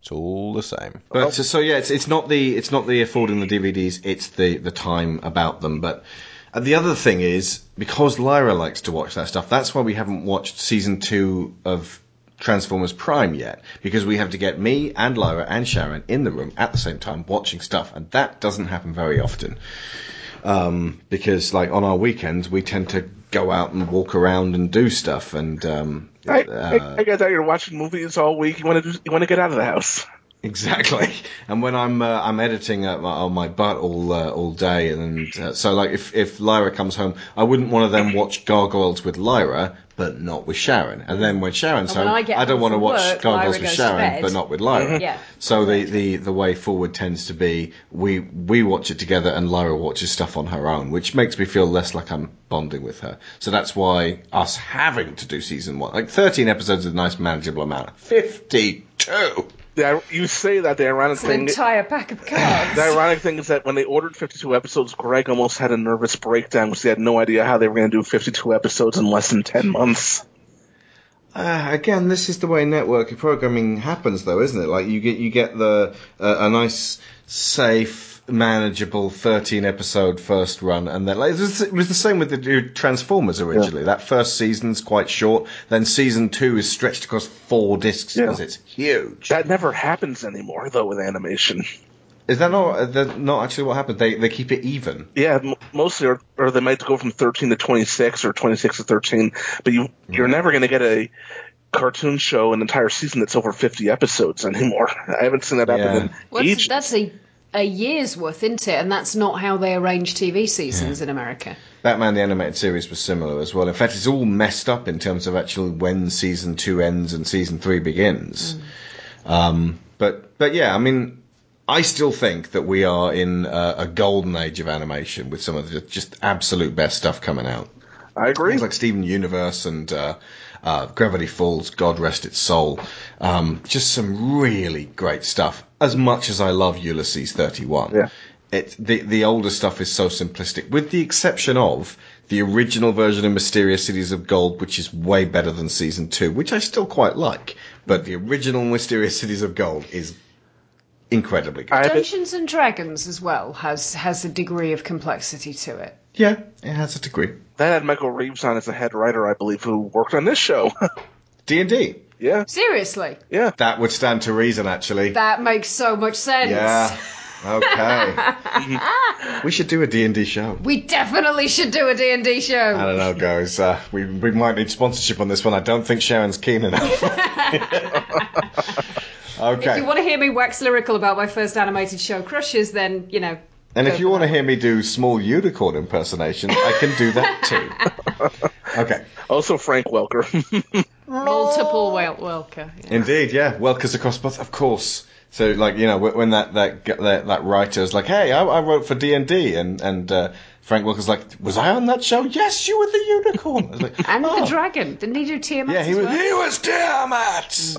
It's all the same. But so, so yeah, it's it's not the it's not the affording the DVDs. It's the the time about them. But and the other thing is because Lyra likes to watch that stuff. That's why we haven't watched season two of Transformers Prime yet because we have to get me and Lyra and Sharon in the room at the same time watching stuff, and that doesn't happen very often. Um, because like on our weekends we tend to go out and walk around and do stuff, and um, I, uh, I, I that you're watching movies all week. You want to you want to get out of the house. Exactly. And when I'm uh, I'm editing uh, my- on my butt all uh, all day, and uh, so like if if Lyra comes home, I wouldn't want to then watch Gargoyles with Lyra, but not with Sharon. And then when Sharon's And when home, I get don't want to watch work, Gargoyles Lyra with Sharon, but not with Lyra. Mhm. Yeah. So the, the the way forward tends to be we we watch it together, and Lyra watches stuff on her own, which makes me feel less like I'm bonding with her. So that's why us having to do season one, like 13 episodes, is a nice manageable amount. 52. The, you say that the ironic It's an thing. entire pack of cards. The ironic thing is that when they ordered 52 episodes, Greg almost had a nervous breakdown because he had no idea how they were going to do 52 episodes in less than 10 months. Uh, again, this is the way network programming happens, though, isn't it? Like you get you get the uh, a nice, safe, manageable thirteen episode first run, and then like, it, was, it was the same with the Transformers originally. That first season's quite short, then season two is stretched across four discs because it's huge. That never happens anymore, though, with animation. Is that not that not actually what happened? They they keep it even. Yeah, m- mostly, or, or they might go from 13 to 26 or 26 to 13, but you you're mm. never going to get a cartoon show an entire season that's over 50 episodes anymore. [LAUGHS] I haven't seen that happen in Well, that's, ages. that's a a year's worth, isn't it? And that's not how they arrange TV seasons in America. Batman the animated series was similar as well. In fact, it's all messed up in terms of actually when season two ends and season three begins. Um, but but yeah, I mean, I still think that we are in a, a golden age of animation with some of the just absolute best stuff coming out. I agree. Things like Steven Universe and uh, uh, Gravity Falls, God rest its soul. Um, just some really great stuff. As much as I love Ulysses 31, Yeah. it, the the older stuff is so simplistic, with the exception of the original version of Mysterious Cities of Gold, which is way better than season two, which I still quite like. But the original Mysterious Cities of Gold is incredibly good. Dungeons and Dragons as well has has a degree of complexity to it. Yeah, it has a degree. That had Michael Reaves on as the head writer, I believe, who worked on this show. [LAUGHS] D and D. Yeah. Seriously, Yeah. That would stand to reason, actually. that makes so much sense. Yeah. [LAUGHS] Okay. we should do a D&D show. We definitely should do a D&D show. I don't know, guys. Uh, we we might need sponsorship on this one. I don't think Sharon's keen enough. [LAUGHS] [LAUGHS] Okay. If you want to hear me wax lyrical about my first animated show, Crushes, then, you know, And if you want to hear me do small unicorn impersonations, I can do that too. Okay. Also, Frank Welker. [LAUGHS] multiple Wel- Welker. Indeed, yeah. Welkers across both, of course. So like you know when that that that, that writer was like, hey, I, I wrote for D and D, and and uh, Frank Welker's like, was I on that show? Yes, you were the unicorn. I was like, [LAUGHS] And "Oh." the dragon. Didn't he do Tiamat? Yeah, he as was. well? He was Tiamat.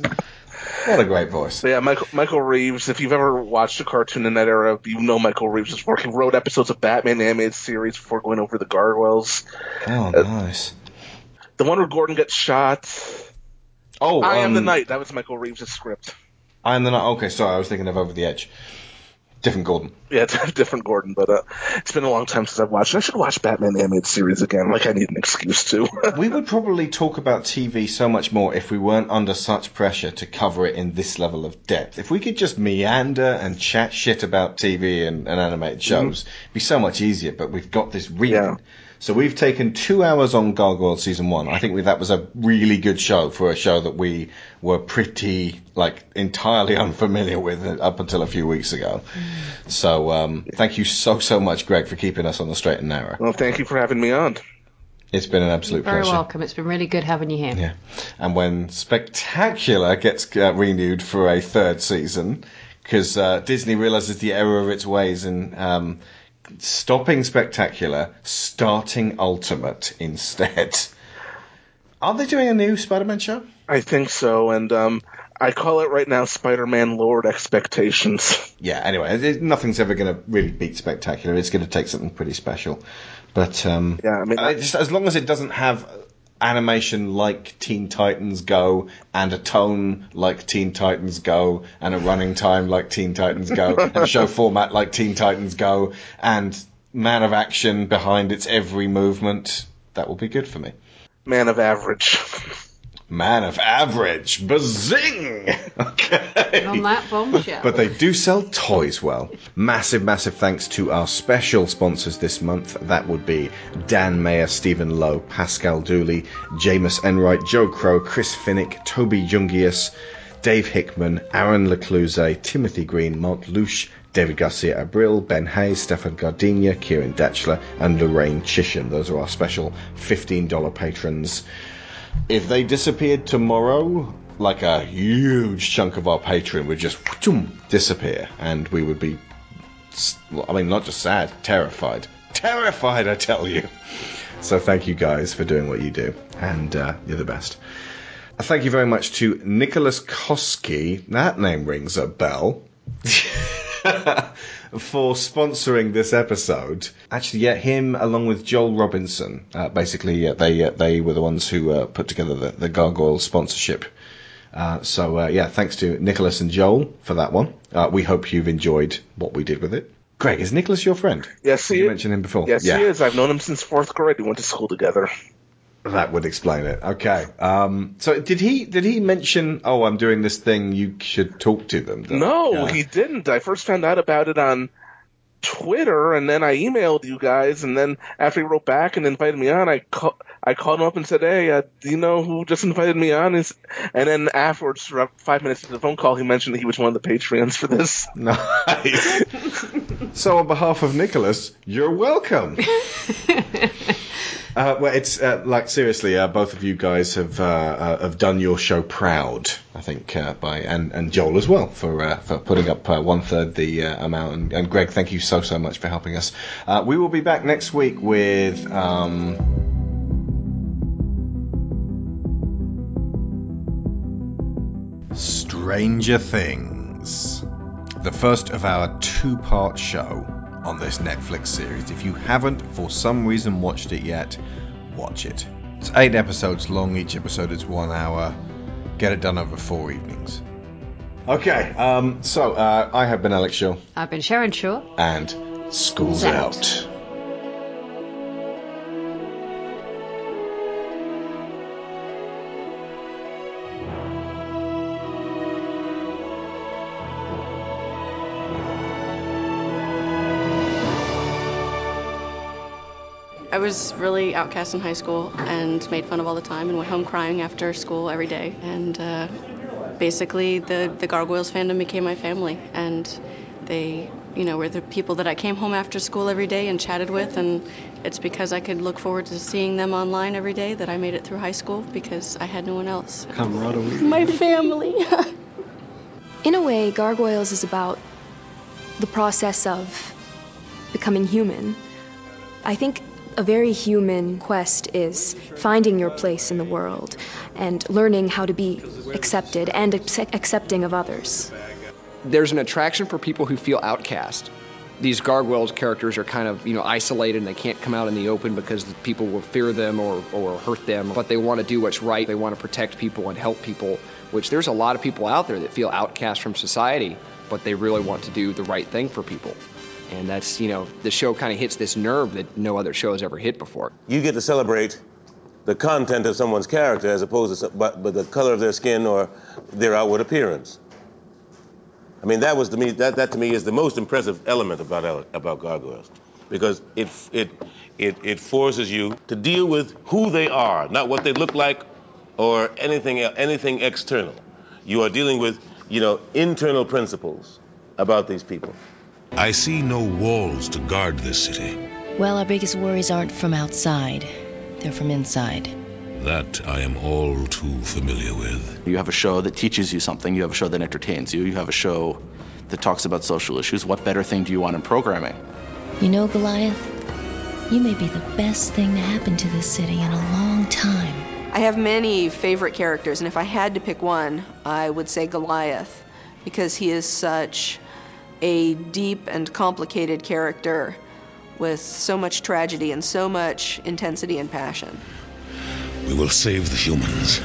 What a great voice. But yeah, Michael, Michael Reaves. If you've ever watched a cartoon in that era, you know Michael Reaves' is work. He wrote episodes of Batman animated series before going over the Gargoyles. Oh, Uh, nice. The one where Gordon gets shot. Oh, I am the um, Night. That was Michael Reaves' script. I am the Night. Okay, sorry, I was thinking of Over the Edge. Different Gordon. Yeah, [LAUGHS] it's a different Gordon, but uh, it's been a long time since I've watched. it. I should watch Batman the animated series again. Like I need an excuse to. [LAUGHS] we would probably talk about TV so much more if we weren't under such pressure to cover it in this level of depth. If we could just meander and chat shit about TV and, and animated shows, it'd be so much easier. But we've got this reading. So we've taken two hours on Gargoyle season one. I think we, that was a really good show for a show that we were pretty like entirely [LAUGHS] unfamiliar with up until a few weeks ago. So um, thank you so so much, Greg, for keeping us on the straight and narrow. well, thank you for having me on. It's been an absolute pleasure. Very pleasure. welcome. It's been really good having you here. Yeah. And when Spectacular gets uh, renewed for a third season, because uh, Disney realizes the error of its ways and um, stopping Spectacular, starting Ultimate instead. [LAUGHS] Are they doing a new Spider-Man show? I think so, and um, I call it right now Spider-Man Lord Expectations. Yeah. Anyway, nothing's ever going to really beat Spectacular. It's going to take something pretty special. But um, yeah, I mean, just as long as it doesn't have animation like Teen Titans Go and a tone like Teen Titans Go and a running time like Teen Titans Go [LAUGHS] and a show format like Teen Titans Go and man of action behind its every movement, that will be good for me. Man of average. [LAUGHS] Man of average, bazing. Okay. On that bombshell. But they do sell toys well. Massive, massive thanks to our special sponsors this month. That would be Dan Mayer, Stephen Lowe, Pascal Dooley, Jameis Enright, Joe Crow, Chris Finnick, Toby Jungius, Dave Hickman, Aaron Lecluse, Timothy Green, Mark Lush, David Garcia Abril, Ben Hayes, Stefan Gardenia, Kieran Datchler, and Lorraine Chisholm. Those are our special $15 patrons. If they disappeared tomorrow, like a huge chunk of our Patreon would just disappear, and we would be, I mean, not just sad, terrified. Terrified, I tell you. So thank you guys for doing what you do, and uh, you're the best. Thank you very much to Nicholas Koski. That name rings a bell. [LAUGHS] for sponsoring this episode. Actually, yeah, him along with Joel Robinson. Uh, basically, uh, they uh, they were the ones who uh, put together the, the Gargoyle sponsorship. Uh, so uh, yeah, thanks to Nicholas and Joel for that one. Uh, we hope you've enjoyed what we did with it. Greg, is Nicholas your friend? Yes, he you is. mentioned him before. Yes, yeah. he is. I've known him since fourth grade. We went to school together. That would explain it. Okay. Um, so did he did he mention? Oh, I'm doing this thing. You should talk to them. No, Yeah. he didn't. I first found out about it on Twitter, and then I emailed you guys, and then after he wrote back and invited me on, I call, I called him up and said, "Hey, uh, do you know who just invited me on?" Is and then afterwards, around five minutes into the phone call, he mentioned that he was one of the patrons for this. [LAUGHS] Nice. so, on behalf of Nicholas, you're welcome. [LAUGHS] Uh, well, it's uh, like seriously, uh, both of you guys have uh, uh, have done your show proud. I think uh, by and, and Joel as well for uh, for putting up uh, one third the uh, amount. And, and Greg, thank you so so much for helping us. Uh, we will be back next week with. Um, Stranger Things, the first of our two part show on this Netflix series. If you haven't, for some reason, watched it yet, watch it. It's eight episodes long, each episode is one hour. Get it done over four evenings. Okay, um, so uh, I have been Alex Shaw, I've been Sharon Shaw. and school's Out. out. I was really outcast in high school and made fun of all the time and went home crying after school every day. And uh, basically, the, the Gargoyles fandom became my family. And they, you know, were the people that I came home after school every day and chatted with. And it's because I could look forward to seeing them online every day that I made it through high school because I had no one else. Camaraderie. [LAUGHS] My family. [LAUGHS] In a way, Gargoyles is about the process of becoming human. I think a very human quest is finding your place in the world and learning how to be accepted and accepting of others. There's an attraction for people who feel outcast. These gargoyles characters are kind of, you know, isolated and they can't come out in the open because people will fear them or, or hurt them, but they want to do what's right. They want to protect people and help people, which there's a lot of people out there that feel outcast from society, but they really want to do the right thing for people. And that's, you know, the show kind of hits this nerve that no other show has ever hit before. You get to celebrate the content of someone's character as opposed to but, but the color of their skin or their outward appearance. I mean, that was to me that, that to me is the most impressive element about about gargoyles, because it it it it forces you to deal with who they are, not what they look like, or anything anything external. You are dealing with you know internal principles about these people. I see no walls to guard this city. Well, our biggest worries aren't from outside, they're from inside. That I am all too familiar with. You have a show that teaches you something, you have a show that entertains you, you have a show that talks about social issues. What better thing do you want in programming? You know, Goliath, you may be the best thing to happen to this city in a long time. I have many favorite characters, and if I had to pick one, I would say Goliath, because he is such a deep and complicated character with so much tragedy and so much intensity and passion. We will save the humans,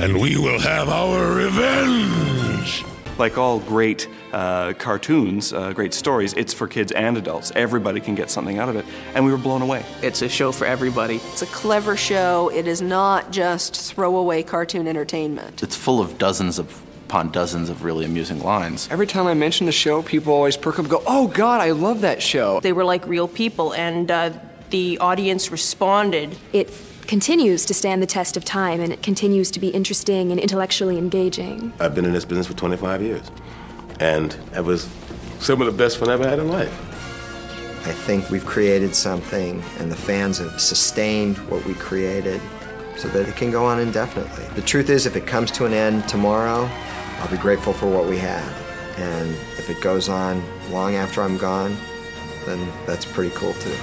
and we will have our revenge. Like all great uh, cartoons, uh, great stories, it's for kids and adults. Everybody can get something out of it, and we were blown away. It's a show for everybody. It's a clever show. It is not just throwaway cartoon entertainment. It's full of dozens of upon dozens of really amusing lines. Every time I mention the show, people always perk up and go, oh God, I love that show. They were like real people, and uh, the audience responded. It continues to stand the test of time and it continues to be interesting and intellectually engaging. I've been in this business for 25 years, and it was some of the best fun I've ever had in life. I think we've created something, and the fans have sustained what we created so that it can go on indefinitely. The truth is, if it comes to an end tomorrow, I'll be grateful for what we had. And if it goes on long after I'm gone, then that's pretty cool too.